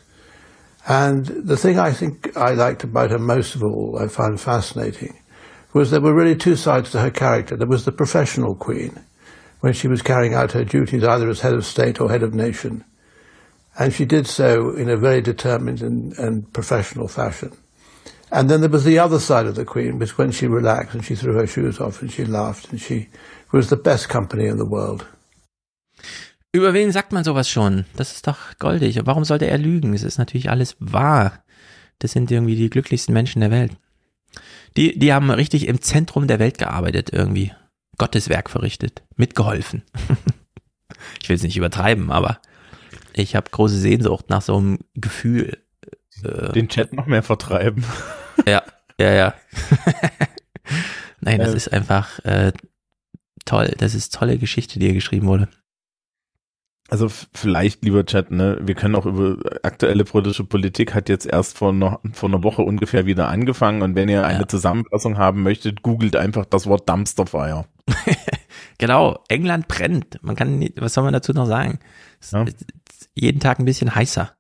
And the thing I think I liked about her most of all, I found fascinating, was there were really two sides to her character. There was the professional queen, when she was carrying out her duties either as head of state or head of nation. And she did so in a very determined and, and professional fashion. And then there was the other side of the queen, which when she relaxed and she threw her shoes off and she laughed and she was the best company in the world. Über wen sagt man sowas schon? Das ist doch goldig. Warum sollte er lügen? Es ist natürlich alles wahr. Das sind irgendwie die glücklichsten Menschen der Welt. Die, die haben richtig im Zentrum der Welt gearbeitet irgendwie. Gotteswerk verrichtet. Mitgeholfen. ich will es nicht übertreiben, aber ich habe große Sehnsucht nach so einem Gefühl. Äh, Den Chat noch mehr vertreiben. ja, ja, ja. Nein, das Äh. ist einfach äh, toll. Das ist tolle Geschichte, die hier geschrieben wurde. Also vielleicht, lieber Chat, ne, wir können auch über aktuelle politische Politik hat jetzt erst vor, noch, vor einer Woche ungefähr wieder angefangen und wenn ihr eine Zusammenfassung haben möchtet, googelt einfach das Wort Dumpsterfire. Genau, England brennt. Man kann, was soll man dazu noch sagen? Ist jeden Tag ein bisschen heißer.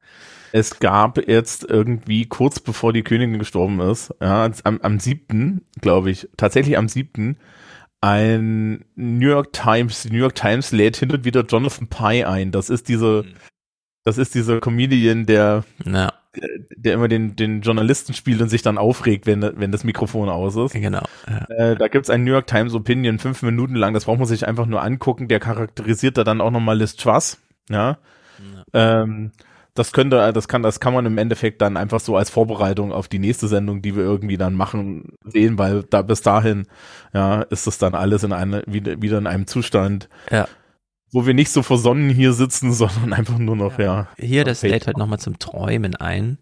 Es gab jetzt irgendwie kurz bevor die Königin gestorben ist, ja, am, am siebten, glaube ich, tatsächlich am siebten, ein New York Times, die New York Times lädt hin und wieder Jonathan Pye ein. Das ist diese, das ist dieser Comedian, der, Ja. Der immer den, den Journalisten spielt und sich dann aufregt, wenn, wenn das Mikrofon aus ist. Genau. Ja. Äh, da gibt's ein New York Times Opinion, fünf Minuten lang, das braucht man sich einfach nur angucken. Der charakterisiert da dann auch nochmal Liz Truss, ja. Ähm, das könnte, das kann, das kann man im Endeffekt dann einfach so als Vorbereitung auf die nächste Sendung, die wir irgendwie dann machen, sehen, weil da bis dahin, ja, ist das dann alles in eine, wieder, wieder in einem Zustand, Ja. Wo wir nicht so versonnen hier sitzen, sondern einfach nur noch, ja. Hier, das lädt heute nochmal zum Träumen ein.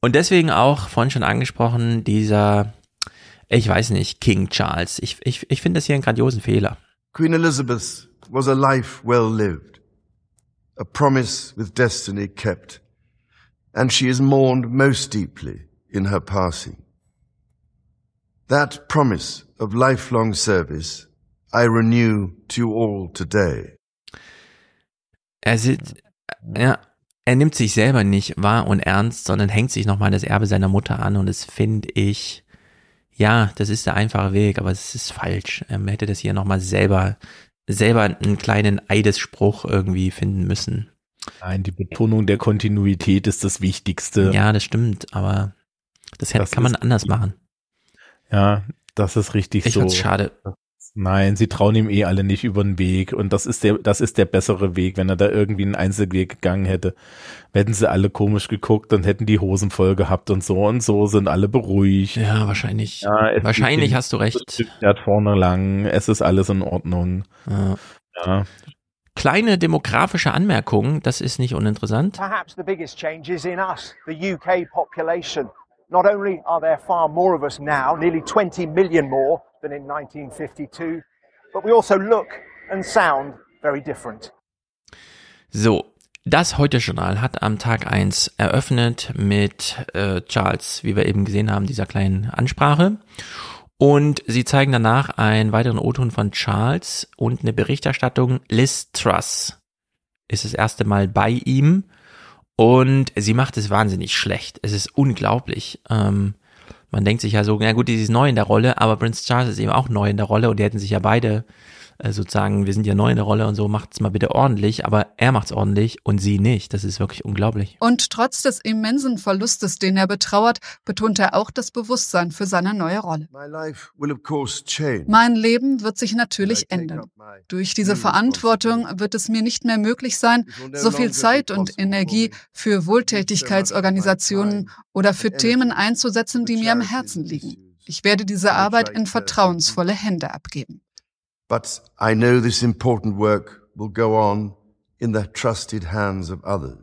Und deswegen auch, vorhin schon angesprochen, dieser ich weiß nicht, King Charles. Ich, ich, ich finde das hier einen grandiosen Fehler. Queen Elizabeth was a life well lived, a promise with destiny kept, and she is mourned most deeply in her passing. That promise of lifelong service I renew to you all today. Er sitzt, ja, er nimmt sich selber nicht wahr und ernst, sondern hängt sich nochmal das Erbe seiner Mutter an und das finde ich, ja, das ist der einfache Weg, aber es ist falsch. Er hätte das hier nochmal selber, selber einen kleinen Eidesspruch irgendwie finden müssen. Nein, die Betonung der Kontinuität ist das Wichtigste. Ja, das stimmt, aber das, das kann man anders machen. Ja, das ist richtig ich so. Ich schade. Nein, sie trauen ihm eh alle nicht über den Weg und das ist der, das ist der bessere Weg, wenn er da irgendwie einen Einzelweg gegangen hätte. Hätten sie alle komisch geguckt und hätten die Hosen voll gehabt und so und so sind alle beruhigt. Ja, wahrscheinlich. Ja, wahrscheinlich hast du recht. Er hat vorne lang, es ist alles in Ordnung. Ja. ja. Kleine demografische Anmerkung, das ist nicht uninteressant. Perhaps the biggest change is in us, the UK population. Not only are there far more of us now, nearly 20 million more than in 1952, but we also look and sound very different. So, das Heute-Journal hat am Tag eins eröffnet mit äh, Charles, wie wir eben gesehen haben, dieser kleinen Ansprache. Und sie zeigen danach einen weiteren O-Ton von Charles und eine Berichterstattung. Liz Truss ist das erste Mal bei ihm und sie macht es wahnsinnig schlecht. Es ist unglaublich. Ähm, man denkt sich ja so, na gut, die ist neu in der Rolle, aber Prince Charles ist eben auch neu in der Rolle und die hätten sich ja beide äh, sozusagen, wir sind ja neu in der Rolle und so, macht's mal bitte ordentlich, aber er macht's ordentlich und sie nicht. Das ist wirklich unglaublich. Und trotz des immensen Verlustes, den er betrauert, betont er auch das Bewusstsein für seine neue Rolle. Mein Leben wird sich natürlich ändern. Durch diese Verantwortung wird es mir nicht mehr möglich sein, so viel Zeit und Energie für Wohltätigkeitsorganisationen oder für Themen einzusetzen, die mir am Herzen liegen. Ich werde diese Arbeit in vertrauensvolle Hände abgeben. But I know this important work will go on in the trusted hands of others.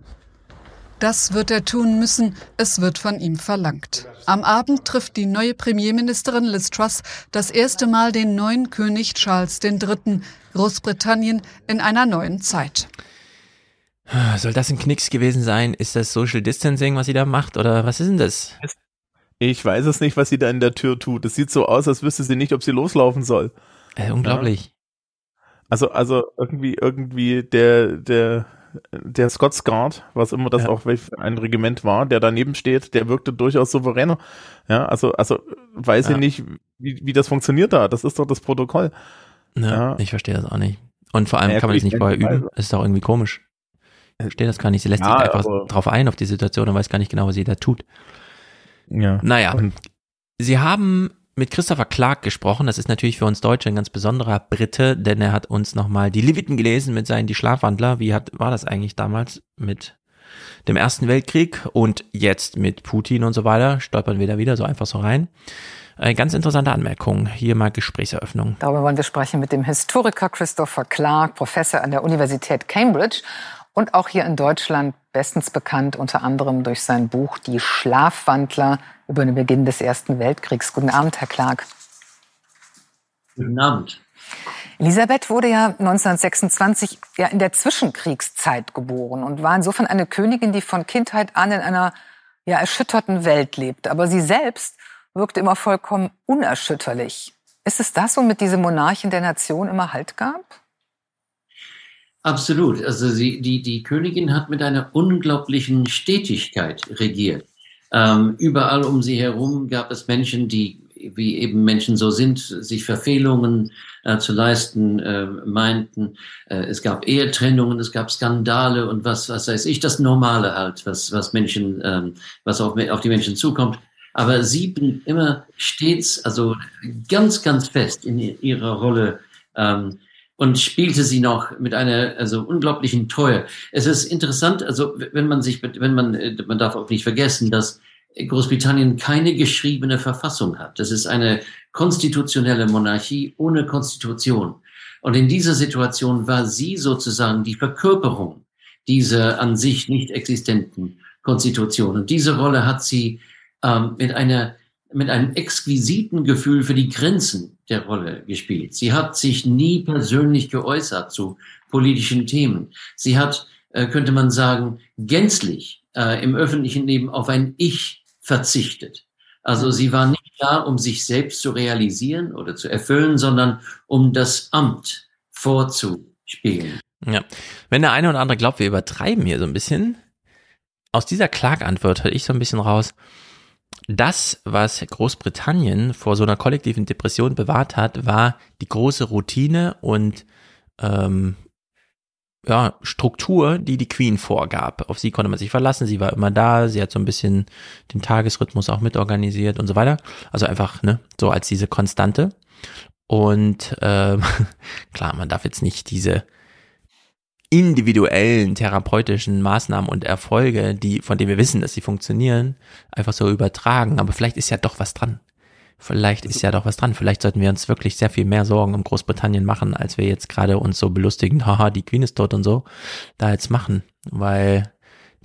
Das wird er tun müssen, es wird von ihm verlangt. Am Abend trifft die neue Premierministerin Liz Truss das erste Mal den neuen König Charles III. Großbritannien in einer neuen Zeit. Soll das ein Knicks gewesen sein? Ist das Social Distancing, was sie da macht? Oder was ist denn das? Ich weiß es nicht, was sie da in der Tür tut. Es sieht so aus, als wüsste sie nicht, ob sie loslaufen soll. Äh, unglaublich. Also, also irgendwie, irgendwie der, der, der Scots Guard, was immer das ja. auch ein Regiment war, der daneben steht, der wirkte durchaus souveräner. Ja, also, also weiß ja. ich nicht, wie, wie das funktioniert da. Das ist doch das Protokoll. Ja, ja. ich verstehe das auch nicht. Und vor allem ja, kann man das nicht vorher üben. Das ist doch irgendwie komisch. Ich verstehe das gar nicht. Sie lässt sich einfach drauf ein auf die Situation und weiß gar nicht genau, was sie da tut. Ja. Naja. Und sie haben mit Christopher Clark gesprochen. Das ist natürlich für uns Deutsche ein ganz besonderer Brite, denn er hat uns nochmal die Leviten gelesen mit seinen Die Schlafwandler. Wie hat, war das eigentlich damals mit dem Ersten Weltkrieg und jetzt mit Putin und so weiter? Stolpern wir da wieder so einfach so rein. Eine ganz interessante Anmerkung. Hier mal Gesprächseröffnung. Darüber wollen wir sprechen mit dem Historiker Christopher Clark, Professor an der Universität Cambridge und auch hier in Deutschland bestens bekannt, unter anderem durch sein Buch Die Schlafwandler über den Beginn des Ersten Weltkriegs. Guten Abend, Herr Clark. Guten Abend. Elisabeth wurde ja 1926 ja in der Zwischenkriegszeit geboren und war insofern eine Königin, die von Kindheit an in einer ja, erschütterten Welt lebt. Aber sie selbst wirkte immer vollkommen unerschütterlich. Ist es das, womit diese Monarchin der Nation immer Halt gab? Absolut. Also sie, die, die Königin hat mit einer unglaublichen Stetigkeit regiert. Ähm, überall um sie herum gab es Menschen, die, wie eben Menschen so sind, sich Verfehlungen äh, zu leisten äh, meinten. Äh, es gab Ehetrennungen, es gab Skandale und was, was weiß ich, das Normale halt, was, was Menschen, ähm, was auf, auf die Menschen zukommt. Aber sie blieb immer stets, also ganz, ganz fest in ihrer Rolle ähm, und spielte sie noch mit einer also unglaublichen Treue. Es ist interessant, also wenn man sich, wenn man, äh, man darf auch nicht vergessen, dass Großbritannien keine geschriebene Verfassung hat. Das ist eine konstitutionelle Monarchie ohne Konstitution. Und in dieser Situation war sie sozusagen die Verkörperung dieser an sich nicht existenten Konstitution. Und diese Rolle hat sie ähm, mit einer mit einem exquisiten Gefühl für die Grenzen der Rolle gespielt. Sie hat sich nie persönlich geäußert zu politischen Themen. Sie hat, äh, könnte man sagen, gänzlich äh, im öffentlichen Leben auf ein Ich verzichtet. Also sie war nicht da, um sich selbst zu realisieren oder zu erfüllen, sondern um das Amt vorzuspielen. Ja. Wenn der eine oder andere glaubt, wir übertreiben hier so ein bisschen, aus dieser Klagantwort höre ich so ein bisschen raus, das, was Großbritannien vor so einer kollektiven Depression bewahrt hat, war die große Routine und ähm, ja, Struktur, die die Queen vorgab. Auf sie konnte man sich verlassen, sie war immer da, sie hat so ein bisschen den Tagesrhythmus auch mitorganisiert und so weiter. Also einfach, ne, so als diese Konstante. Und ähm, klar, man darf jetzt nicht diese individuellen therapeutischen Maßnahmen und Erfolge, die, von denen wir wissen, dass sie funktionieren, einfach so übertragen. Aber vielleicht ist ja doch was dran. Vielleicht ist ja doch was dran. Vielleicht sollten wir uns wirklich sehr viel mehr Sorgen um Großbritannien machen, als wir jetzt gerade uns so belustigen, haha, die Queen ist tot und so, da jetzt machen. Weil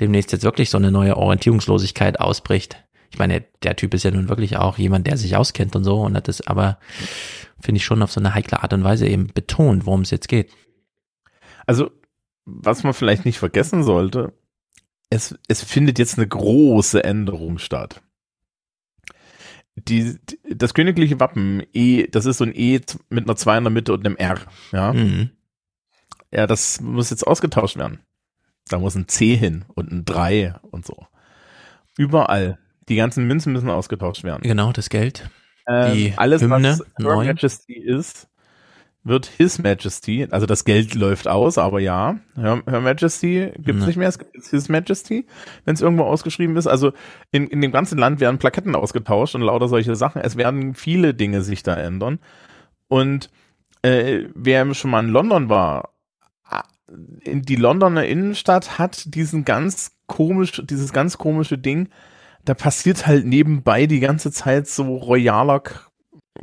demnächst jetzt wirklich so eine neue Orientierungslosigkeit ausbricht. Ich meine, der Typ ist ja nun wirklich auch jemand, der sich auskennt und so und hat es aber, finde ich, schon auf so eine heikle Art und Weise eben betont, worum es jetzt geht. Also was man vielleicht nicht vergessen sollte, es, es findet jetzt eine große Änderung statt. Die, das königliche Wappen, E, das ist so ein E mit einer 2 in der Mitte und einem R, ja. Mhm. Ja, das muss jetzt ausgetauscht werden. Da muss ein C hin und ein 3 und so. Überall. Die ganzen Münzen müssen ausgetauscht werden. Genau, das Geld. Ähm, alles, Hymne, was Her Majesty ist, wird His Majesty, also das Geld läuft aus, aber ja, Her, Her Majesty gibt es mhm. nicht mehr, es gibt His Majesty, wenn es irgendwo ausgeschrieben ist. Also in, in dem ganzen Land werden Plaketten ausgetauscht und lauter solche Sachen. Es werden viele Dinge sich da ändern. Und äh, wer schon mal in London war, in die Londoner Innenstadt hat diesen ganz komisch, dieses ganz komische Ding, da passiert halt nebenbei die ganze Zeit so royaler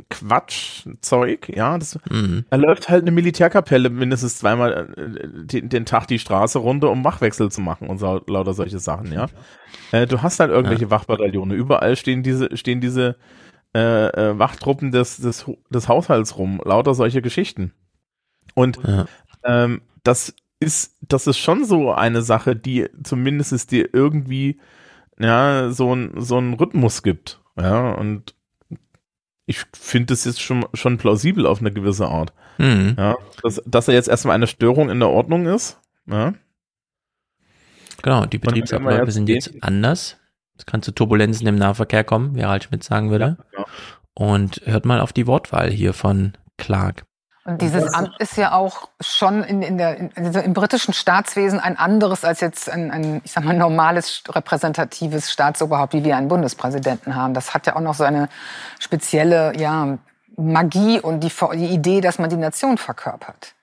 Quatschzeug, ja. Das, mhm. Da läuft halt eine Militärkapelle mindestens zweimal äh, den, den, Tag die Straße runter, um Wachwechsel zu machen und so, lauter solche Sachen, ja. Äh, du hast halt irgendwelche ja. Wachbataillone. Überall stehen diese, stehen diese äh, äh, Wachtruppen des, des, des Haushalts rum, lauter solche Geschichten. Und ja. ähm, das ist, das ist schon so eine Sache, die zumindest dir irgendwie ja, so ein, so einen Rhythmus gibt. Ja, und ich finde das jetzt schon, schon plausibel auf eine gewisse Art. Mhm. Ja, dass, dass er jetzt erstmal eine Störung in der Ordnung ist. Ja. Genau, die Betriebsabläufe sind jetzt anders. Es kann zu Turbulenzen im Nahverkehr kommen, wie Harald Schmidt sagen würde. Ja, genau. Und hört mal auf die Wortwahl hier von Clark. Und dieses Amt ist ja auch schon in, in der, in, also im britischen Staatswesen ein anderes als jetzt ein, ein, ich sag mal, normales repräsentatives Staatsoberhaupt, wie wir einen Bundespräsidenten haben. Das hat ja auch noch so eine spezielle, ja, Magie und die, die Idee, dass man die Nation verkörpert.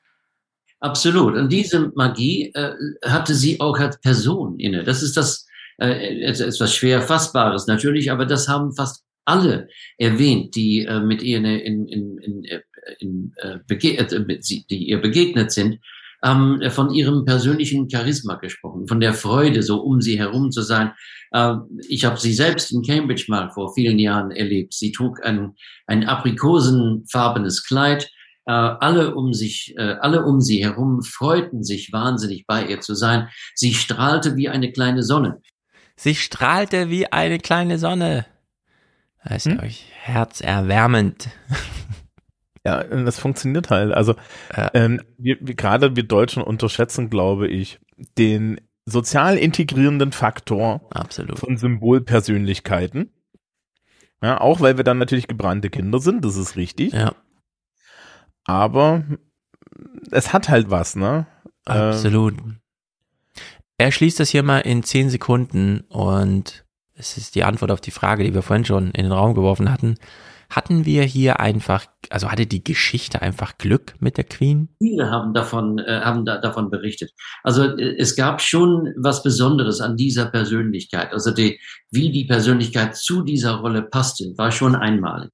Absolut. Und diese Magie äh, hatte sie auch als Person inne. Das ist das äh, etwas schwer fassbares natürlich, aber das haben fast alle erwähnt, die äh, mit ihr in, in, in, in in, äh, äh die ihr begegnet sind, haben von ihrem persönlichen Charisma gesprochen, von der Freude, so um sie herum zu sein. Äh, ich habe sie selbst in Cambridge mal vor vielen Jahren erlebt. Sie trug ein, ein aprikosenfarbenes Kleid. Äh, alle um sich, äh, alle um sie herum freuten sich wahnsinnig bei ihr zu sein. Sie strahlte wie eine kleine Sonne. Sie strahlte wie eine kleine Sonne. Das ist hm? euch herzerwärmend. Ja, das funktioniert halt. Also ja. ähm, wir, wir, gerade wir Deutschen unterschätzen, glaube ich, den sozial integrierenden Faktor Absolut. von Symbolpersönlichkeiten. Ja, auch weil wir dann natürlich gebrannte Kinder sind, das ist richtig. Ja. Aber es hat halt was, ne? Absolut. Ähm, er schließt das hier mal in zehn Sekunden und es ist die Antwort auf die Frage, die wir vorhin schon in den Raum geworfen hatten hatten wir hier einfach, also hatte die Geschichte einfach Glück mit der Queen? Viele haben davon, äh, haben da, davon berichtet. Also äh, es gab schon was Besonderes an dieser Persönlichkeit. Also die, wie die Persönlichkeit zu dieser Rolle passte, war schon einmalig.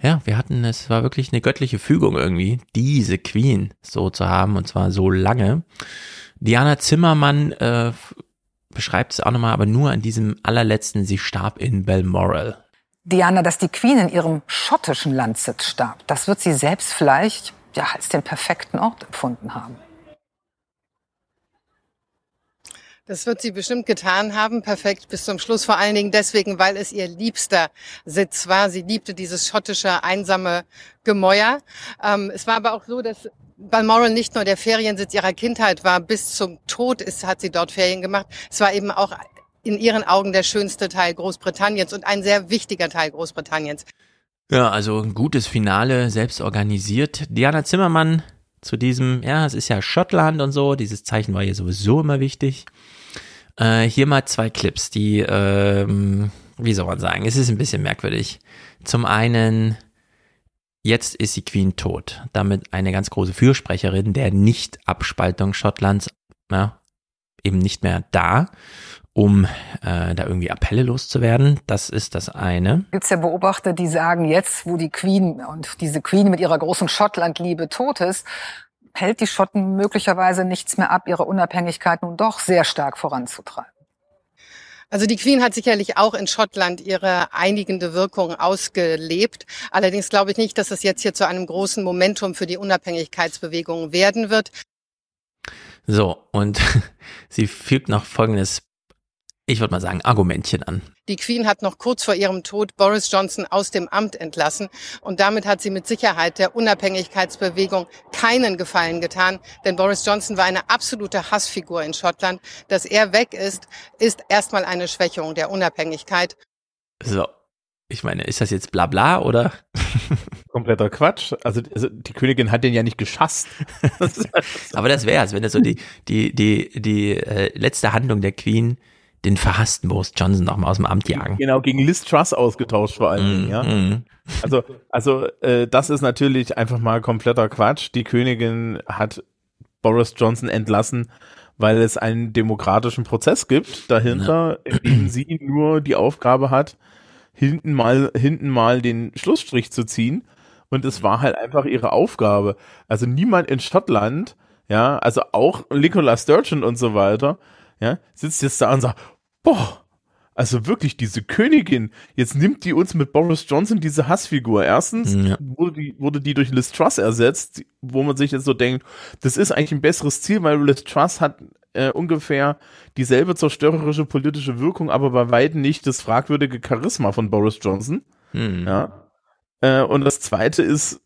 Ja, wir hatten, es war wirklich eine göttliche Fügung irgendwie, diese Queen so zu haben und zwar so lange. Diana Zimmermann äh, beschreibt es auch nochmal, aber nur an diesem allerletzten, sie starb in Balmoral. Diana, dass die Queen in ihrem schottischen Landsitz starb, das wird sie selbst vielleicht ja, als den perfekten Ort empfunden haben. Das wird sie bestimmt getan haben, perfekt bis zum Schluss. Vor allen Dingen deswegen, weil es ihr liebster Sitz war. Sie liebte dieses schottische, einsame Gemäuer. Ähm, es war aber auch so, dass Balmoral nicht nur der Feriensitz ihrer Kindheit war, bis zum Tod ist, hat sie dort Ferien gemacht. Es war eben auch in ihren Augen der schönste Teil Großbritanniens und ein sehr wichtiger Teil Großbritanniens. Ja, also ein gutes Finale, selbst organisiert. Diana Zimmermann zu diesem, ja, es ist ja Schottland und so, dieses Zeichen war hier sowieso immer wichtig. Äh, hier mal zwei Clips, die, ähm, wie soll man sagen, es ist ein bisschen merkwürdig. Zum einen, jetzt ist die Queen tot. Damit eine ganz große Fürsprecherin der Nicht-Abspaltung Schottlands, ja, eben nicht mehr da um äh, da irgendwie Appelle loszuwerden. Das ist das eine. Gibt ja Beobachter, die sagen, jetzt, wo die Queen und diese Queen mit ihrer großen Schottlandliebe tot ist, hält die Schotten möglicherweise nichts mehr ab, ihre Unabhängigkeit nun doch sehr stark voranzutreiben. Also die Queen hat sicherlich auch in Schottland ihre einigende Wirkung ausgelebt. Allerdings glaube ich nicht, dass es jetzt hier zu einem großen Momentum für die Unabhängigkeitsbewegung werden wird. So, und sie fügt noch folgendes ich würde mal sagen, Argumentchen an. Die Queen hat noch kurz vor ihrem Tod Boris Johnson aus dem Amt entlassen und damit hat sie mit Sicherheit der Unabhängigkeitsbewegung keinen Gefallen getan, denn Boris Johnson war eine absolute Hassfigur in Schottland. Dass er weg ist, ist erstmal eine Schwächung der Unabhängigkeit. So, ich meine, ist das jetzt Blabla oder? Kompletter Quatsch. Also, also, die Königin hat den ja nicht geschasst. Aber das wäre es, wenn das so die die die die äh, letzte Handlung der Queen den verhassten Boris Johnson noch mal aus dem Amt jagen. Genau, gegen Liz Truss ausgetauscht vor allen Dingen, mm, ja. Mm. Also, also äh, das ist natürlich einfach mal kompletter Quatsch. Die Königin hat Boris Johnson entlassen, weil es einen demokratischen Prozess gibt dahinter, ja. in dem sie nur die Aufgabe hat, hinten mal, hinten mal den Schlussstrich zu ziehen. Und es war halt einfach ihre Aufgabe. Also niemand in Schottland, ja, also auch Nicola Sturgeon und so weiter, ja, sitzt jetzt da und sagt, boah, also wirklich diese Königin, jetzt nimmt die uns mit Boris Johnson diese Hassfigur. Erstens ja. wurde, die, wurde die durch Liz Truss ersetzt, wo man sich jetzt so denkt, das ist eigentlich ein besseres Ziel, weil Liz Truss hat äh, ungefähr dieselbe zerstörerische politische Wirkung, aber bei weitem nicht das fragwürdige Charisma von Boris Johnson. Mhm. Ja. Äh, und das zweite ist,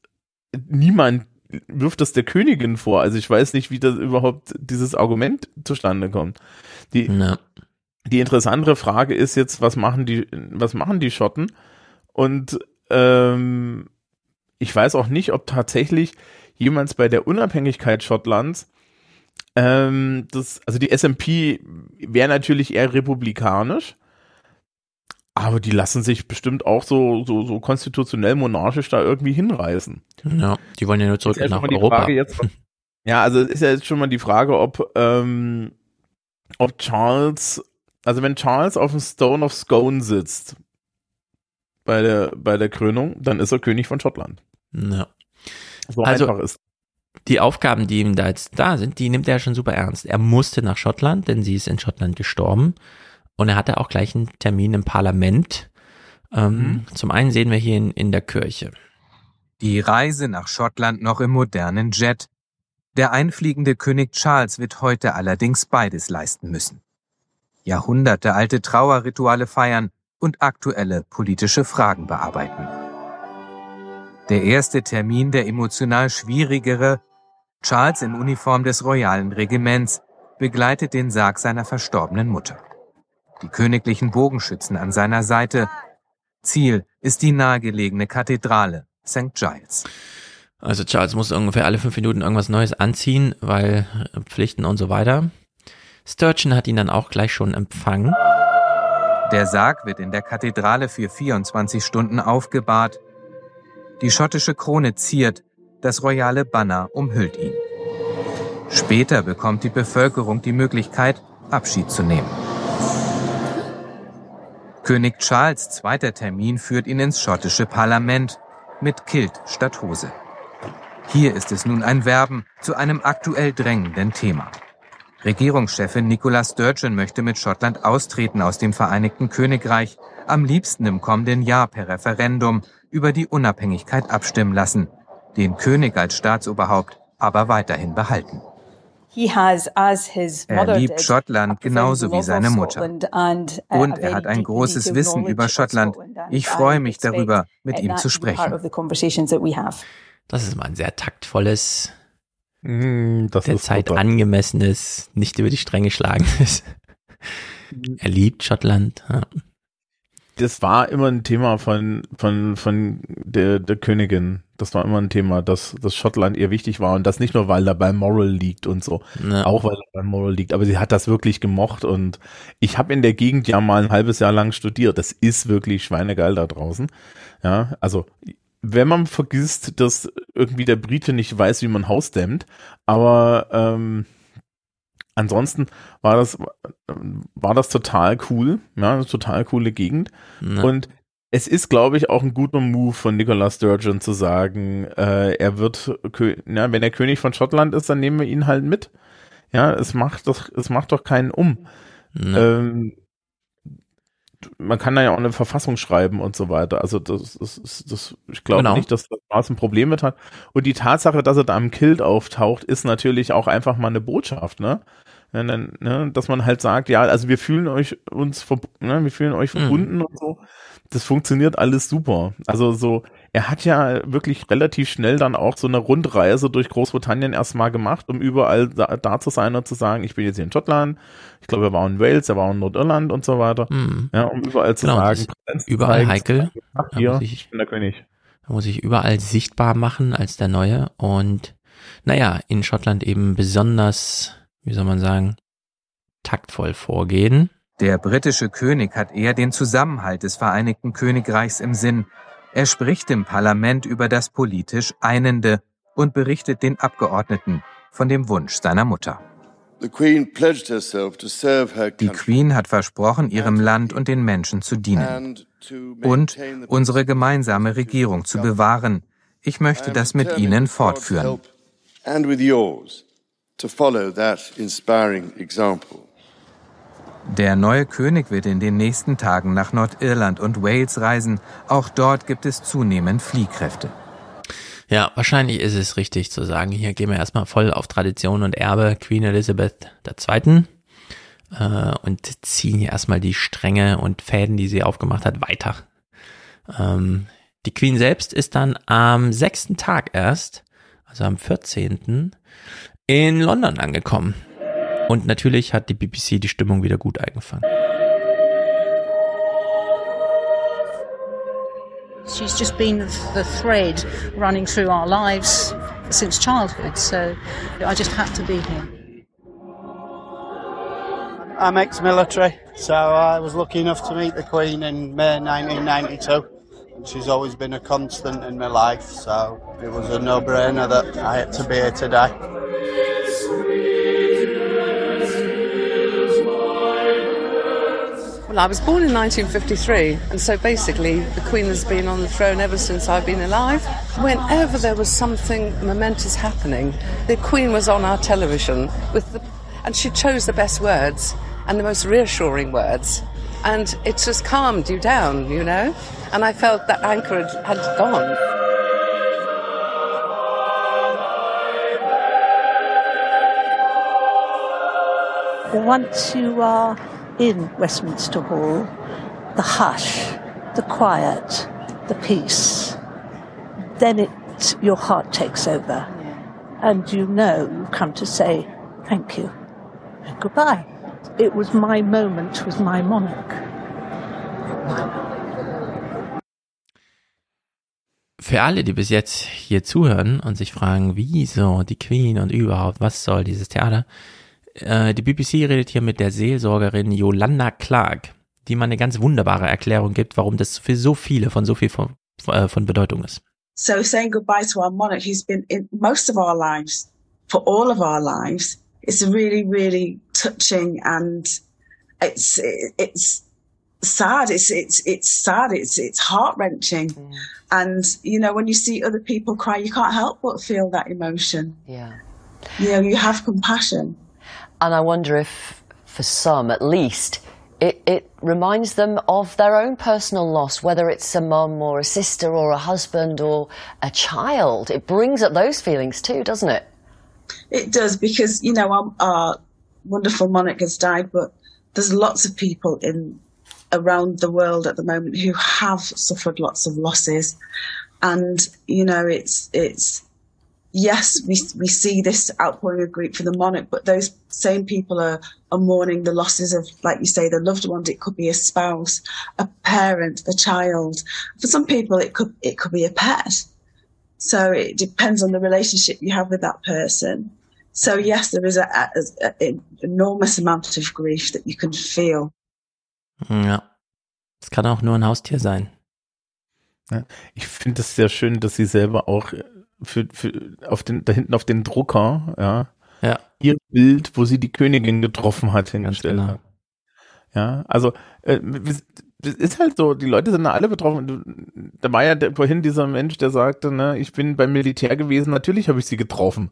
niemand wirft das der Königin vor. Also ich weiß nicht, wie das überhaupt dieses Argument zustande kommt. Die, ja die interessantere Frage ist jetzt, was machen die, was machen die Schotten? Und ähm, ich weiß auch nicht, ob tatsächlich jemals bei der Unabhängigkeit Schottlands ähm, das, also die SMP wäre natürlich eher republikanisch, aber die lassen sich bestimmt auch so, so, so konstitutionell monarchisch da irgendwie hinreißen. Ja, die wollen ja nur zurück nach Europa. Jetzt, ja, also ist ja jetzt schon mal die Frage, ob, ähm, ob Charles also wenn Charles auf dem Stone of Scone sitzt bei der, bei der Krönung, dann ist er König von Schottland. Ja. So also, einfach ist. Die Aufgaben, die ihm da jetzt da sind, die nimmt er schon super ernst. Er musste nach Schottland, denn sie ist in Schottland gestorben. Und er hatte auch gleich einen Termin im Parlament. Ähm, mhm. Zum einen sehen wir hier in, in der Kirche. Die Reise nach Schottland noch im modernen Jet. Der einfliegende König Charles wird heute allerdings beides leisten müssen. Jahrhundertealte Trauerrituale feiern und aktuelle politische Fragen bearbeiten. Der erste Termin der emotional schwierigere, Charles in Uniform des Royalen Regiments, begleitet den Sarg seiner verstorbenen Mutter. Die königlichen Bogenschützen an seiner Seite. Ziel ist die nahegelegene Kathedrale St. Giles. Also Charles muss ungefähr alle fünf Minuten irgendwas Neues anziehen, weil Pflichten und so weiter. Sturgeon hat ihn dann auch gleich schon empfangen. Der Sarg wird in der Kathedrale für 24 Stunden aufgebahrt. Die schottische Krone ziert, das royale Banner umhüllt ihn. Später bekommt die Bevölkerung die Möglichkeit, Abschied zu nehmen. König Charles zweiter Termin führt ihn ins schottische Parlament mit Kilt statt Hose. Hier ist es nun ein Werben zu einem aktuell drängenden Thema. Regierungschefin Nicola Sturgeon möchte mit Schottland austreten aus dem Vereinigten Königreich am liebsten im kommenden Jahr per Referendum über die Unabhängigkeit abstimmen lassen, den König als Staatsoberhaupt aber weiterhin behalten. Er liebt Schottland genauso wie seine Mutter. Und er hat ein großes Wissen über Schottland. Ich freue mich darüber, mit ihm zu sprechen. Das ist mal ein sehr taktvolles, Mm, das der ist Zeit super. angemessenes, nicht über die Stränge schlagendes. er liebt Schottland. Ja. Das war immer ein Thema von, von, von der, der Königin. Das war immer ein Thema, dass, dass Schottland ihr wichtig war und das nicht nur, weil da bei Moral liegt und so, Ja. auch weil da bei Moral liegt, aber sie hat das wirklich gemocht und ich habe in der Gegend ja mal ein halbes Jahr lang studiert. Das ist wirklich schweinegeil da draußen. Ja, also wenn man vergisst, dass irgendwie der Brite nicht weiß, wie man Haus dämmt, aber ähm, ansonsten war das war das total cool, ja, eine total coole Gegend Ja. und es ist, glaube ich, auch ein guter Move von Nicola Sturgeon zu sagen, äh, er wird, ja, wenn er König von Schottland ist, dann nehmen wir ihn halt mit. Ja, es macht doch, es macht doch keinen um. Ähm, man kann da ja auch eine Verfassung schreiben und so weiter. Also das, das, das, das ich glaube Genau. nicht, dass das ein Problem mit hat. Und die Tatsache, dass er da im Kilt auftaucht, ist natürlich auch einfach mal eine Botschaft, ne? Ne, dass man halt sagt, ja, also wir fühlen euch uns, ne, wir fühlen euch verbunden und so. Das funktioniert alles super. Also so, er hat ja wirklich relativ schnell dann auch so eine Rundreise durch Großbritannien erstmal gemacht, um überall da, da zu sein und zu sagen, ich bin jetzt hier in Schottland, ich glaube, er war in Wales, er war in Nordirland und so weiter. Mhm. Ja, um überall zu Genau, sagen, überall zeigen, heikel. ach, hier, ich, ich- bin der König. Da muss ich überall sichtbar machen als der Neue und naja, in Schottland eben besonders, wie soll man sagen, taktvoll vorgehen. Der britische König hat eher den Zusammenhalt des Vereinigten Königreichs im Sinn. Er spricht im Parlament über das politisch Einende und berichtet den Abgeordneten von dem Wunsch seiner Mutter. Die Queen hat versprochen, ihrem Land und den Menschen zu dienen und unsere gemeinsame Regierung zu bewahren. Ich möchte das mit Ihnen fortführen. and with yours to follow that inspiring example. Der neue König wird in den nächsten Tagen nach Nordirland und Wales reisen. Auch dort gibt es zunehmend Fliehkräfte. Ja, wahrscheinlich ist es richtig zu sagen, hier gehen wir erstmal voll auf Tradition und Erbe Queen Elizabeth II. Äh, und ziehen hier erstmal die Stränge und Fäden, die sie aufgemacht hat, weiter. Ähm, die Queen selbst ist dann am sechsten Tag erst, also am 14. in London angekommen. Und natürlich hat die BBC die Stimmung wieder gut eingefangen. She's just been the thread running through our lives since childhood, so I just had to be here. I'm ex-military, so I was lucky enough to meet the Queen in May 1992. She's always been a constant in my life, so it was a no-brainer that I had to be here today. Well, I was born in 1953, and so basically the Queen has been on the throne ever since I've been alive. Whenever there was something momentous happening, the Queen was on our television with the, and she chose the best words and the most reassuring words, and it just calmed you down, you know. And I felt that anchor had, had gone. Once you are in Westminster Hall, the hush, the quiet, the peace, then it, your heart takes over. And you know you've come to say thank you and goodbye. It was my moment with my monarch. Für alle, die bis jetzt hier zuhören und sich fragen, wieso die Queen und überhaupt, was soll dieses Theater? Äh, die BBC redet hier mit der Seelsorgerin Yolanda Clark, die mal eine ganz wunderbare Erklärung gibt, warum das für so viele von so viel von, äh, von Bedeutung ist. So saying goodbye to our monarch, who's been in most of our lives, for all of our lives, is really, really touching, and it's it's sad. It's it's it's sad. It's it's heart wrenching, mm. and you know when you see other people cry, you can't help but feel that emotion. Yeah. You know, you have compassion. And I wonder if, for some at least, it, it reminds them of their own personal loss, whether it's a mum or a sister or a husband or a child. It brings up those feelings too, doesn't it? It does because you know our, uh, our wonderful monarch has died, but there's lots of people in around the world at the moment who have suffered lots of losses, and you know it's it's yes we we see this outpouring of grief for the monarch, but those same people are are mourning the losses of like you say the loved ones. It could be a spouse, a parent, a child. For some people, it could it could be a pet. So it depends on the relationship you have with that person. So yes, there is an enormous amount of grief that you can feel. Ja. Es kann auch nur ein Haustier sein. Ja, ich finde es sehr schön, dass sie selber auch für, für auf den, da hinten auf den Drucker, ja, ja. ihr Bild, wo sie die Königin getroffen hat, hingestellt genau. hat. Ja, also äh, ist halt so, die Leute sind da alle betroffen. Da war ja vorhin dieser Mensch, der sagte, ne, ich bin beim Militär gewesen, natürlich habe ich sie getroffen.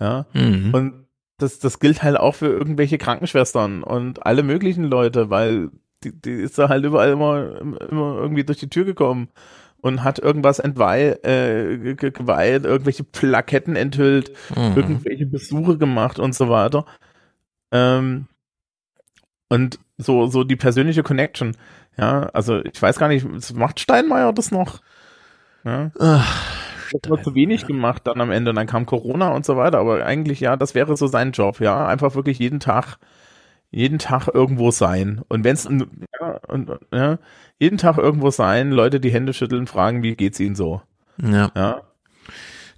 Ja. Mhm. Und das, das gilt halt auch für irgendwelche Krankenschwestern und alle möglichen Leute, weil die, die ist da halt überall immer, immer irgendwie durch die Tür gekommen und hat irgendwas entweiht, äh, geweiht, irgendwelche Plaketten enthüllt, Mhm. irgendwelche Besuche gemacht und so weiter. Ähm, und so, so die persönliche Connection. Ja, also ich weiß gar nicht, macht Steinmeier das noch? Ja. Das war zu wenig gemacht dann am Ende. Dann kam Corona und so weiter. Aber eigentlich, ja, das wäre so sein Job, ja. Einfach wirklich jeden Tag, jeden Tag irgendwo sein. Und wenn es, ja, ja, jeden Tag irgendwo sein, Leute die Hände schütteln, fragen, wie geht's ihnen so? Ja. Ja.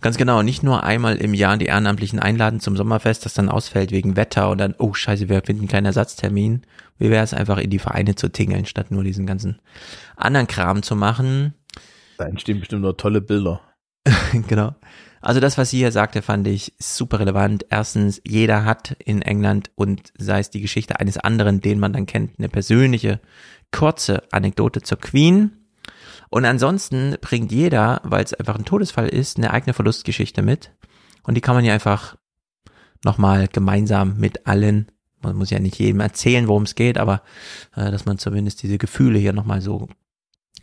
Ganz genau, nicht nur einmal im Jahr die Ehrenamtlichen einladen zum Sommerfest, das dann ausfällt wegen Wetter und dann, oh scheiße, wir finden keinen Ersatztermin. Wie wäre es einfach in die Vereine zu tingeln, statt nur diesen ganzen anderen Kram zu machen. Da entstehen bestimmt noch tolle Bilder. genau. Also das, was sie hier sagte, fand ich super relevant. Erstens, jeder hat in England und sei es die Geschichte eines anderen, den man dann kennt, eine persönliche, kurze Anekdote zur Queen. Und ansonsten bringt jeder, weil es einfach ein Todesfall ist, eine eigene Verlustgeschichte mit. Und die kann man ja einfach nochmal gemeinsam mit allen, man muss ja nicht jedem erzählen, worum es geht, aber äh, dass man zumindest diese Gefühle hier nochmal so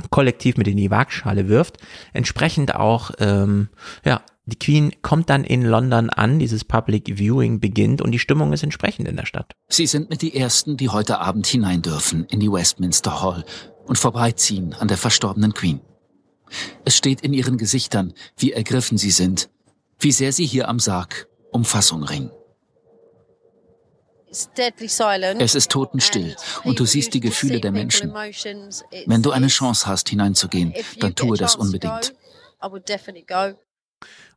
kollektiv mit in die Waagschale wirft. Entsprechend auch, ähm, ja, die Queen kommt dann in London an, dieses Public Viewing beginnt und die Stimmung ist entsprechend in der Stadt. Sie sind mit die Ersten, die heute Abend hinein dürfen in die Westminster Hall und vorbeiziehen an der verstorbenen Queen. Es steht in ihren Gesichtern, wie ergriffen sie sind, wie sehr sie hier am Sarg um Fassung ringen. Es ist totenstill und du siehst die Gefühle der Menschen. Wenn du eine Chance hast, hineinzugehen, dann tue das unbedingt.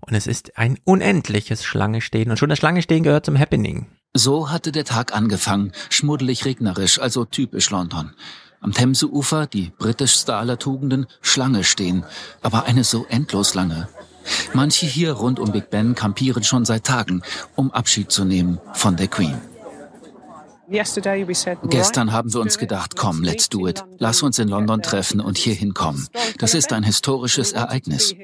Und es ist ein unendliches Schlangestehen. Und schon das Schlangestehen gehört zum Happening. So hatte der Tag angefangen, schmuddelig regnerisch, also typisch London. Am Themseufer, die britischste aller Tugenden, Schlange stehen, aber eine so endlos lange. Manche hier rund um Big Ben kampieren schon seit Tagen, um Abschied zu nehmen von der Queen. Gestern haben wir uns gedacht, komm, let's do it. Lass uns in London treffen und hier hinkommen. Das ist ein historisches Ereignis.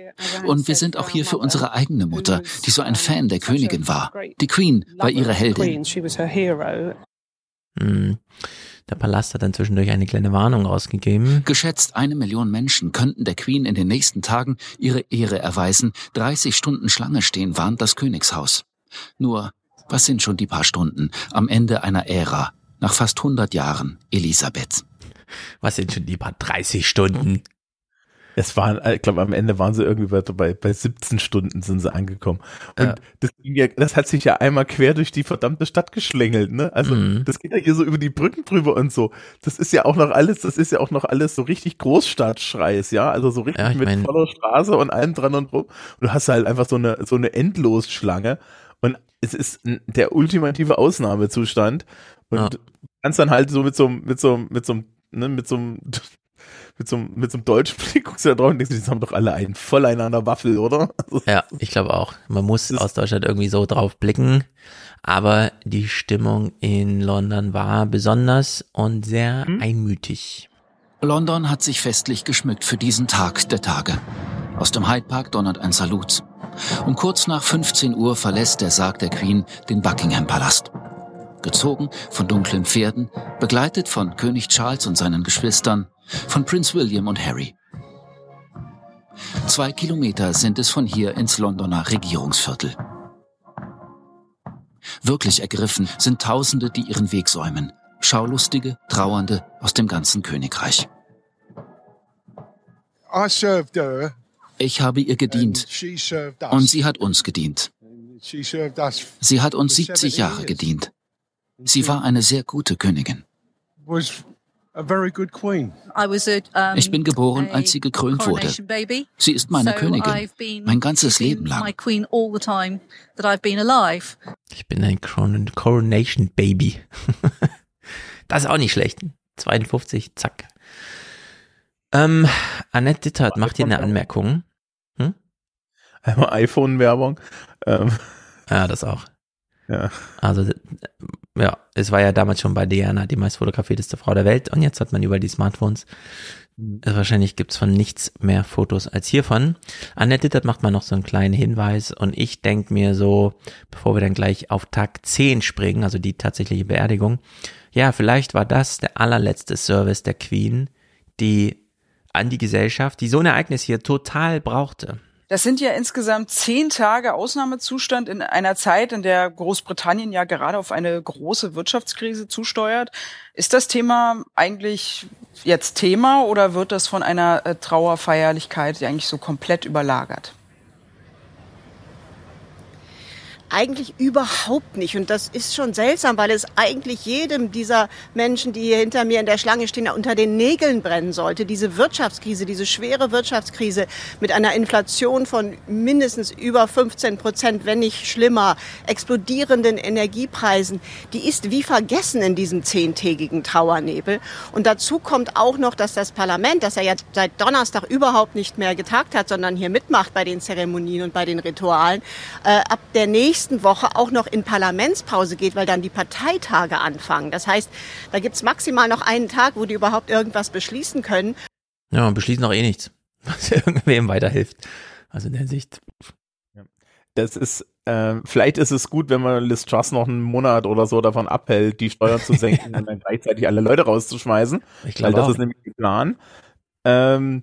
Und wir sind auch hier für unsere eigene Mutter, die so ein Fan der Königin war. Die Queen war ihre Heldin. Hm. Der Palast hat dann zwischendurch eine kleine Warnung rausgegeben. Geschätzt eine Million Menschen könnten der Queen in den nächsten Tagen ihre Ehre erweisen. 30 Stunden Schlange stehen warnt das Königshaus. Nur was sind schon die paar Stunden am Ende einer Ära, nach fast 100 Jahren, Elisabeth? Was sind schon die paar 30 Stunden? Es waren, ich glaube, am Ende waren sie irgendwie bei, bei 17 Stunden sind sie angekommen. Und Ja. das, ging ja, das hat sich ja einmal quer durch die verdammte Stadt geschlängelt, ne? Also, Mhm. das geht ja hier so über die Brücken drüber und so. Das ist ja auch noch alles, das ist ja auch noch alles so richtig Großstadtschreis, ja? Also so richtig Ja, mit mein- voller Straße und allem dran und rum. Und du hast halt einfach so eine, so eine Endlosschlange. Und es ist der ultimative Ausnahmezustand. Und Ja. kannst dann halt so mit so, einem- mit so, mit so, ne, mit so einem, mit so, einem- mit so einem deutschen Blick guckst du da drauf und denkst, die haben doch alle einen voll einen an der Waffel, oder? Also, Ja, ich glaube auch. Man muss aus Deutschland irgendwie so drauf blicken. Aber die Stimmung in London war besonders und sehr einmütig. London hat sich festlich geschmückt für diesen Tag der Tage. Aus dem Hyde Park donnert ein Salut. Um kurz nach 15 Uhr verlässt der Sarg der Queen den Buckingham Palast. gezogen von dunklen Pferden, begleitet von König Charles und seinen Geschwistern, von Prinz William und Harry. Zwei Kilometer sind es von hier ins Londoner Regierungsviertel. Wirklich ergriffen sind Tausende, die ihren Weg säumen. Schaulustige, Trauernde aus dem ganzen Königreich. Ich habe ihr gedient und sie hat uns gedient. Sie hat uns 70 Jahre gedient. Sie war eine sehr gute Königin. Ich bin geboren, als sie gekrönt wurde. Sie ist meine Königin, mein ganzes Leben lang. Ich bin ein Coron Coronation Baby. das ist auch nicht schlecht. 52, zack. Ähm, Annette Dittert macht hier eine Anmerkung. Hm? Einmal iPhone-Werbung. Ähm. Ja, das auch. Ja. Also, ja, es war ja damals schon bei Diana die meist fotografierteste Frau der Welt und jetzt hat man über die Smartphones. Also wahrscheinlich gibt's von nichts mehr Fotos als hiervon. Annette Dittert macht mal noch so einen kleinen Hinweis und ich denk mir so, bevor wir dann gleich auf Tag 10 springen, also die tatsächliche Beerdigung, ja, vielleicht war das der allerletzte Service der Queen, die an die Gesellschaft, die so ein Ereignis hier total brauchte. Das sind ja insgesamt zehn Tage Ausnahmezustand in einer Zeit, in der Großbritannien ja gerade auf eine große Wirtschaftskrise zusteuert. Ist das Thema eigentlich jetzt Thema oder wird das von einer äh, Trauerfeierlichkeit eigentlich so komplett überlagert? Eigentlich überhaupt nicht. Und das ist schon seltsam, weil es eigentlich jedem dieser Menschen, die hier hinter mir in der Schlange stehen, unter den Nägeln brennen sollte. Diese Wirtschaftskrise, diese schwere Wirtschaftskrise mit einer Inflation von mindestens über 15 Prozent, wenn nicht schlimmer, explodierenden Energiepreisen, die ist wie vergessen in diesem zehntägigen Trauernebel. Und dazu kommt auch noch, dass das Parlament, das ja seit Donnerstag überhaupt nicht mehr getagt hat, sondern hier mitmacht bei den Zeremonien und bei den Ritualen, äh, ab der nächsten nächsten Woche auch noch in Parlamentspause geht, weil dann die Parteitage anfangen. Das heißt, da gibt es maximal noch einen Tag, wo die überhaupt irgendwas beschließen können. Ja, und beschließen auch eh nichts, was irgendwem weiterhilft. Also in der Sicht. Das ist, äh, vielleicht ist es gut, wenn man Liz Truss noch einen Monat oder so davon abhält, die Steuern zu senken und dann gleichzeitig alle Leute rauszuschmeißen. Ich glaube Weil das auch. ist nämlich der Plan. Ähm,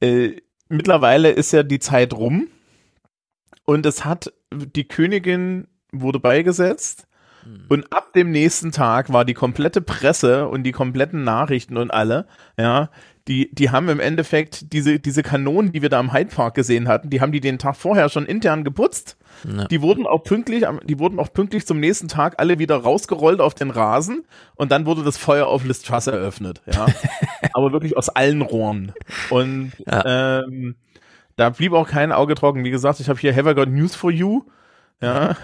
äh, mittlerweile ist ja die Zeit rum und es hat, die Königin wurde beigesetzt und ab dem nächsten Tag war die komplette Presse und die kompletten Nachrichten und alle, ja, die, die haben im Endeffekt diese, diese Kanonen, die wir da am Hyde Park gesehen hatten, die haben die den Tag vorher schon intern geputzt. Ja. Die wurden auch pünktlich, die wurden auch pünktlich zum nächsten Tag alle wieder rausgerollt auf den Rasen und dann wurde das Feuer auf Liz Truss eröffnet, ja. Aber wirklich aus allen Rohren. Und ähm, da blieb auch kein Auge trocken. Wie gesagt, ich habe hier Have I Got News for You, ja.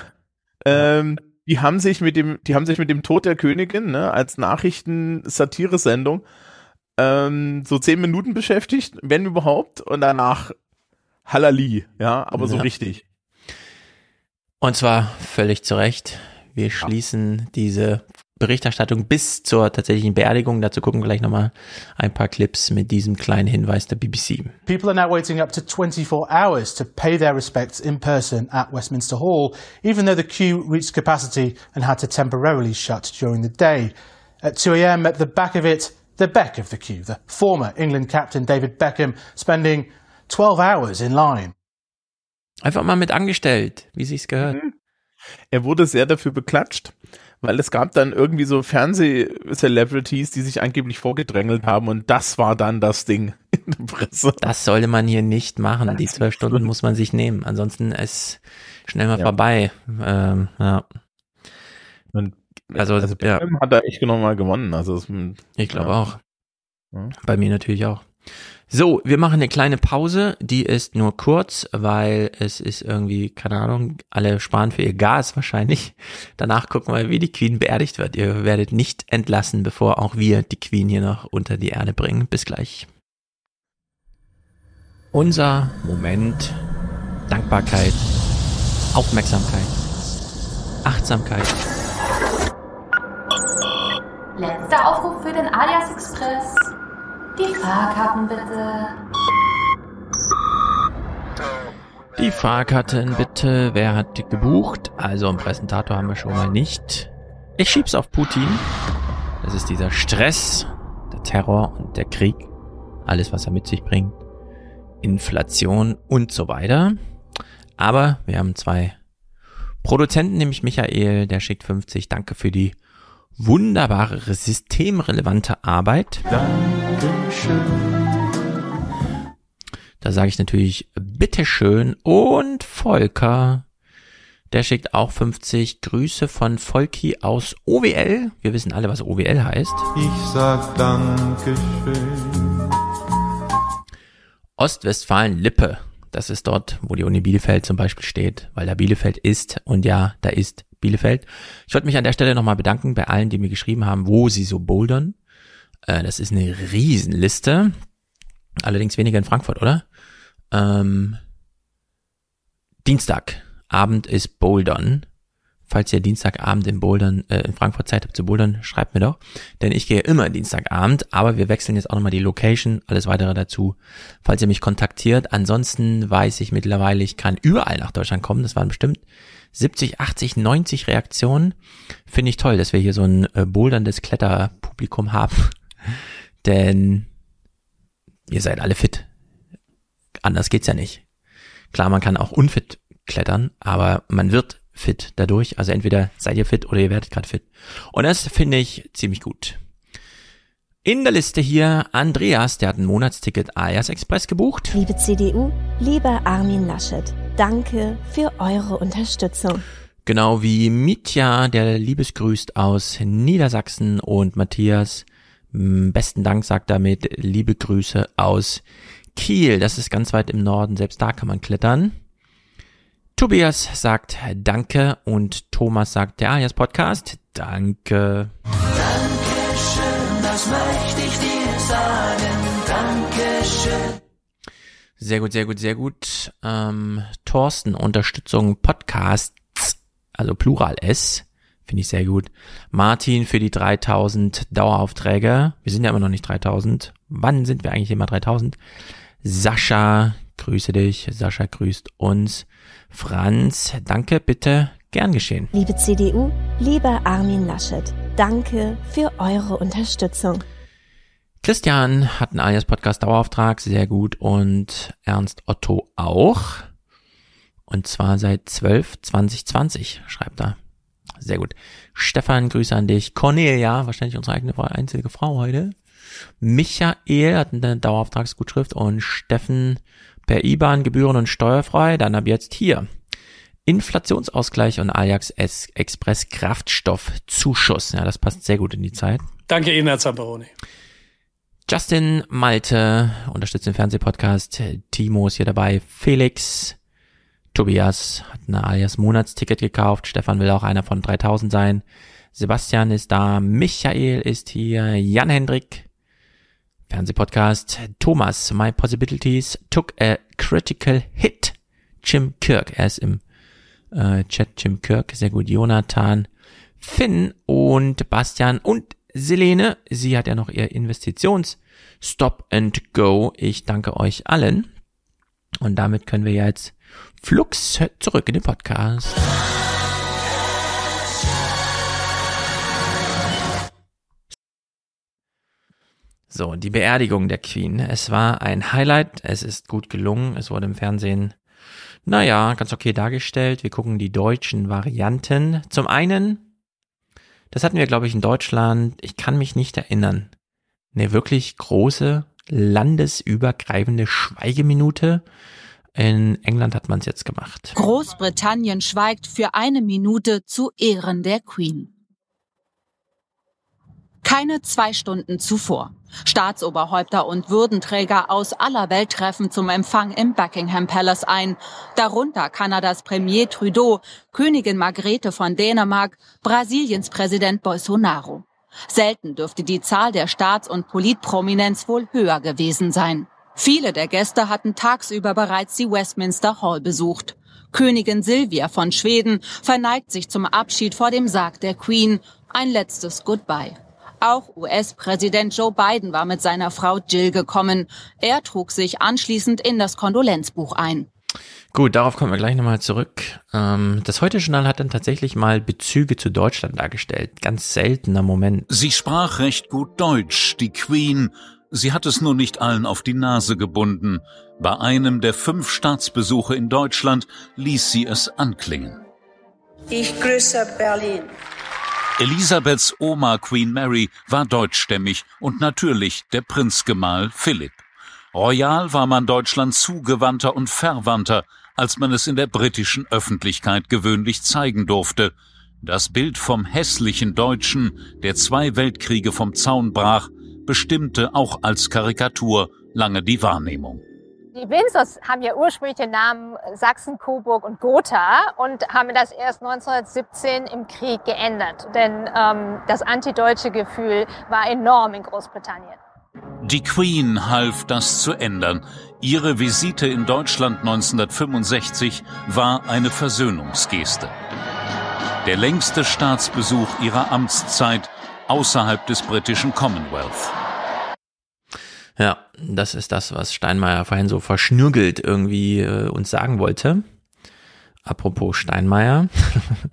Ähm, die haben sich mit dem, die haben sich mit dem Tod der Königin, ne, als Nachrichten-Satire-Sendung ähm, so zehn Minuten beschäftigt, wenn überhaupt, und danach Halali, ja, aber so Ja. richtig. Und zwar völlig zu Recht. Wir schließen diese Berichterstattung bis zur tatsächlichen Beerdigung. Dazu gucken wir gleich nochmal ein paar Clips mit diesem kleinen Hinweis der BBC. People are now waiting up to 24 hours to pay their respects in person at Westminster Hall, even though the queue reached capacity and had to temporarily shut during the day. At 2 a.m., at the back of it, the Beck of the queue, the former England captain David Beckham, spending 12 hours in line. Einfach mal mit angestellt, wie sich's gehört. Er wurde sehr dafür beklatscht, weil es gab dann irgendwie so Fernseh-Celebrities, die sich angeblich vorgedrängelt haben und das war dann das Ding in der Presse. Das sollte man hier nicht machen. Die zwölf Stunden muss man sich nehmen. Ansonsten ist schnell mal Ja. vorbei. Ähm, ja. Und also, also ja, hat er echt genau mal gewonnen. Also ich glaube ja. auch. Bei mir natürlich auch. So, wir machen eine kleine Pause. Die ist nur kurz, weil es ist irgendwie, keine Ahnung, alle sparen für ihr Gas wahrscheinlich. Danach gucken wir, wie die Queen beerdigt wird. Ihr werdet nicht entlassen, bevor auch wir die Queen hier noch unter die Erde bringen. Bis gleich. Unser Moment. Dankbarkeit. Aufmerksamkeit. Achtsamkeit. Letzter Aufruf für den Alias Express. Die Fahrkarten bitte. Die Fahrkarten bitte. Wer hat gebucht? Also einen Präsentator haben wir schon mal nicht. Ich schieb's auf Putin. Das ist dieser Stress, der Terror und der Krieg. Alles, was er mit sich bringt. Inflation und so weiter. Aber wir haben zwei Produzenten, nämlich Michael, der schickt 50. Danke für die wunderbare, systemrelevante Arbeit. Dankeschön. Da sage ich natürlich bitteschön und Volker der schickt auch 50 Grüße von Volki aus OWL. Wir wissen alle, was OWL heißt. Ich sag Dankeschön. Ostwestfalen-Lippe. Das ist dort, wo die Uni Bielefeld zum Beispiel steht, weil da Bielefeld ist und ja, da ist Bielefeld. Ich wollte mich an der Stelle nochmal bedanken bei allen, die mir geschrieben haben, wo sie so bouldern. Äh, das ist eine Riesenliste. Allerdings weniger in Frankfurt, oder? Ähm, Dienstag Abend ist Bouldern. Falls ihr Dienstagabend in Bouldern, äh, in Frankfurt Zeit habt zu Bouldern, schreibt mir doch. Denn ich gehe immer Dienstagabend, aber wir wechseln jetzt auch nochmal die Location, alles weitere dazu, falls ihr mich kontaktiert. Ansonsten weiß ich mittlerweile, ich kann überall nach Deutschland kommen. Das waren bestimmt 70, 80, 90 Reaktionen. Finde ich toll, dass wir hier so ein äh, boulderndes Kletterpublikum haben. Denn ihr seid alle fit. Anders geht's ja nicht. Klar, man kann auch unfit klettern, aber man wird fit dadurch. Also entweder seid ihr fit oder ihr werdet gerade fit. Und das finde ich ziemlich gut. In der Liste hier Andreas, der hat ein Monatsticket alias Express gebucht. Liebe CDU, lieber Armin Laschet, danke für eure Unterstützung. Genau wie Mitja, der liebesgrüßt aus Niedersachsen und Matthias, besten Dank sagt damit liebe Grüße aus Kiel. Das ist ganz weit im Norden, selbst da kann man klettern. Tobias sagt Danke und Thomas sagt der Alias Podcast Danke. Das möchte ich dir sagen. Dankeschön. Sehr gut, sehr gut, sehr gut. Ähm, Thorsten, Unterstützung Podcasts, also Plural S, finde ich sehr gut. Martin für die 3000 Daueraufträge. Wir sind ja immer noch nicht 3000. Wann sind wir eigentlich immer 3000? Sascha, grüße dich. Sascha grüßt uns. Franz, danke, bitte, gern geschehen. Liebe CDU, lieber Armin Laschet, danke für eure Unterstützung. Christian hat einen alias Podcast Dauerauftrag, sehr gut. Und Ernst Otto auch. Und zwar seit 12 2020, schreibt er. Sehr gut. Stefan, Grüße an dich. Cornelia, wahrscheinlich unsere eigene einzige Frau heute. Michael hat eine Dauerauftragsgutschrift und Steffen per IBAN Gebühren und steuerfrei, dann ab jetzt hier. Inflationsausgleich und Ajax Express Kraftstoffzuschuss. Ja, das passt sehr gut in die Zeit. Danke Ihnen, Herr Zamperoni. Justin Malte unterstützt den Fernsehpodcast. Timo ist hier dabei. Felix. Tobias hat eine Alias Monatsticket gekauft. Stefan will auch einer von 3000 sein. Sebastian ist da. Michael ist hier. Jan Hendrik. Fernsehpodcast. Thomas, My Possibilities took a critical hit. Jim Kirk, er ist im äh, Chat Jim Kirk, sehr gut. Jonathan, Finn und Bastian und Selene. Sie hat ja noch ihr Investitions Stop and Go. Ich danke euch allen. Und damit können wir jetzt flugs zurück in den Podcast. So, die Beerdigung der Queen. Es war ein Highlight. Es ist gut gelungen. Es wurde im Fernsehen, naja, ganz okay dargestellt. Wir gucken die deutschen Varianten. Zum einen, das hatten wir, glaube ich, in Deutschland. Ich kann mich nicht erinnern. Eine wirklich große, landesübergreifende Schweigeminute. In England hat man es jetzt gemacht. Großbritannien schweigt für eine Minute zu Ehren der Queen. Keine zwei Stunden zuvor. Staatsoberhäupter und Würdenträger aus aller Welt treffen zum Empfang im Buckingham Palace ein. Darunter Kanadas Premier Trudeau, Königin Margrethe von Dänemark, Brasiliens Präsident Bolsonaro. Selten dürfte die Zahl der Staats- und Politprominenz wohl höher gewesen sein. Viele der Gäste hatten tagsüber bereits die Westminster Hall besucht. Königin Silvia von Schweden verneigt sich zum Abschied vor dem Sarg der Queen. Ein letztes Goodbye. Auch US-Präsident Joe Biden war mit seiner Frau Jill gekommen. Er trug sich anschließend in das Kondolenzbuch ein. Gut, darauf kommen wir gleich nochmal zurück. Ähm, das Heute-Journal hat dann tatsächlich mal Bezüge zu Deutschland dargestellt. Ganz seltener Moment. Sie sprach recht gut Deutsch, die Queen. Sie hat es nur nicht allen auf die Nase gebunden. Bei einem der fünf Staatsbesuche in Deutschland ließ sie es anklingen. Ich grüße Berlin. Elisabeths Oma Queen Mary war deutschstämmig und natürlich der Prinzgemahl Philipp. Royal war man Deutschland zugewandter und verwandter, als man es in der britischen Öffentlichkeit gewöhnlich zeigen durfte. Das Bild vom hässlichen Deutschen, der zwei Weltkriege vom Zaun brach, bestimmte auch als Karikatur lange die Wahrnehmung. Die Windsors haben ja ursprünglich den Namen Sachsen, Coburg und Gotha und haben das erst 1917 im Krieg geändert. Denn ähm, das antideutsche Gefühl war enorm in Großbritannien. Die Queen half das zu ändern. Ihre Visite in Deutschland 1965 war eine Versöhnungsgeste. Der längste Staatsbesuch ihrer Amtszeit außerhalb des britischen Commonwealth. Ja, das ist das, was Steinmeier vorhin so verschnürgelt irgendwie äh, uns sagen wollte. Apropos Steinmeier.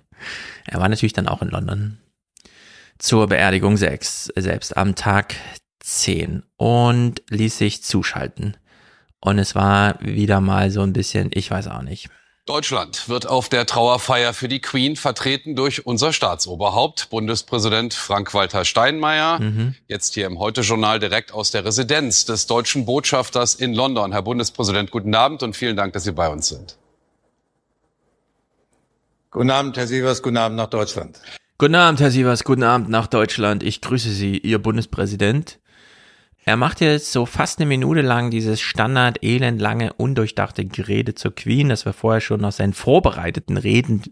er war natürlich dann auch in London zur Beerdigung selbst, selbst am Tag 10 und ließ sich zuschalten. Und es war wieder mal so ein bisschen, ich weiß auch nicht. Deutschland wird auf der Trauerfeier für die Queen vertreten durch unser Staatsoberhaupt, Bundespräsident Frank-Walter Steinmeier. Mhm. Jetzt hier im Heute-Journal direkt aus der Residenz des deutschen Botschafters in London. Herr Bundespräsident, guten Abend und vielen Dank, dass Sie bei uns sind. Guten Abend, Herr Sievers. Guten Abend nach Deutschland. Guten Abend, Herr Sievers. Guten Abend nach Deutschland. Ich grüße Sie, Ihr Bundespräsident. Er macht jetzt so fast eine Minute lang dieses Standard elendlange, undurchdachte Gerede zur Queen, das wir vorher schon aus seinen vorbereiteten Reden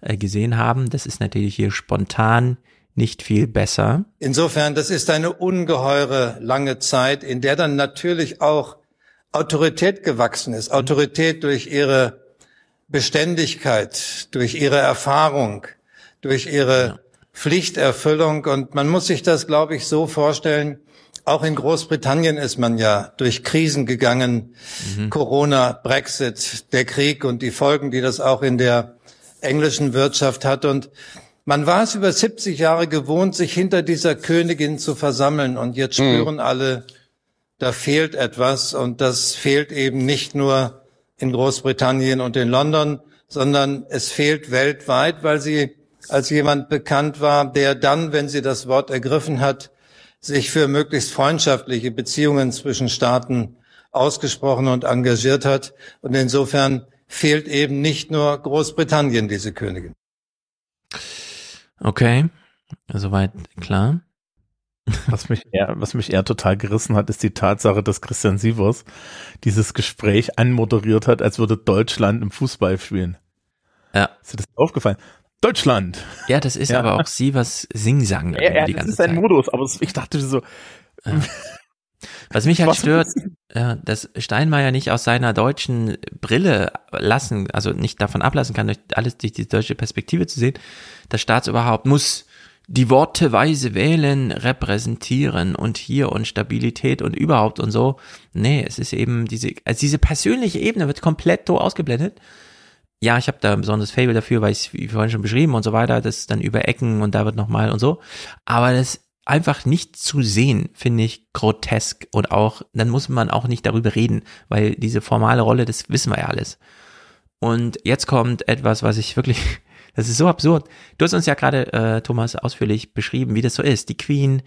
äh, gesehen haben. Das ist natürlich hier spontan nicht viel besser. Insofern, das ist eine ungeheure lange Zeit, in der dann natürlich auch Autorität gewachsen ist. Autorität durch ihre Beständigkeit, durch ihre Erfahrung, durch ihre ja. Pflichterfüllung. Und man muss sich das, glaube ich, so vorstellen, auch in Großbritannien ist man ja durch Krisen gegangen. Mhm. Corona, Brexit, der Krieg und die Folgen, die das auch in der englischen Wirtschaft hat. Und man war es über 70 Jahre gewohnt, sich hinter dieser Königin zu versammeln. Und jetzt mhm. spüren mhm. alle, da fehlt etwas. Und das fehlt eben nicht nur in Großbritannien und in London, sondern es fehlt weltweit, weil sie als jemand bekannt war, der dann, wenn sie das Wort ergriffen hat, sich für möglichst freundschaftliche Beziehungen zwischen Staaten ausgesprochen und engagiert hat. Und insofern fehlt eben nicht nur Großbritannien diese Königin. Okay, soweit klar. Was mich, eher, was mich eher total gerissen hat, ist die Tatsache, dass Christian Sievers dieses Gespräch anmoderiert hat, als würde Deutschland im Fußball spielen. Ja. Ist dir das aufgefallen? Deutschland. Ja, das ist ja. aber auch sie was Singsang. Ja, ja, die das ist ein Modus, aber ich dachte so. Was mich halt was stört, ja, dass Steinmeier nicht aus seiner deutschen Brille lassen, also nicht davon ablassen kann, durch alles durch die deutsche Perspektive zu sehen. Das Staatsoberhaupt muss die Worte weise wählen, repräsentieren und hier und Stabilität und überhaupt und so. Nee, es ist eben diese, also diese persönliche Ebene wird komplett so ausgeblendet ja, ich habe da ein besonderes Fable dafür, weil ich wie vorhin schon beschrieben und so weiter, das dann über Ecken und da wird nochmal und so. Aber das einfach nicht zu sehen, finde ich grotesk und auch, dann muss man auch nicht darüber reden, weil diese formale Rolle, das wissen wir ja alles. Und jetzt kommt etwas, was ich wirklich, das ist so absurd. Du hast uns ja gerade, äh, Thomas, ausführlich beschrieben, wie das so ist. Die Queen,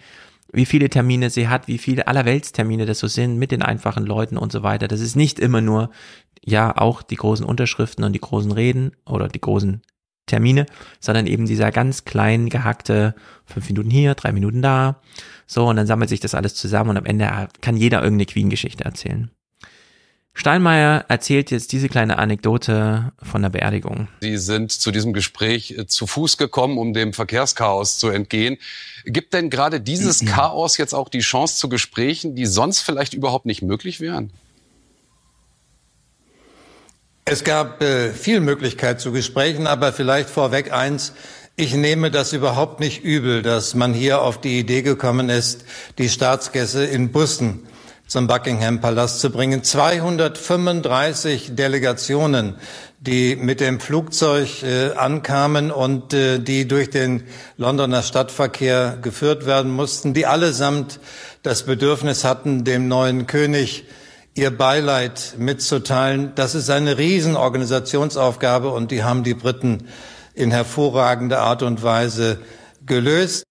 wie viele Termine sie hat, wie viele Allerweltstermine das so sind mit den einfachen Leuten und so weiter. Das ist nicht immer nur ja auch die großen Unterschriften und die großen Reden oder die großen Termine, sondern eben dieser ganz klein gehackte fünf Minuten hier, drei Minuten da. So, und dann sammelt sich das alles zusammen und am Ende kann jeder irgendeine Queen-Geschichte erzählen. Steinmeier erzählt jetzt diese kleine Anekdote von der Beerdigung. Sie sind zu diesem Gespräch äh, zu Fuß gekommen, um dem Verkehrschaos zu entgehen. Gibt denn gerade dieses Chaos jetzt auch die Chance zu Gesprächen, die sonst vielleicht überhaupt nicht möglich wären? Es gab äh, viel Möglichkeit zu Gesprächen, aber vielleicht vorweg eins. Ich nehme das überhaupt nicht übel, dass man hier auf die Idee gekommen ist, die Staatsgäste in Bussen zum Buckingham Palast zu bringen. 235 Delegationen, die mit dem Flugzeug äh, ankamen und äh, die durch den Londoner Stadtverkehr geführt werden mussten, die allesamt das Bedürfnis hatten, dem neuen König ihr Beileid mitzuteilen. Das ist eine Riesenorganisationsaufgabe und die haben die Briten in hervorragender Art und Weise gelöst.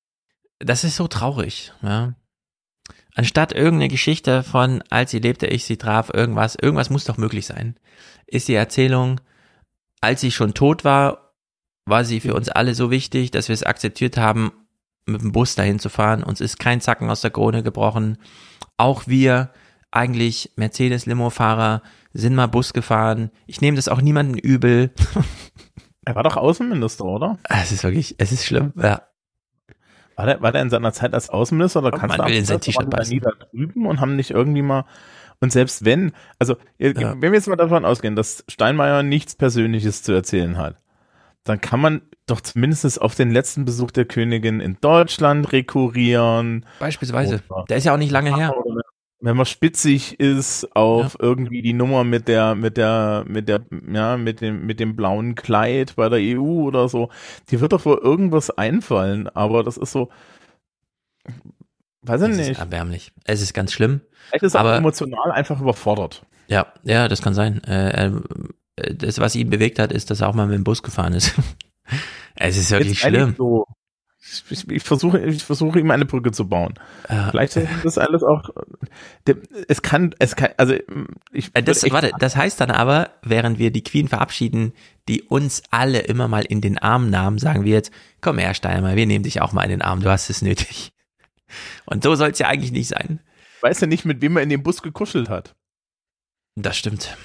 Das ist so traurig, ja. Anstatt irgendeine Geschichte von, als sie lebte, ich sie traf, irgendwas, irgendwas muss doch möglich sein, ist die Erzählung, als sie schon tot war, war sie für uns alle so wichtig, dass wir es akzeptiert haben, mit dem Bus dahin zu fahren. Uns ist kein Zacken aus der Krone gebrochen. Auch wir, eigentlich Mercedes-Limo-Fahrer, sind mal Bus gefahren. Ich nehme das auch niemanden übel. Er war doch Außenminister, oder? Es ist wirklich, es ist schlimm, ja. War der, war der in seiner Zeit als Außenminister oder kannst man du in sein T-Shirt nie da drüben und haben nicht irgendwie mal und selbst wenn, also wenn wir jetzt mal davon ausgehen, dass Steinmeier nichts Persönliches zu erzählen hat, dann kann man doch zumindest auf den letzten Besuch der Königin in Deutschland rekurrieren. Beispielsweise. Der ist ja auch nicht lange her. Wenn man spitzig ist auf irgendwie die Nummer mit der, mit der, mit der, ja, mit dem, mit dem blauen Kleid bei der EU oder so, die wird doch wohl irgendwas einfallen, aber das ist so, weiß ich Es nicht. ist erbärmlich. Es ist ganz schlimm. Vielleicht ist er auch aber emotional einfach überfordert. Ja, ja, das kann sein. Äh, äh, das, was ihn bewegt hat, ist, dass er auch mal mit dem Bus gefahren ist. es ist wirklich Jetzt schlimm. So, ich, ich versuche, ich versuche ihm eine Brücke zu bauen. Vielleicht ist das alles auch, es kann, es kann, also ich Äh, Das, warte, das heißt dann aber, während wir die Queen verabschieden, die uns alle immer mal in den Arm nahmen, sagen wir jetzt, komm her, Steinmeier, wir nehmen dich auch mal in den Arm, du hast es nötig. Und so soll es ja eigentlich nicht sein. weiß ja nicht, mit wem er in dem Bus gekuschelt hat. Das stimmt.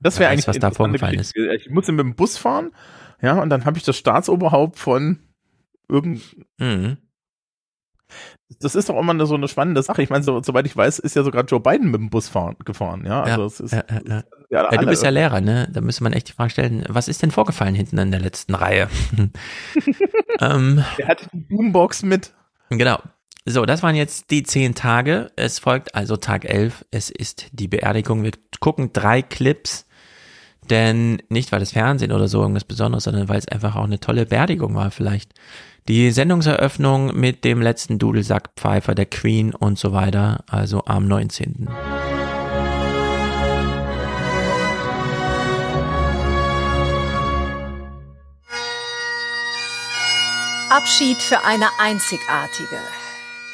Das wäre eigentlich was da vorgefallen Geschichte. Ich muss mit dem Bus fahren, ja, und dann habe ich das Staatsoberhaupt von irgend. Mhm. Das ist doch immer so eine spannende Sache. Ich meine, so, soweit ich weiß, ist ja sogar Joe Biden mit dem Bus fahren, gefahren, ja. Also ja, es ist, ja, ja, ja. du bist ja Lehrer, ne? Da müsste man echt die Frage stellen, was ist denn vorgefallen hinten in der letzten Reihe? ähm, Der hatte die Boombox mit. Genau. So, das waren jetzt die zehn Tage. Es folgt also Tag 11. Es ist die Beerdigung. Wir gucken drei Clips. Denn nicht, weil das Fernsehen oder so irgendwas Besonderes, sondern weil es einfach auch eine tolle Beerdigung war vielleicht. Die Sendungseröffnung mit dem letzten Dudelsackpfeifer der Queen und so weiter. Also am 19. Abschied für eine einzigartige.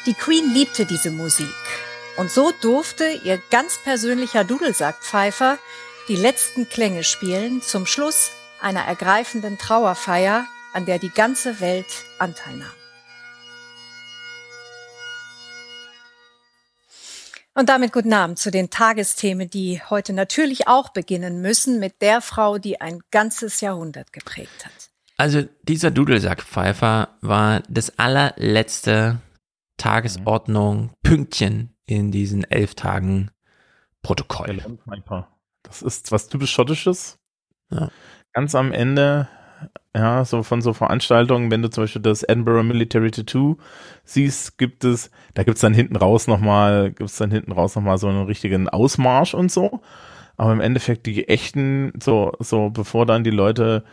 Die Queen liebte diese Musik. Und so durfte ihr ganz persönlicher Dudelsackpfeifer die letzten Klänge spielen zum Schluss einer ergreifenden Trauerfeier, an der die ganze Welt Anteil nahm. Und damit guten Abend zu den Tagesthemen, die heute natürlich auch beginnen müssen mit der Frau, die ein ganzes Jahrhundert geprägt hat. Also dieser Dudelsackpfeifer war das allerletzte Tagesordnung Pünktchen in diesen elf Tagen Protokoll. Das ist was typisch Schottisches. Ja. Ganz am Ende, ja, so von so Veranstaltungen, wenn du zum Beispiel das Edinburgh Military Tattoo siehst, gibt es, da gibt's dann hinten raus nochmal, gibt's dann hinten raus nochmal so einen richtigen Ausmarsch und so. Aber im Endeffekt die echten, so, so bevor dann die Leute,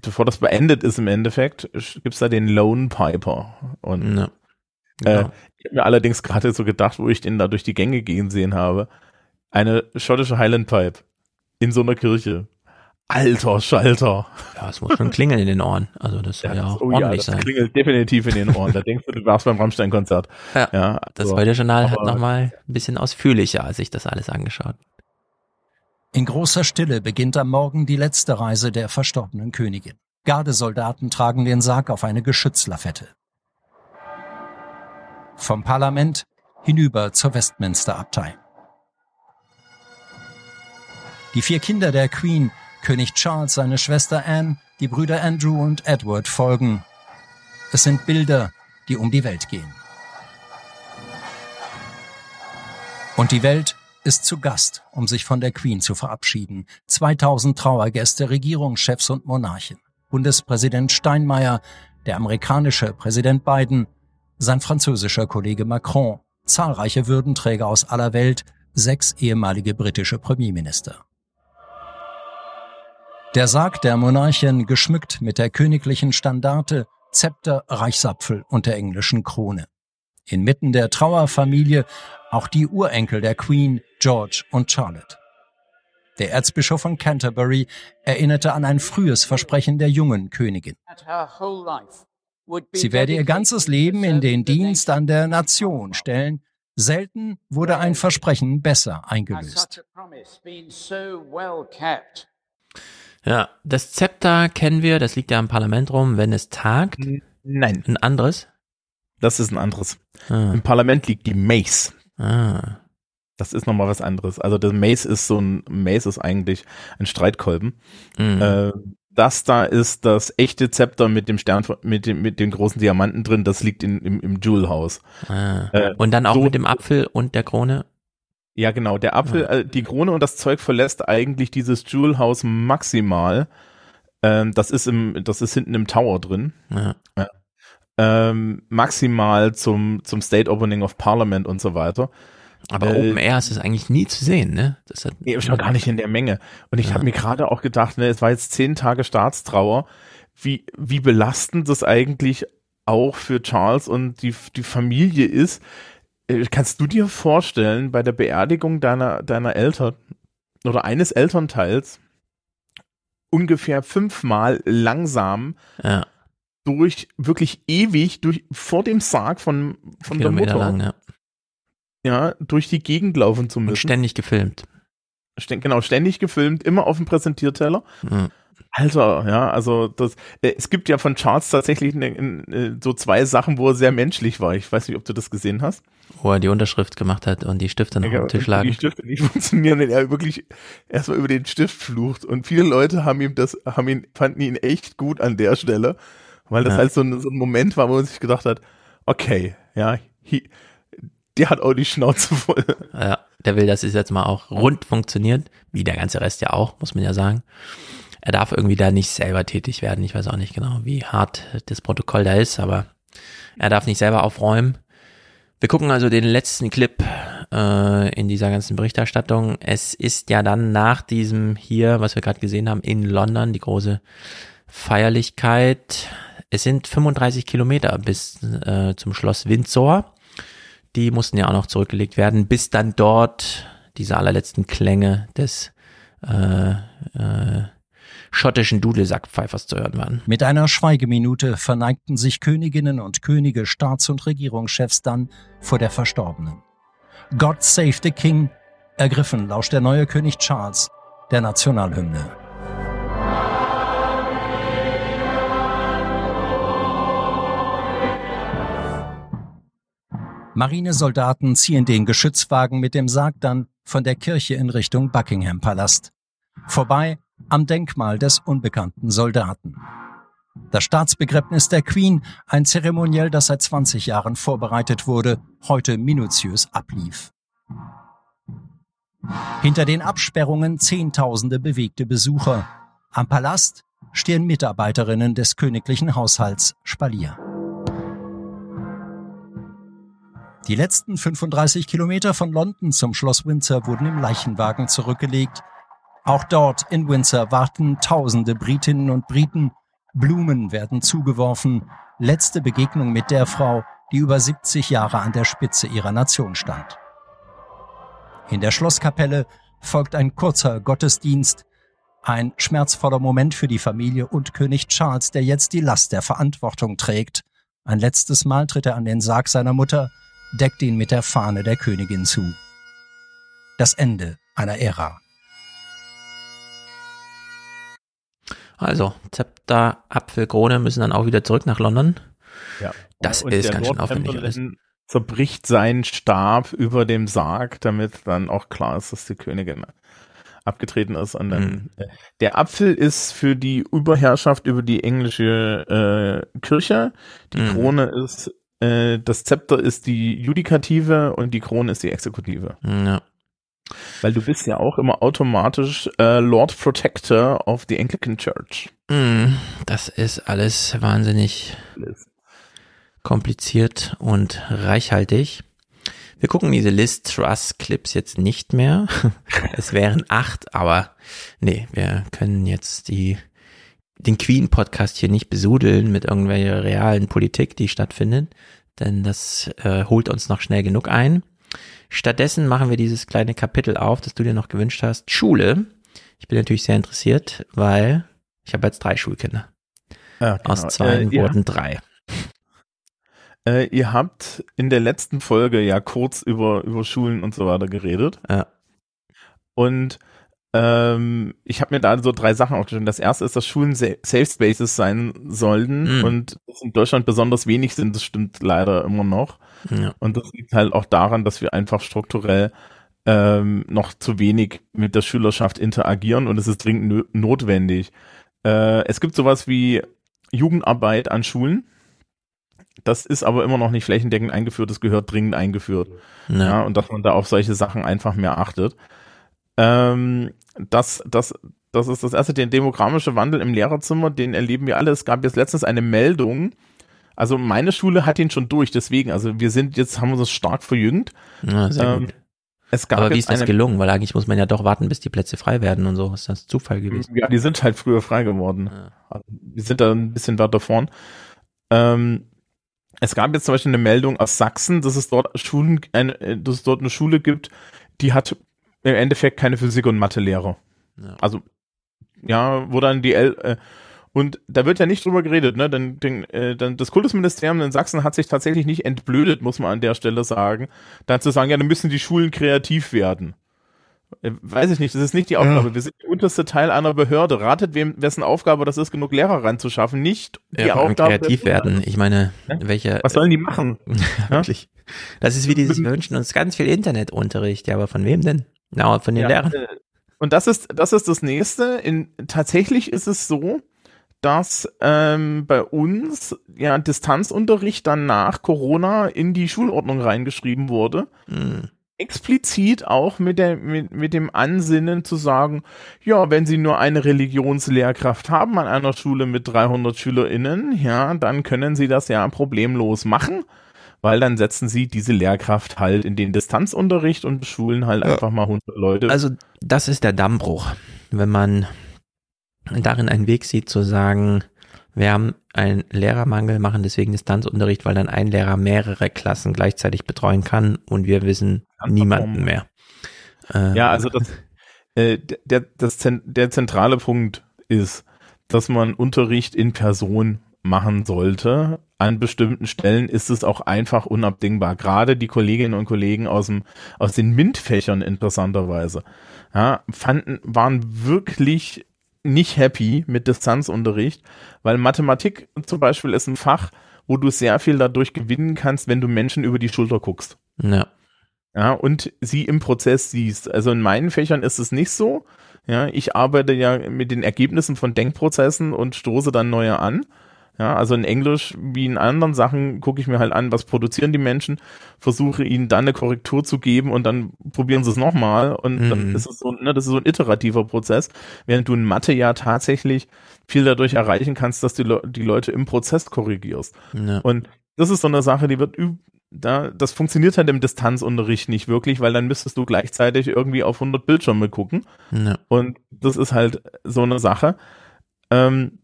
bevor das beendet ist im Endeffekt, gibt's da den Lone Piper. Und Ja. äh, Genau. ich habe mir allerdings gerade so gedacht, wo ich den da durch die Gänge gehen sehen habe, eine schottische Highland Pipe in so einer Kirche. Alter Schalter. Ja, es muss schon klingeln in den Ohren. Also das soll ja, auch Oh ja, ordentlich das sein. klingelt definitiv in den Ohren. Da denkst du, du warst beim Rammstein-Konzert. Ja, das also, Heute-Journal hat aber- nochmal ein bisschen ausführlicher als ich das alles angeschaut. In großer Stille beginnt am Morgen die letzte Reise der verstorbenen Königin. Gardesoldaten tragen den Sarg auf eine Geschützlafette. Vom Parlament hinüber zur Westminster-Abtei. Die vier Kinder der Queen, König Charles, seine Schwester Anne, die Brüder Andrew und Edward folgen. Es sind Bilder, die um die Welt gehen. Und die Welt ist zu Gast, um sich von der Queen zu verabschieden. 2000 Trauergäste, Regierungschefs und Monarchen. Bundespräsident Steinmeier, der amerikanische Präsident Biden, sein französischer Kollege Macron, zahlreiche Würdenträger aus aller Welt, sechs ehemalige britische Premierminister. Der Sarg der Monarchin geschmückt mit der königlichen Standarte, Zepter, Reichsapfel und der englischen Krone. Inmitten der Trauerfamilie auch die Urenkel der Queen, George und Charlotte. Der Erzbischof von Canterbury erinnerte an ein frühes Versprechen der jungen Königin. Sie werde ihr ganzes Leben in den Dienst an der Nation stellen. Selten wurde ein Versprechen besser eingelöst. Ja, das Zepter kennen wir, das liegt ja im Parlament rum, wenn es tagt. Nein. Ein anderes? Das ist ein anderes. Ah. Im Parlament liegt die Mace. Ah. Das ist nochmal was anderes. Also das Mace ist so ein, Mace ist eigentlich ein Streitkolben. Mhm. Äh, das da ist das echte Zepter mit dem Stern, mit dem, mit den großen Diamanten drin, das liegt in, im, im Jewel-Haus. Ah. Äh, und dann auch so, mit dem Apfel und der Krone? Ja, genau. Der Apfel, äh, die Krone und das Zeug verlässt eigentlich dieses Jewel-Haus maximal. Ähm, das ist im, das ist hinten im Tower drin. Ja. ja. Ähm, maximal zum, zum State Opening of Parliament und so weiter. Aber äh, Open Air ist es eigentlich nie zu sehen, ne? Das hat nee, schon gar nicht in der Menge. Und ich ja. habe mir gerade auch gedacht, ne, es war jetzt zehn Tage Staatstrauer. Wie, wie belastend das eigentlich auch für Charles und die, die Familie ist. Äh, kannst du dir vorstellen, bei der Beerdigung deiner, deiner Eltern oder eines Elternteils ungefähr fünfmal langsam ja. durch wirklich ewig durch vor dem Sarg von, von der Mutter lang, ja ja, durch die Gegend laufen zu müssen. Und ständig gefilmt. St genau, ständig gefilmt, immer auf dem Präsentierteller. Mhm. Alter, ja, also das, äh, es gibt ja von Charles tatsächlich ne, ne, so zwei Sachen, wo er sehr menschlich war. Ich weiß nicht, ob du das gesehen hast. Wo er die Unterschrift gemacht hat und die Stifte noch ja, am Tisch lagen. Die Stifte nicht funktionieren, wenn er wirklich erstmal über den Stift flucht. Und viele Leute haben ihm das, haben ihn, fanden ihn echt gut an der Stelle, weil das ja. halt so ein, so ein Moment war, wo man sich gedacht hat, okay, ja, he, der hat auch die Schnauze voll. Ja, der will, dass es jetzt mal auch rund funktioniert, wie der ganze Rest ja auch, muss man ja sagen. Er darf irgendwie da nicht selber tätig werden. Ich weiß auch nicht genau, wie hart das Protokoll da ist, aber er darf nicht selber aufräumen. Wir gucken also den letzten Clip äh, in dieser ganzen Berichterstattung. Es ist ja dann nach diesem hier, was wir gerade gesehen haben, in London, die große Feierlichkeit. Es sind 35 Kilometer bis äh, zum Schloss Windsor. Die mussten ja auch noch zurückgelegt werden, bis dann dort diese allerletzten Klänge des äh, äh, schottischen Dudelsackpfeifers zu hören waren. Mit einer Schweigeminute verneigten sich Königinnen und Könige, Staats- und Regierungschefs dann vor der Verstorbenen. God Save the King, ergriffen lauscht der neue König Charles der Nationalhymne. Marinesoldaten ziehen den Geschützwagen mit dem Sarg dann von der Kirche in Richtung Buckingham Palast. Vorbei am Denkmal des unbekannten Soldaten. Das Staatsbegräbnis der Queen, ein Zeremoniell, das seit 20 Jahren vorbereitet wurde, heute minutiös ablief. Hinter den Absperrungen Zehntausende bewegte Besucher. Am Palast stehen Mitarbeiterinnen des königlichen Haushalts Spalier. Die letzten 35 Kilometer von London zum Schloss Windsor wurden im Leichenwagen zurückgelegt. Auch dort in Windsor warten tausende Britinnen und Briten. Blumen werden zugeworfen. Letzte Begegnung mit der Frau, die über 70 Jahre an der Spitze ihrer Nation stand. In der Schlosskapelle folgt ein kurzer Gottesdienst. Ein schmerzvoller Moment für die Familie und König Charles, der jetzt die Last der Verantwortung trägt. Ein letztes Mal tritt er an den Sarg seiner Mutter, deckt ihn mit der Fahne der Königin zu. Das Ende einer Ära. Also, Zepter, Apfel, Krone müssen dann auch wieder zurück nach London. Ja. Das und ist ganz schön aufwendig. Zerbricht seinen Stab über dem Sarg, damit dann auch klar ist, dass die Königin abgetreten ist. Und dann, mhm. Äh, der Apfel ist für die Überherrschaft über die englische äh, Kirche. Die mhm. Krone ist äh, das Zepter ist die Judikative und die Krone ist die Exekutive. Ja. Weil du bist ja auch immer automatisch äh, Lord Protector of the Anglican Church. Mm, das ist alles wahnsinnig kompliziert und reichhaltig. Wir gucken diese Liz Truss Clips jetzt nicht mehr. es wären acht, aber nee, wir können jetzt die, den Queen Podcast hier nicht besudeln mit irgendwelcher realen Politik, die stattfindet, denn das äh, holt uns noch schnell genug ein. Stattdessen machen wir dieses kleine Kapitel auf, das du dir noch gewünscht hast. Schule. Ich bin natürlich sehr interessiert, weil ich habe jetzt drei Schulkinder. Ja, genau. Aus zwei Äh, wurden ja. drei. Äh, ihr habt in der letzten Folge ja kurz über, über Schulen und so weiter geredet. Ja. Und ähm, ich habe mir da so drei Sachen aufgeschrieben. Das erste ist, dass Schulen Sa- Safe Spaces sein sollten Mhm. und in Deutschland besonders wenig sind. Das stimmt leider immer noch. Ja. Und das liegt halt auch daran, dass wir einfach strukturell ähm, noch zu wenig mit der Schülerschaft interagieren und es ist dringend notwendig. Äh, es gibt sowas wie Jugendarbeit an Schulen. Das ist aber immer noch nicht flächendeckend eingeführt, das gehört dringend eingeführt. Ja. Ja, und dass man da auf solche Sachen einfach mehr achtet. Ähm, das, das, das ist das erste, der demografische Wandel im Lehrerzimmer, den erleben wir alle. Es gab jetzt letztens eine Meldung. Also meine Schule hat ihn schon durch, deswegen, also wir sind jetzt, haben uns stark verjüngt. Ja, sehr Ähm, gut. Es gab Aber wie ist das gelungen? Weil eigentlich muss man ja doch warten, bis die Plätze frei werden und so. Ist das Zufall gewesen? Ja, die sind halt früher frei geworden. Also, wir sind da ein bisschen weiter vorn. Ähm, es gab jetzt zum Beispiel eine Meldung aus Sachsen, dass es dort Schulen, eine, äh, dass es dort eine Schule gibt, die hat im Endeffekt keine Physik- und Mathelehrer. Ja. Also, ja, wo dann die El äh, und da wird ja nicht drüber geredet, ne? Denn, denn, äh, denn das Kultusministerium in Sachsen hat sich tatsächlich nicht entblödet, muss man an der Stelle sagen, dann zu sagen, ja, dann müssen die Schulen kreativ werden. Äh, Weiß ich nicht, das ist nicht die Aufgabe. Wir sind der unterste Teil einer Behörde. Ratet, wem, wessen Aufgabe das ist, genug Lehrer ranzuschaffen. Nicht die Ja, Aufgabe. kreativ der- werden. Ich meine, welche. Was sollen die machen? Ja, wirklich. Das ist wie dieses, wir wünschen uns ganz viel Internetunterricht. Ja, aber von wem denn? Na, von den Ja, Lehrern. äh, Und das ist, das ist das nächste. In, tatsächlich ist es so, dass ähm, bei uns ja Distanzunterricht dann nach Corona in die Schulordnung reingeschrieben wurde. Hm. Explizit auch mit, der, mit, mit dem Ansinnen zu sagen, ja, wenn Sie nur eine Religionslehrkraft haben an einer Schule mit 300 SchülerInnen, ja, dann können Sie das ja problemlos machen, weil dann setzen Sie diese Lehrkraft halt in den Distanzunterricht und schulen halt einfach mal 100 Leute. Also, das ist der Dammbruch. Wenn man darin einen Weg sieht, zu sagen, wir haben einen Lehrermangel, machen deswegen Distanzunterricht, weil dann ein Lehrer mehrere Klassen gleichzeitig betreuen kann und wir wissen niemanden mehr. Ja, also das, äh, der, das, der zentrale Punkt ist, dass man Unterricht in Person machen sollte. An bestimmten Stellen ist es auch einfach unabdingbar. Gerade die Kolleginnen und Kollegen aus dem, aus den MINT-Fächern interessanterweise, ja, fanden, waren wirklich nicht happy mit Distanzunterricht, weil Mathematik zum Beispiel ist ein Fach, wo du sehr viel dadurch gewinnen kannst, wenn du Menschen über die Schulter guckst. Ja. Ja, und sie im Prozess siehst. Also in meinen Fächern ist es nicht so. Ja, ich arbeite ja mit den Ergebnissen von Denkprozessen und stoße dann neue an. Ja, also in Englisch wie in anderen Sachen gucke ich mir halt an, was produzieren die Menschen, versuche ihnen dann eine Korrektur zu geben und dann probieren sie es nochmal und dann Mhm. ist es so, ne, das ist so ein iterativer Prozess, während du in Mathe ja tatsächlich viel dadurch erreichen kannst, dass du die, Le die Leute im Prozess korrigierst. Ja. Und das ist so eine Sache, die wird üb da, das funktioniert halt im Distanzunterricht nicht wirklich, weil dann müsstest du gleichzeitig irgendwie auf 100 Bildschirme gucken. Ja. Und das ist halt so eine Sache. Ähm,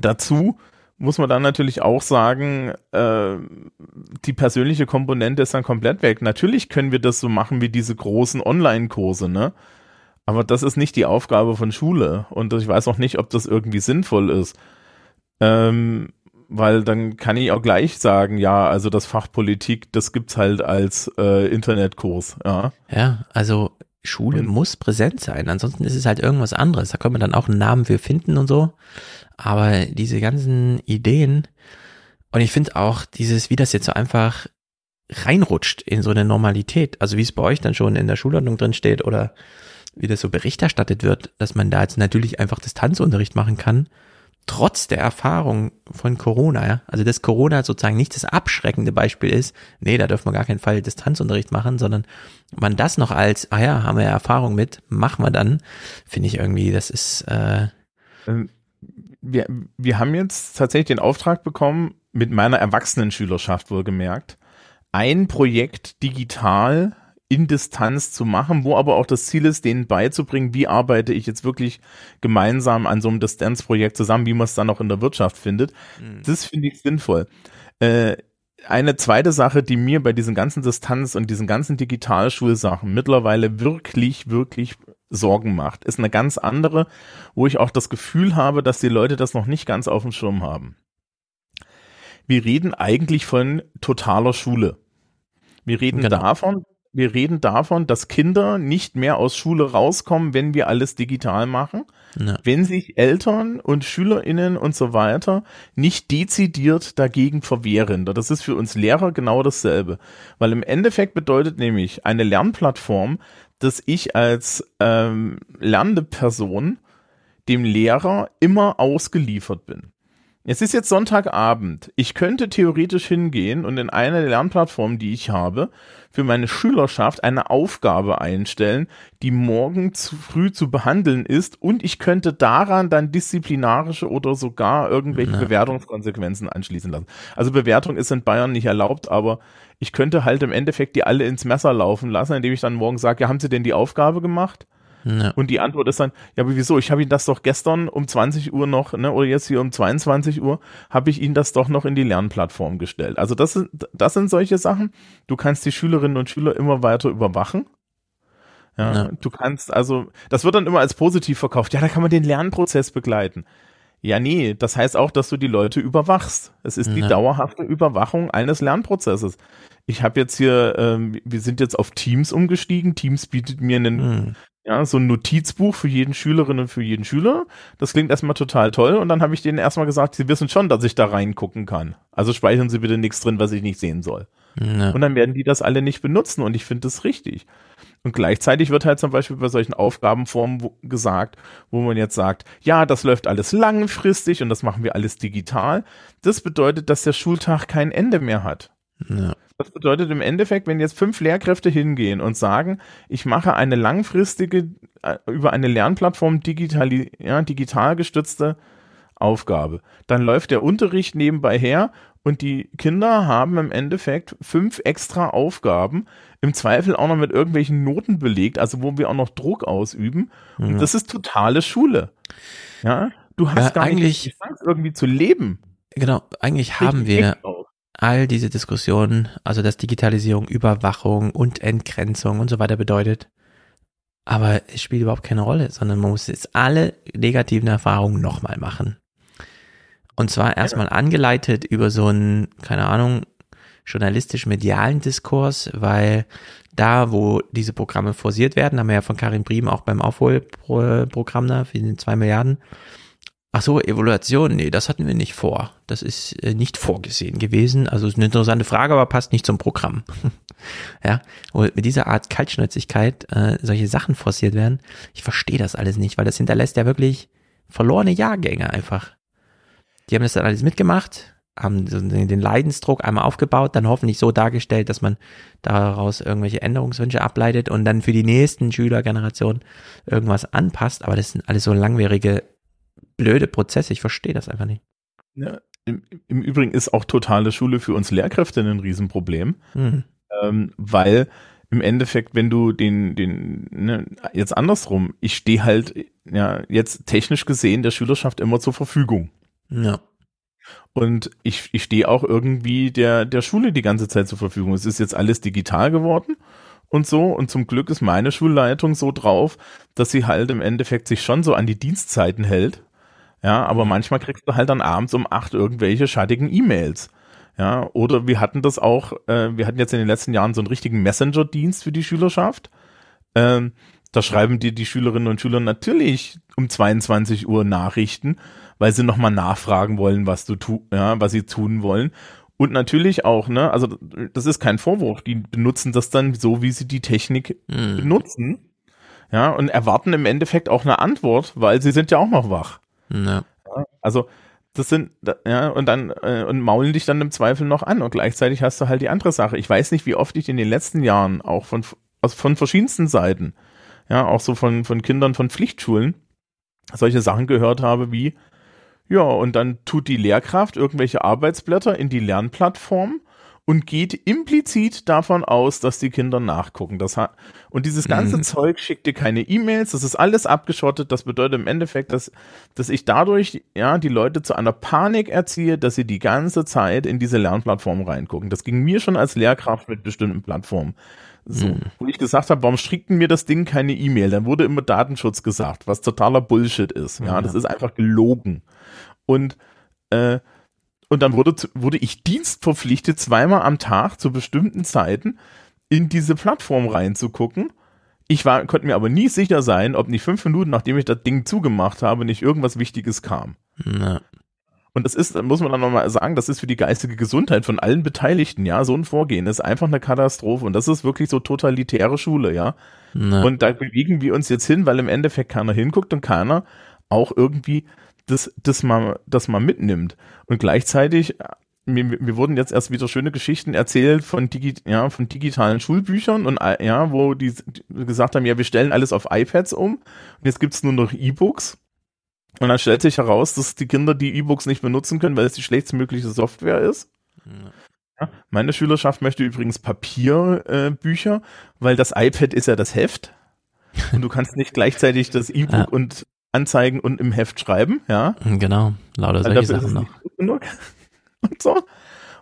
dazu muss man dann natürlich auch sagen, äh, die persönliche Komponente ist dann komplett weg. Natürlich können wir das so machen wie diese großen Online-Kurse, ne? Aber das ist nicht die Aufgabe von Schule. Und ich weiß auch nicht, ob das irgendwie sinnvoll ist. Ähm, weil dann kann ich auch gleich sagen, ja, also das Fach Politik, das gibt's halt als äh, Internetkurs, ja. Ja, also Schule muss präsent sein, ansonsten ist es halt irgendwas anderes. Da können wir dann auch einen Namen für finden und so. Aber diese ganzen Ideen und ich finde auch dieses, wie das jetzt so einfach reinrutscht in so eine Normalität, also wie es bei euch dann schon in der Schulordnung drin steht oder wie das so Bericht erstattet wird, dass man da jetzt natürlich einfach Distanzunterricht machen kann, trotz der Erfahrung von Corona, ja. Also dass Corona sozusagen nicht das abschreckende Beispiel ist, nee, da dürfen wir gar keinen Fall Distanzunterricht machen, sondern man das noch als, ah ja, haben wir Erfahrung mit, machen wir dann, finde ich irgendwie, das ist, äh, Ähm, wir, wir haben jetzt tatsächlich den Auftrag bekommen, mit meiner Erwachsenenschülerschaft wohlgemerkt, ein Projekt digital in Distanz zu machen, wo aber auch das Ziel ist, denen beizubringen, wie arbeite ich jetzt wirklich gemeinsam an so einem Distanzprojekt zusammen, wie man es dann auch in der Wirtschaft findet. Mhm. Das finde ich sinnvoll. Äh, eine zweite Sache, die mir bei diesen ganzen Distanz und diesen ganzen Digitalschulsachen mittlerweile wirklich, wirklich Sorgen macht, ist eine ganz andere, wo ich auch das Gefühl habe, dass die Leute das noch nicht ganz auf dem Schirm haben. Wir reden eigentlich von totaler Schule. Wir reden genau. davon, wir reden davon, dass Kinder nicht mehr aus Schule rauskommen, wenn wir alles digital machen. Ja. Wenn sich Eltern und SchülerInnen und so weiter nicht dezidiert dagegen verwehren. Das ist für uns Lehrer genau dasselbe. Weil im Endeffekt bedeutet nämlich eine Lernplattform, dass ich als ähm, lernende Person dem Lehrer immer ausgeliefert bin. Es ist jetzt Sonntagabend. Ich könnte theoretisch hingehen und in einer der Lernplattformen, die ich habe, für meine Schülerschaft eine Aufgabe einstellen, die morgen zu früh zu behandeln ist und ich könnte daran dann disziplinarische oder sogar irgendwelche ja. Bewertungskonsequenzen anschließen lassen. Also Bewertung ist in Bayern nicht erlaubt, aber ich könnte halt im Endeffekt die alle ins Messer laufen lassen, indem ich dann morgen sage, ja, haben Sie denn die Aufgabe gemacht? Ja. Und die Antwort ist dann, ja, aber wieso? Ich habe Ihnen das doch gestern um 20 Uhr noch, ne, oder jetzt hier um 22 Uhr, habe ich Ihnen das doch noch in die Lernplattform gestellt. Also das sind, das sind solche Sachen. Du kannst die Schülerinnen und Schüler immer weiter überwachen. Ja, ja, du kannst also, das wird dann immer als positiv verkauft. Ja, da kann man den Lernprozess begleiten. Ja, nee, das heißt auch, dass du die Leute überwachst. Es ist ja. die dauerhafte Überwachung eines Lernprozesses. Ich habe jetzt hier, ähm, wir sind jetzt auf Teams umgestiegen. Teams bietet mir einen, hm. Ja, so ein Notizbuch für jeden Schülerin und für jeden Schüler. Das klingt erstmal total toll. Und dann habe ich denen erstmal gesagt, sie wissen schon, dass ich da reingucken kann. Also speichern sie bitte nichts drin, was ich nicht sehen soll. Ja. Und dann werden die das alle nicht benutzen. Und ich finde das richtig. Und gleichzeitig wird halt zum Beispiel bei solchen Aufgabenformen wo, gesagt, wo man jetzt sagt, ja, das läuft alles langfristig und das machen wir alles digital. Das bedeutet, dass der Schultag kein Ende mehr hat. Ja. Das bedeutet im Endeffekt, wenn jetzt fünf Lehrkräfte hingehen und sagen, ich mache eine langfristige, äh, über eine Lernplattform digital, ja, digital gestützte Aufgabe, dann läuft der Unterricht nebenbei her und die Kinder haben im Endeffekt fünf extra Aufgaben, im Zweifel auch noch mit irgendwelchen Noten belegt, also wo wir auch noch Druck ausüben. Und ja. das ist totale Schule. Ja, du hast ja, gar nicht die Chance, irgendwie zu leben. Genau, eigentlich haben wir all diese Diskussionen, also dass Digitalisierung Überwachung und Entgrenzung und so weiter bedeutet. Aber es spielt überhaupt keine Rolle, sondern man muss jetzt alle negativen Erfahrungen nochmal machen. Und zwar erstmal angeleitet über so einen, keine Ahnung, journalistisch-medialen Diskurs, weil da, wo diese Programme forciert werden, haben wir ja von Karin Briem auch beim Aufholprogramm da für die zwei Milliarden, Ach so, Evaluation, nee, das hatten wir nicht vor. Das ist äh, nicht vorgesehen gewesen. Also ist eine interessante Frage, aber passt nicht zum Programm. ja, und mit dieser Art Kaltschnäuzigkeit äh, solche Sachen forciert werden, ich verstehe das alles nicht, weil das hinterlässt ja wirklich verlorene Jahrgänge einfach. Die haben das dann alles mitgemacht, haben den Leidensdruck einmal aufgebaut, dann hoffentlich so dargestellt, dass man daraus irgendwelche Änderungswünsche ableitet und dann für die nächsten Schülergenerationen irgendwas anpasst. Aber das sind alles so langwierige blöde Prozesse. Ich verstehe das einfach nicht. Ja, im, im, Übrigen ist auch totale Schule für uns Lehrkräfte ein Riesenproblem, mhm. ähm, weil im Endeffekt, wenn du den, den, ne, jetzt andersrum, ich stehe halt, ja, jetzt technisch gesehen der Schülerschaft immer zur Verfügung. Ja. Und ich, ich stehe auch irgendwie der, der Schule die ganze Zeit zur Verfügung. Es ist jetzt alles digital geworden und so. Und zum Glück ist meine Schulleitung so drauf, dass sie halt im Endeffekt sich schon so an die Dienstzeiten hält. Ja, aber manchmal kriegst du halt dann abends um acht irgendwelche schattigen E-Mails. Ja, oder wir hatten das auch, äh, wir hatten jetzt in den letzten Jahren so einen richtigen Messenger-Dienst für die Schülerschaft. Ähm, da schreiben dir die Schülerinnen und Schüler natürlich um 22 Uhr Nachrichten, weil sie nochmal nachfragen wollen, was du tu, ja, was sie tun wollen. Und natürlich auch, ne, also das ist kein Vorwurf, die benutzen das dann so, wie sie die Technik mhm. benutzen. Ja, und erwarten im Endeffekt auch eine Antwort, weil sie sind ja auch noch wach. Ja. Also das sind, ja, und dann, äh, und maulen dich dann im Zweifel noch an. Und gleichzeitig hast du halt die andere Sache. Ich weiß nicht, wie oft ich in den letzten Jahren auch von, aus, von verschiedensten Seiten, ja, auch so von, von Kindern von Pflichtschulen, solche Sachen gehört habe wie, ja, und dann tut die Lehrkraft irgendwelche Arbeitsblätter in die Lernplattform und geht implizit davon aus, dass die Kinder nachgucken. Das hat, und dieses ganze Mhm. Zeug schickt dir keine E-Mails, das ist alles abgeschottet. Das bedeutet im Endeffekt, dass, dass ich dadurch ja die Leute zu einer Panik erziehe, dass sie die ganze Zeit in diese Lernplattform reingucken. Das ging mir schon als Lehrkraft mit bestimmten Plattformen. So, Mhm. wo ich gesagt habe, warum denn mir das Ding keine E-Mail? Dann wurde immer Datenschutz gesagt, was totaler Bullshit ist. Ja, Ja. das ist einfach gelogen. Und äh, und dann wurde, wurde ich dienstverpflichtet, zweimal am Tag zu bestimmten Zeiten in diese Plattform reinzugucken. Ich war, konnte mir aber nie sicher sein, ob nicht fünf Minuten, nachdem ich das Ding zugemacht habe, nicht irgendwas Wichtiges kam. Ja. Und das ist, muss man dann nochmal sagen, das ist für die geistige Gesundheit von allen Beteiligten, ja, so ein Vorgehen ist einfach eine Katastrophe. Und das ist wirklich so totalitäre Schule, ja. Ja. Und da bewegen wir uns jetzt hin, weil im Endeffekt keiner hinguckt und keiner auch irgendwie das, das mal, das mal mitnimmt. Und gleichzeitig, äh, mir, mir wurden jetzt erst wieder schöne Geschichten erzählt von, digi, ja, von digitalen Schulbüchern und äh, ja, wo die, gesagt haben, ja, wir stellen alles auf iPads um und jetzt gibt's nur noch E-Books. Und dann stellt sich heraus, dass die Kinder die E-Books nicht benutzen können, weil es die schlechtstmögliche Software ist. Ja, meine Schülerschaft möchte übrigens Papierbücher, äh, weil das iPad ist ja das Heft. Und du kannst nicht gleichzeitig das E-Book Ja. und anzeigen und im Heft schreiben, ja. Genau, lauter solche ist Sachen es noch. genug. Und so.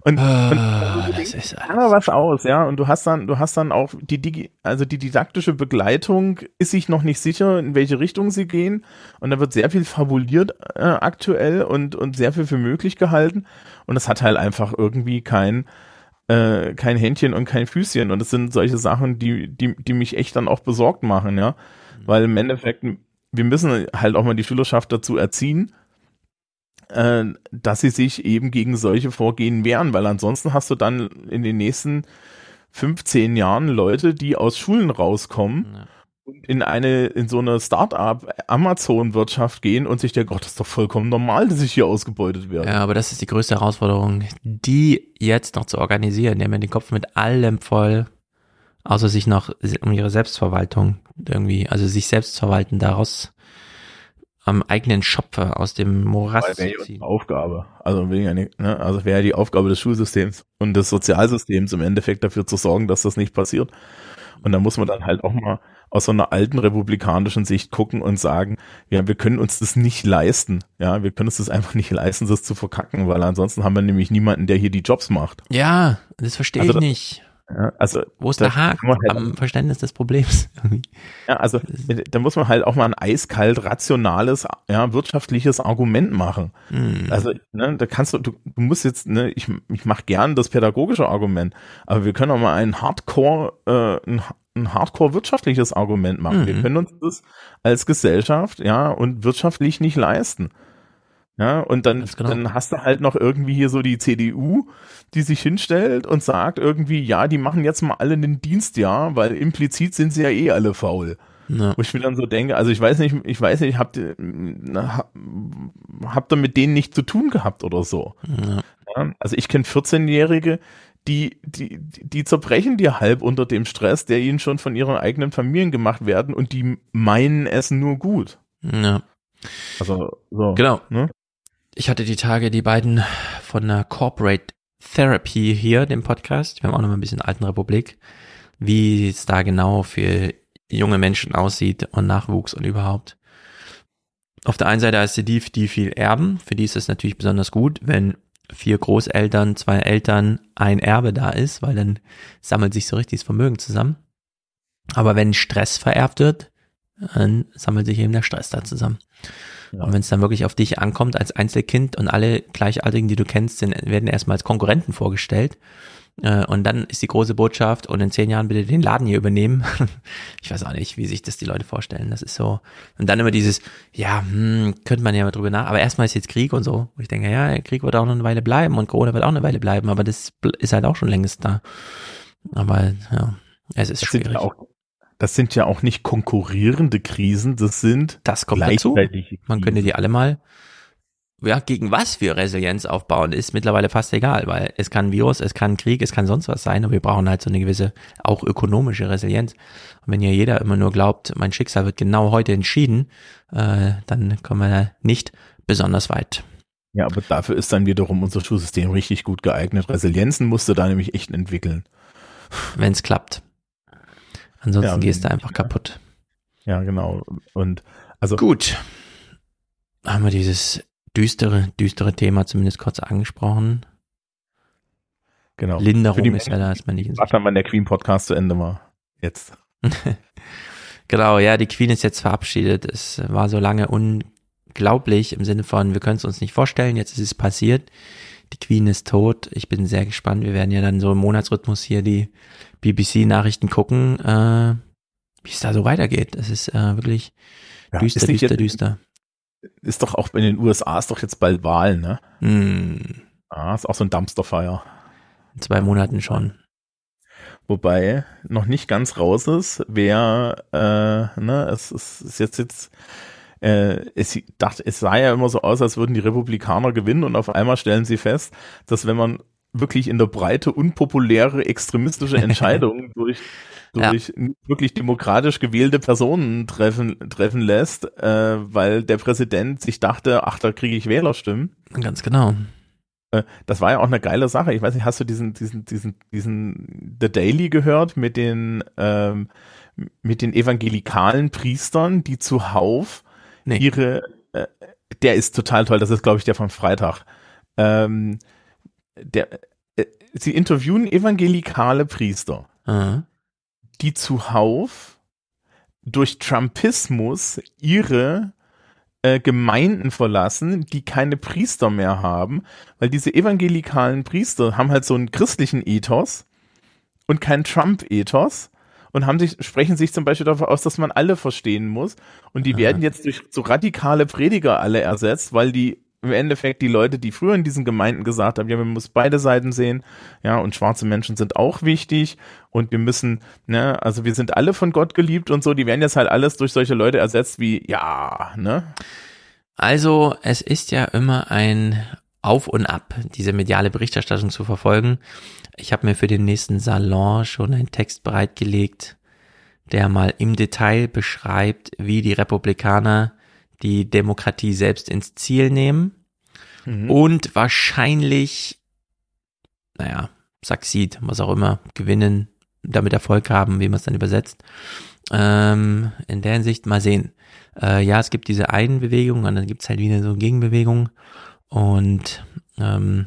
Und, Ah, und das ist ja, was aus, ja. Und du hast dann, du hast dann auch die Digi, also die didaktische Begleitung ist sich noch nicht sicher, in welche Richtung sie gehen. Und da wird sehr viel fabuliert äh, aktuell und, und sehr viel für möglich gehalten. Und es hat halt einfach irgendwie kein, äh, kein Händchen und kein Füßchen. Und das sind solche Sachen, die, die, die mich echt dann auch besorgt machen, ja. Weil im Endeffekt, wir müssen halt auch mal die Schülerschaft dazu erziehen, äh, dass sie sich eben gegen solche Vorgehen wehren, weil ansonsten hast du dann in den nächsten 15 Jahren Leute, die aus Schulen rauskommen und in eine, in so eine Start-up-Amazon-Wirtschaft gehen und sich der Gott, das ist doch vollkommen normal, dass ich hier ausgebeutet werde. Ja, aber das ist die größte Herausforderung, die jetzt noch zu organisieren. Die haben ja den Kopf mit allem voll, außer sich noch um ihre Selbstverwaltung irgendwie, also sich selbst verwalten, daraus am eigenen Schopfe aus dem Morast wäre zu ziehen. Aufgabe. Also nicht, ne? Also wäre die Aufgabe des Schulsystems und des Sozialsystems im Endeffekt dafür zu sorgen, dass das nicht passiert. Und da muss man dann halt auch mal aus so einer alten republikanischen Sicht gucken und sagen, ja, wir können uns das nicht leisten. Ja, wir können uns das einfach nicht leisten, das zu verkacken, weil ansonsten haben wir nämlich niemanden, der hier die Jobs macht. Ja, das verstehe Also ich das- nicht. Ja, also Wo ist der Haken halt- am Verständnis des Problems? Ja, also da muss man halt auch mal ein eiskalt rationales, ja, wirtschaftliches Argument machen. Hm. Also, ne, da kannst du, du, du musst jetzt, ne, ich, ich mache gern das pädagogische Argument, aber wir können auch mal ein Hardcore, äh, ein, ein Hardcore wirtschaftliches Argument machen. Wir Mhm. können uns das als Gesellschaft, ja, und wirtschaftlich nicht leisten. Ja, und dann, genau. dann hast du halt noch irgendwie hier so die CDU, die sich hinstellt und sagt irgendwie, ja, die machen jetzt mal alle einen Dienstjahr, weil implizit sind sie ja eh alle faul. Ja. Wo ich mir dann so denke, also ich weiß nicht, ich weiß nicht, habt ihr, habt ihr mit denen nicht zu tun gehabt oder so? Ja. Ja, also ich kenne 14-Jährige, die, die, die zerbrechen dir halb unter dem Stress, der ihnen schon von ihren eigenen Familien gemacht werden und die meinen es nur gut. Ja. Also, so. Genau. Ne? Ich hatte die Tage die beiden von der Corporate Therapy hier, dem Podcast. Wir haben auch noch mal ein bisschen Alten Republik, wie es da genau für junge Menschen aussieht und Nachwuchs und überhaupt. Auf der einen Seite ist die, die viel erben. Für die ist es natürlich besonders gut, wenn vier Großeltern, zwei Eltern, ein Erbe da ist, weil dann sammelt sich so richtig das Vermögen zusammen. Aber wenn Stress vererbt wird, dann sammelt sich eben der Stress da zusammen. Und wenn es dann wirklich auf dich ankommt als Einzelkind und alle Gleichaltrigen, die du kennst, sind, werden erstmal als Konkurrenten vorgestellt. Äh, Und dann ist die große Botschaft und in zehn Jahren bitte den Laden hier übernehmen. Ich weiß auch nicht, wie sich das die Leute vorstellen. Das ist so. Und dann immer dieses, ja, hm, könnte man ja mal drüber nach. Aber erstmal ist jetzt Krieg und so. Wo ich denke, ja, Krieg wird auch noch eine Weile bleiben und Corona wird auch eine Weile bleiben. Aber das ist halt auch schon längst da. Aber ja, es ist Das sind, schwierig. ja auch, das sind ja auch nicht konkurrierende Krisen, das sind Das kommt dazu. Man könnte die alle mal, ja, gegen was wir Resilienz aufbauen, ist mittlerweile fast egal, weil es kann Virus, es kann Krieg, es kann sonst was sein, aber wir brauchen halt so eine gewisse, auch ökonomische Resilienz. Und wenn ja jeder immer nur glaubt, mein Schicksal wird genau heute entschieden, äh, dann kommen wir nicht besonders weit. Ja, aber dafür ist dann wiederum unser Schulsystem richtig gut geeignet. Resilienzen musst du da nämlich echt entwickeln. Wenn es klappt. Ansonsten Ja, gehst du wenn- einfach kaputt. Ja, genau. Und also Gut. Haben wir dieses düstere, düstere Thema zumindest kurz angesprochen. genau. Linderung ist ja da, ist man nicht in Warte, wann der Queen Podcast zu Ende war. Jetzt. Genau, ja, die Queen ist jetzt verabschiedet. Es war so lange unglaublich im Sinne von, wir können es uns nicht vorstellen, jetzt ist es passiert. Die Queen ist tot. Ich bin sehr gespannt. Wir werden ja dann so im Monatsrhythmus hier die BBC-Nachrichten gucken, äh, wie es da so weitergeht. Es ist äh, wirklich Ja, düster, ist düster, jetzt- düster. Ist doch auch in den USA ist doch jetzt bald Wahlen, ne? Hm, Ah, ist auch so ein Dumpsterfire. in zwei Monaten schon. Wobei noch nicht ganz raus ist, wer, äh, ne, es, es ist jetzt jetzt, äh, es dachte, es sah ja immer so aus, als würden die Republikaner gewinnen und auf einmal stellen sie fest, dass wenn man wirklich in der Breite unpopuläre extremistische Entscheidungen durch durch wirklich demokratisch gewählte Personen treffen treffen lässt, äh, weil der Präsident sich dachte, ach, da kriege ich Wählerstimmen. Ganz genau. Äh, Das war ja auch eine geile Sache. Ich weiß nicht, hast du diesen, diesen, diesen, diesen The Daily gehört mit den, ähm, mit den evangelikalen Priestern, die zuhauf Nee. ihre, äh, der ist total toll. Das ist, glaube ich, der von Freitag. Ähm, der, äh, sie interviewen evangelikale Priester, Aha. die zuhauf durch Trumpismus ihre äh, Gemeinden verlassen, die keine Priester mehr haben, weil diese evangelikalen Priester haben halt so einen christlichen Ethos und keinen Trump-Ethos und haben sich, sprechen sich zum Beispiel dafür aus, dass man alle verstehen muss. Und die werden jetzt durch so radikale Prediger alle ersetzt, weil die im Endeffekt die Leute, die früher in diesen Gemeinden gesagt haben, ja, man muss beide Seiten sehen, ja, und schwarze Menschen sind auch wichtig und wir müssen, ne, also wir sind alle von Gott geliebt und so, die werden jetzt halt alles durch solche Leute ersetzt wie, ja, ne, Also, es ist ja immer ein Auf und Ab, diese mediale Berichterstattung zu verfolgen. Ich habe mir für den nächsten Salon schon einen Text bereitgelegt, der mal im Detail beschreibt, wie die Republikaner die Demokratie selbst ins Ziel nehmen Mhm. und wahrscheinlich, naja, Succeed, was auch immer, gewinnen, damit Erfolg haben, wie man es dann übersetzt. Ähm, in der Hinsicht mal sehen. Äh, ja, es gibt diese einen Bewegung und dann gibt's halt wieder so eine Gegenbewegung. Und ähm,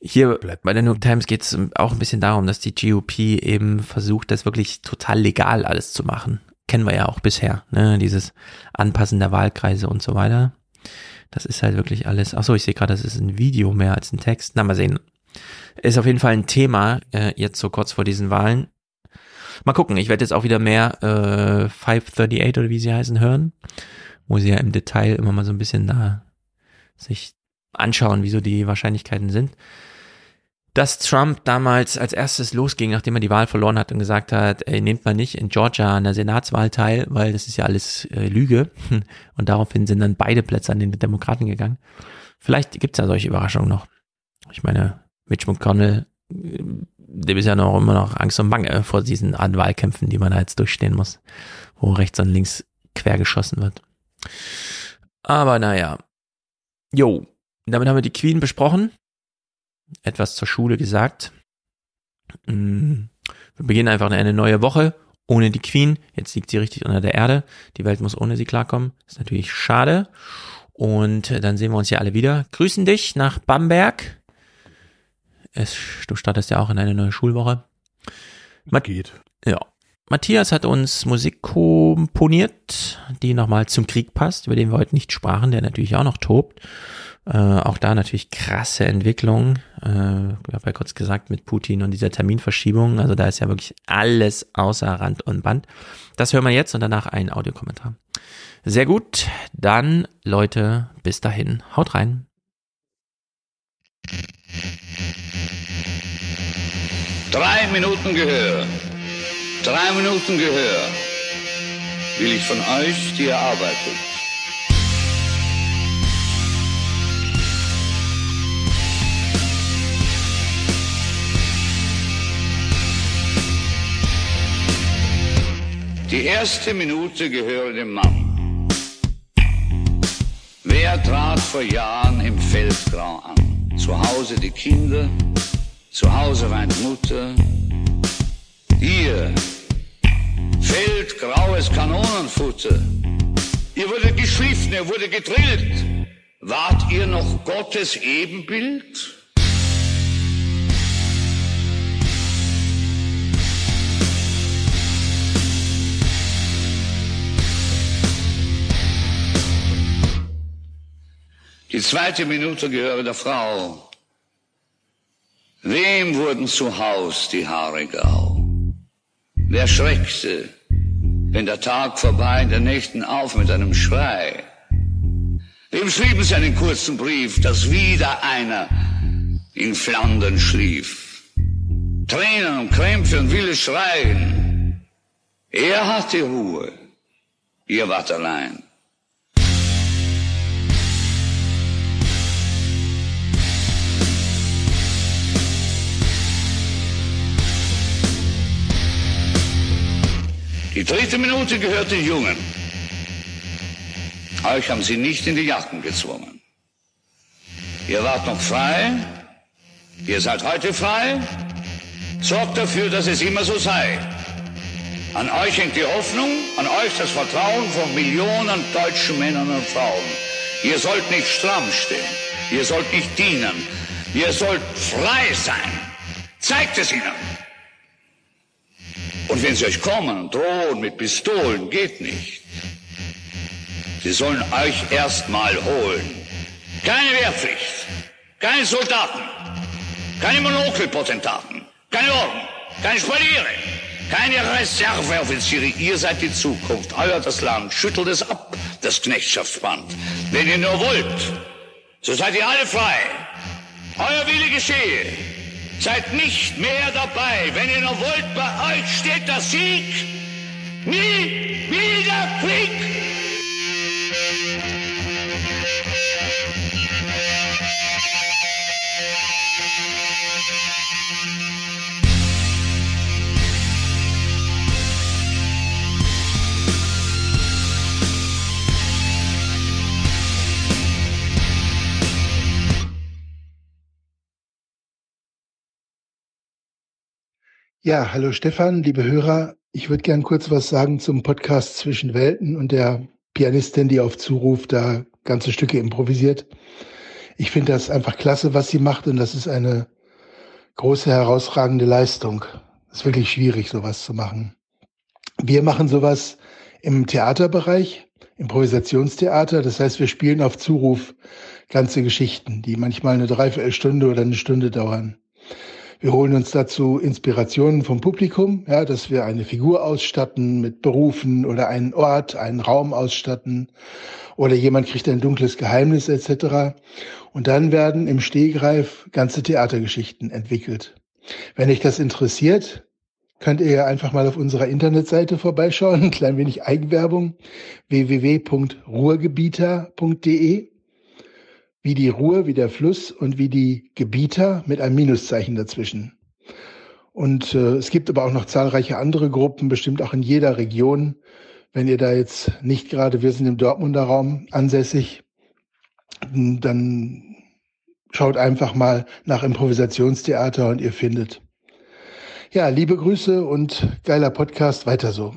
hier bei der New York Times geht es auch ein bisschen darum, dass die GOP eben versucht, das wirklich total legal alles zu machen. Kennen wir ja auch bisher, ne? Dieses Anpassen der Wahlkreise und so weiter. Das ist halt wirklich alles. Ach so, ich sehe gerade, das ist ein Video mehr als ein Text. Na, mal sehen. Ist auf jeden Fall ein Thema, äh, jetzt so kurz vor diesen Wahlen. Mal gucken, ich werde jetzt auch wieder mehr äh, 538 oder wie sie heißen hören, wo sie ja im Detail immer mal so ein bisschen da sich anschauen, wie so die Wahrscheinlichkeiten sind. Dass Trump damals als erstes losging, nachdem er die Wahl verloren hat und gesagt hat, ey, nehmt mal nicht in Georgia an der Senatswahl teil, weil das ist ja alles äh, Lüge. Und daraufhin sind dann beide Plätze an den Demokraten gegangen. Vielleicht gibt's ja solche Überraschungen noch. Ich meine, Mitch McConnell, äh, dem ist ja noch immer noch Angst und Bange vor diesen Art Wahlkämpfen, die man da jetzt durchstehen muss, wo rechts und links quer geschossen wird. Aber naja. Jo, damit haben wir die Queen besprochen. Etwas zur Schule gesagt. Mm, Wir beginnen einfach eine neue Woche ohne die Queen. Jetzt liegt sie richtig unter der Erde. Die Welt muss ohne sie klarkommen. Ist natürlich schade. Und dann sehen wir uns ja alle wieder. Grüßen dich nach Bamberg. Es, du startest ja auch in eine neue Schulwoche. Mat Geht. Ja. Matthias hat uns Musik komponiert, die nochmal zum Krieg passt, über den wir heute nicht sprachen, der natürlich auch noch tobt. Äh, auch da natürlich krasse Entwicklung. Äh, ich habe ja kurz gesagt, mit Putin und dieser Terminverschiebung. Also da ist ja wirklich alles außer Rand und Band. Das hören wir jetzt und danach ein Audiokommentar. Sehr gut. Dann, Leute, bis dahin. Haut rein. Drei Minuten Gehör. Drei Minuten Gehör. Will ich von euch, die ihr arbeitet. Die erste Minute gehöre dem Mann. Wer Er trat vor Jahren im Feldgrau an. Zu Hause die Kinder, zu Hause weint Mutter. Ihr, feldgraues Kanonenfutter. Ihr wurdet geschliffen, ihr wurde gedrillt. Wart ihr noch Gottes Ebenbild? Die zweite Minute gehöre der Frau. Wem wurden zu Haus die Haare grau? Wer schreckte, wenn der Tag vorbei, in der nächsten auf mit einem Schrei? Wem schrieben sie einen kurzen Brief, dass wieder einer in Flandern schlief? Tränen und Krämpfe und wilde Schreien. Er hatte Ruhe, ihr wart allein. Die dritte Minute gehört den Jungen. Euch haben sie nicht in die Jacken gezwungen. Ihr wart noch frei. Ihr seid heute frei. Sorgt dafür, dass es immer so sei. An euch hängt die Hoffnung, an euch das Vertrauen von Millionen deutschen Männern und Frauen. Ihr sollt nicht stramm stehen. Ihr sollt nicht dienen. Ihr sollt frei sein. Zeigt es ihnen. Und wenn sie euch kommen und drohen mit Pistolen, geht nicht. Sie sollen euch erstmal holen. Keine Wehrpflicht, keine Soldaten, keine Monokelpotentaten, keine Orden, keine Spaliere, keine Reserveoffiziere. Ihr seid die Zukunft, euer das Land. Schüttelt es ab, das Knechtschaftsband. Wenn ihr nur wollt, so seid ihr alle frei. Euer Wille geschehe. Seid nicht mehr dabei. Wenn ihr noch wollt, bei euch steht der Sieg. Nie wieder Krieg. Ja, hallo Stefan, liebe Hörer. Ich würde gern kurz was sagen zum Podcast Zwischen Welten und der Pianistin, die auf Zuruf da ganze Stücke improvisiert. Ich finde das einfach klasse, was sie macht und das ist eine große, herausragende Leistung. Es ist wirklich schwierig, sowas zu machen. Wir machen sowas im Theaterbereich, Improvisationstheater. Das heißt, wir spielen auf Zuruf ganze Geschichten, die manchmal eine Dreiviertelstunde oder eine Stunde dauern. Wir holen uns dazu Inspirationen vom Publikum, ja, dass wir eine Figur ausstatten mit Berufen oder einen Ort, einen Raum ausstatten oder jemand kriegt ein dunkles Geheimnis etc. Und dann werden im Stehgreif ganze Theatergeschichten entwickelt. Wenn euch das interessiert, könnt ihr einfach mal auf unserer Internetseite vorbeischauen, ein klein wenig Eigenwerbung, www.ruhrgebieter.de wie die Ruhr, wie der Fluss und wie die Gebieter mit einem Minuszeichen dazwischen. Und äh, es gibt aber auch noch zahlreiche andere Gruppen, bestimmt auch in jeder Region. Wenn ihr da jetzt nicht gerade, wir sind im Dortmunder Raum ansässig, dann schaut einfach mal nach Improvisationstheater und ihr findet. Ja, liebe Grüße und geiler Podcast, weiter so.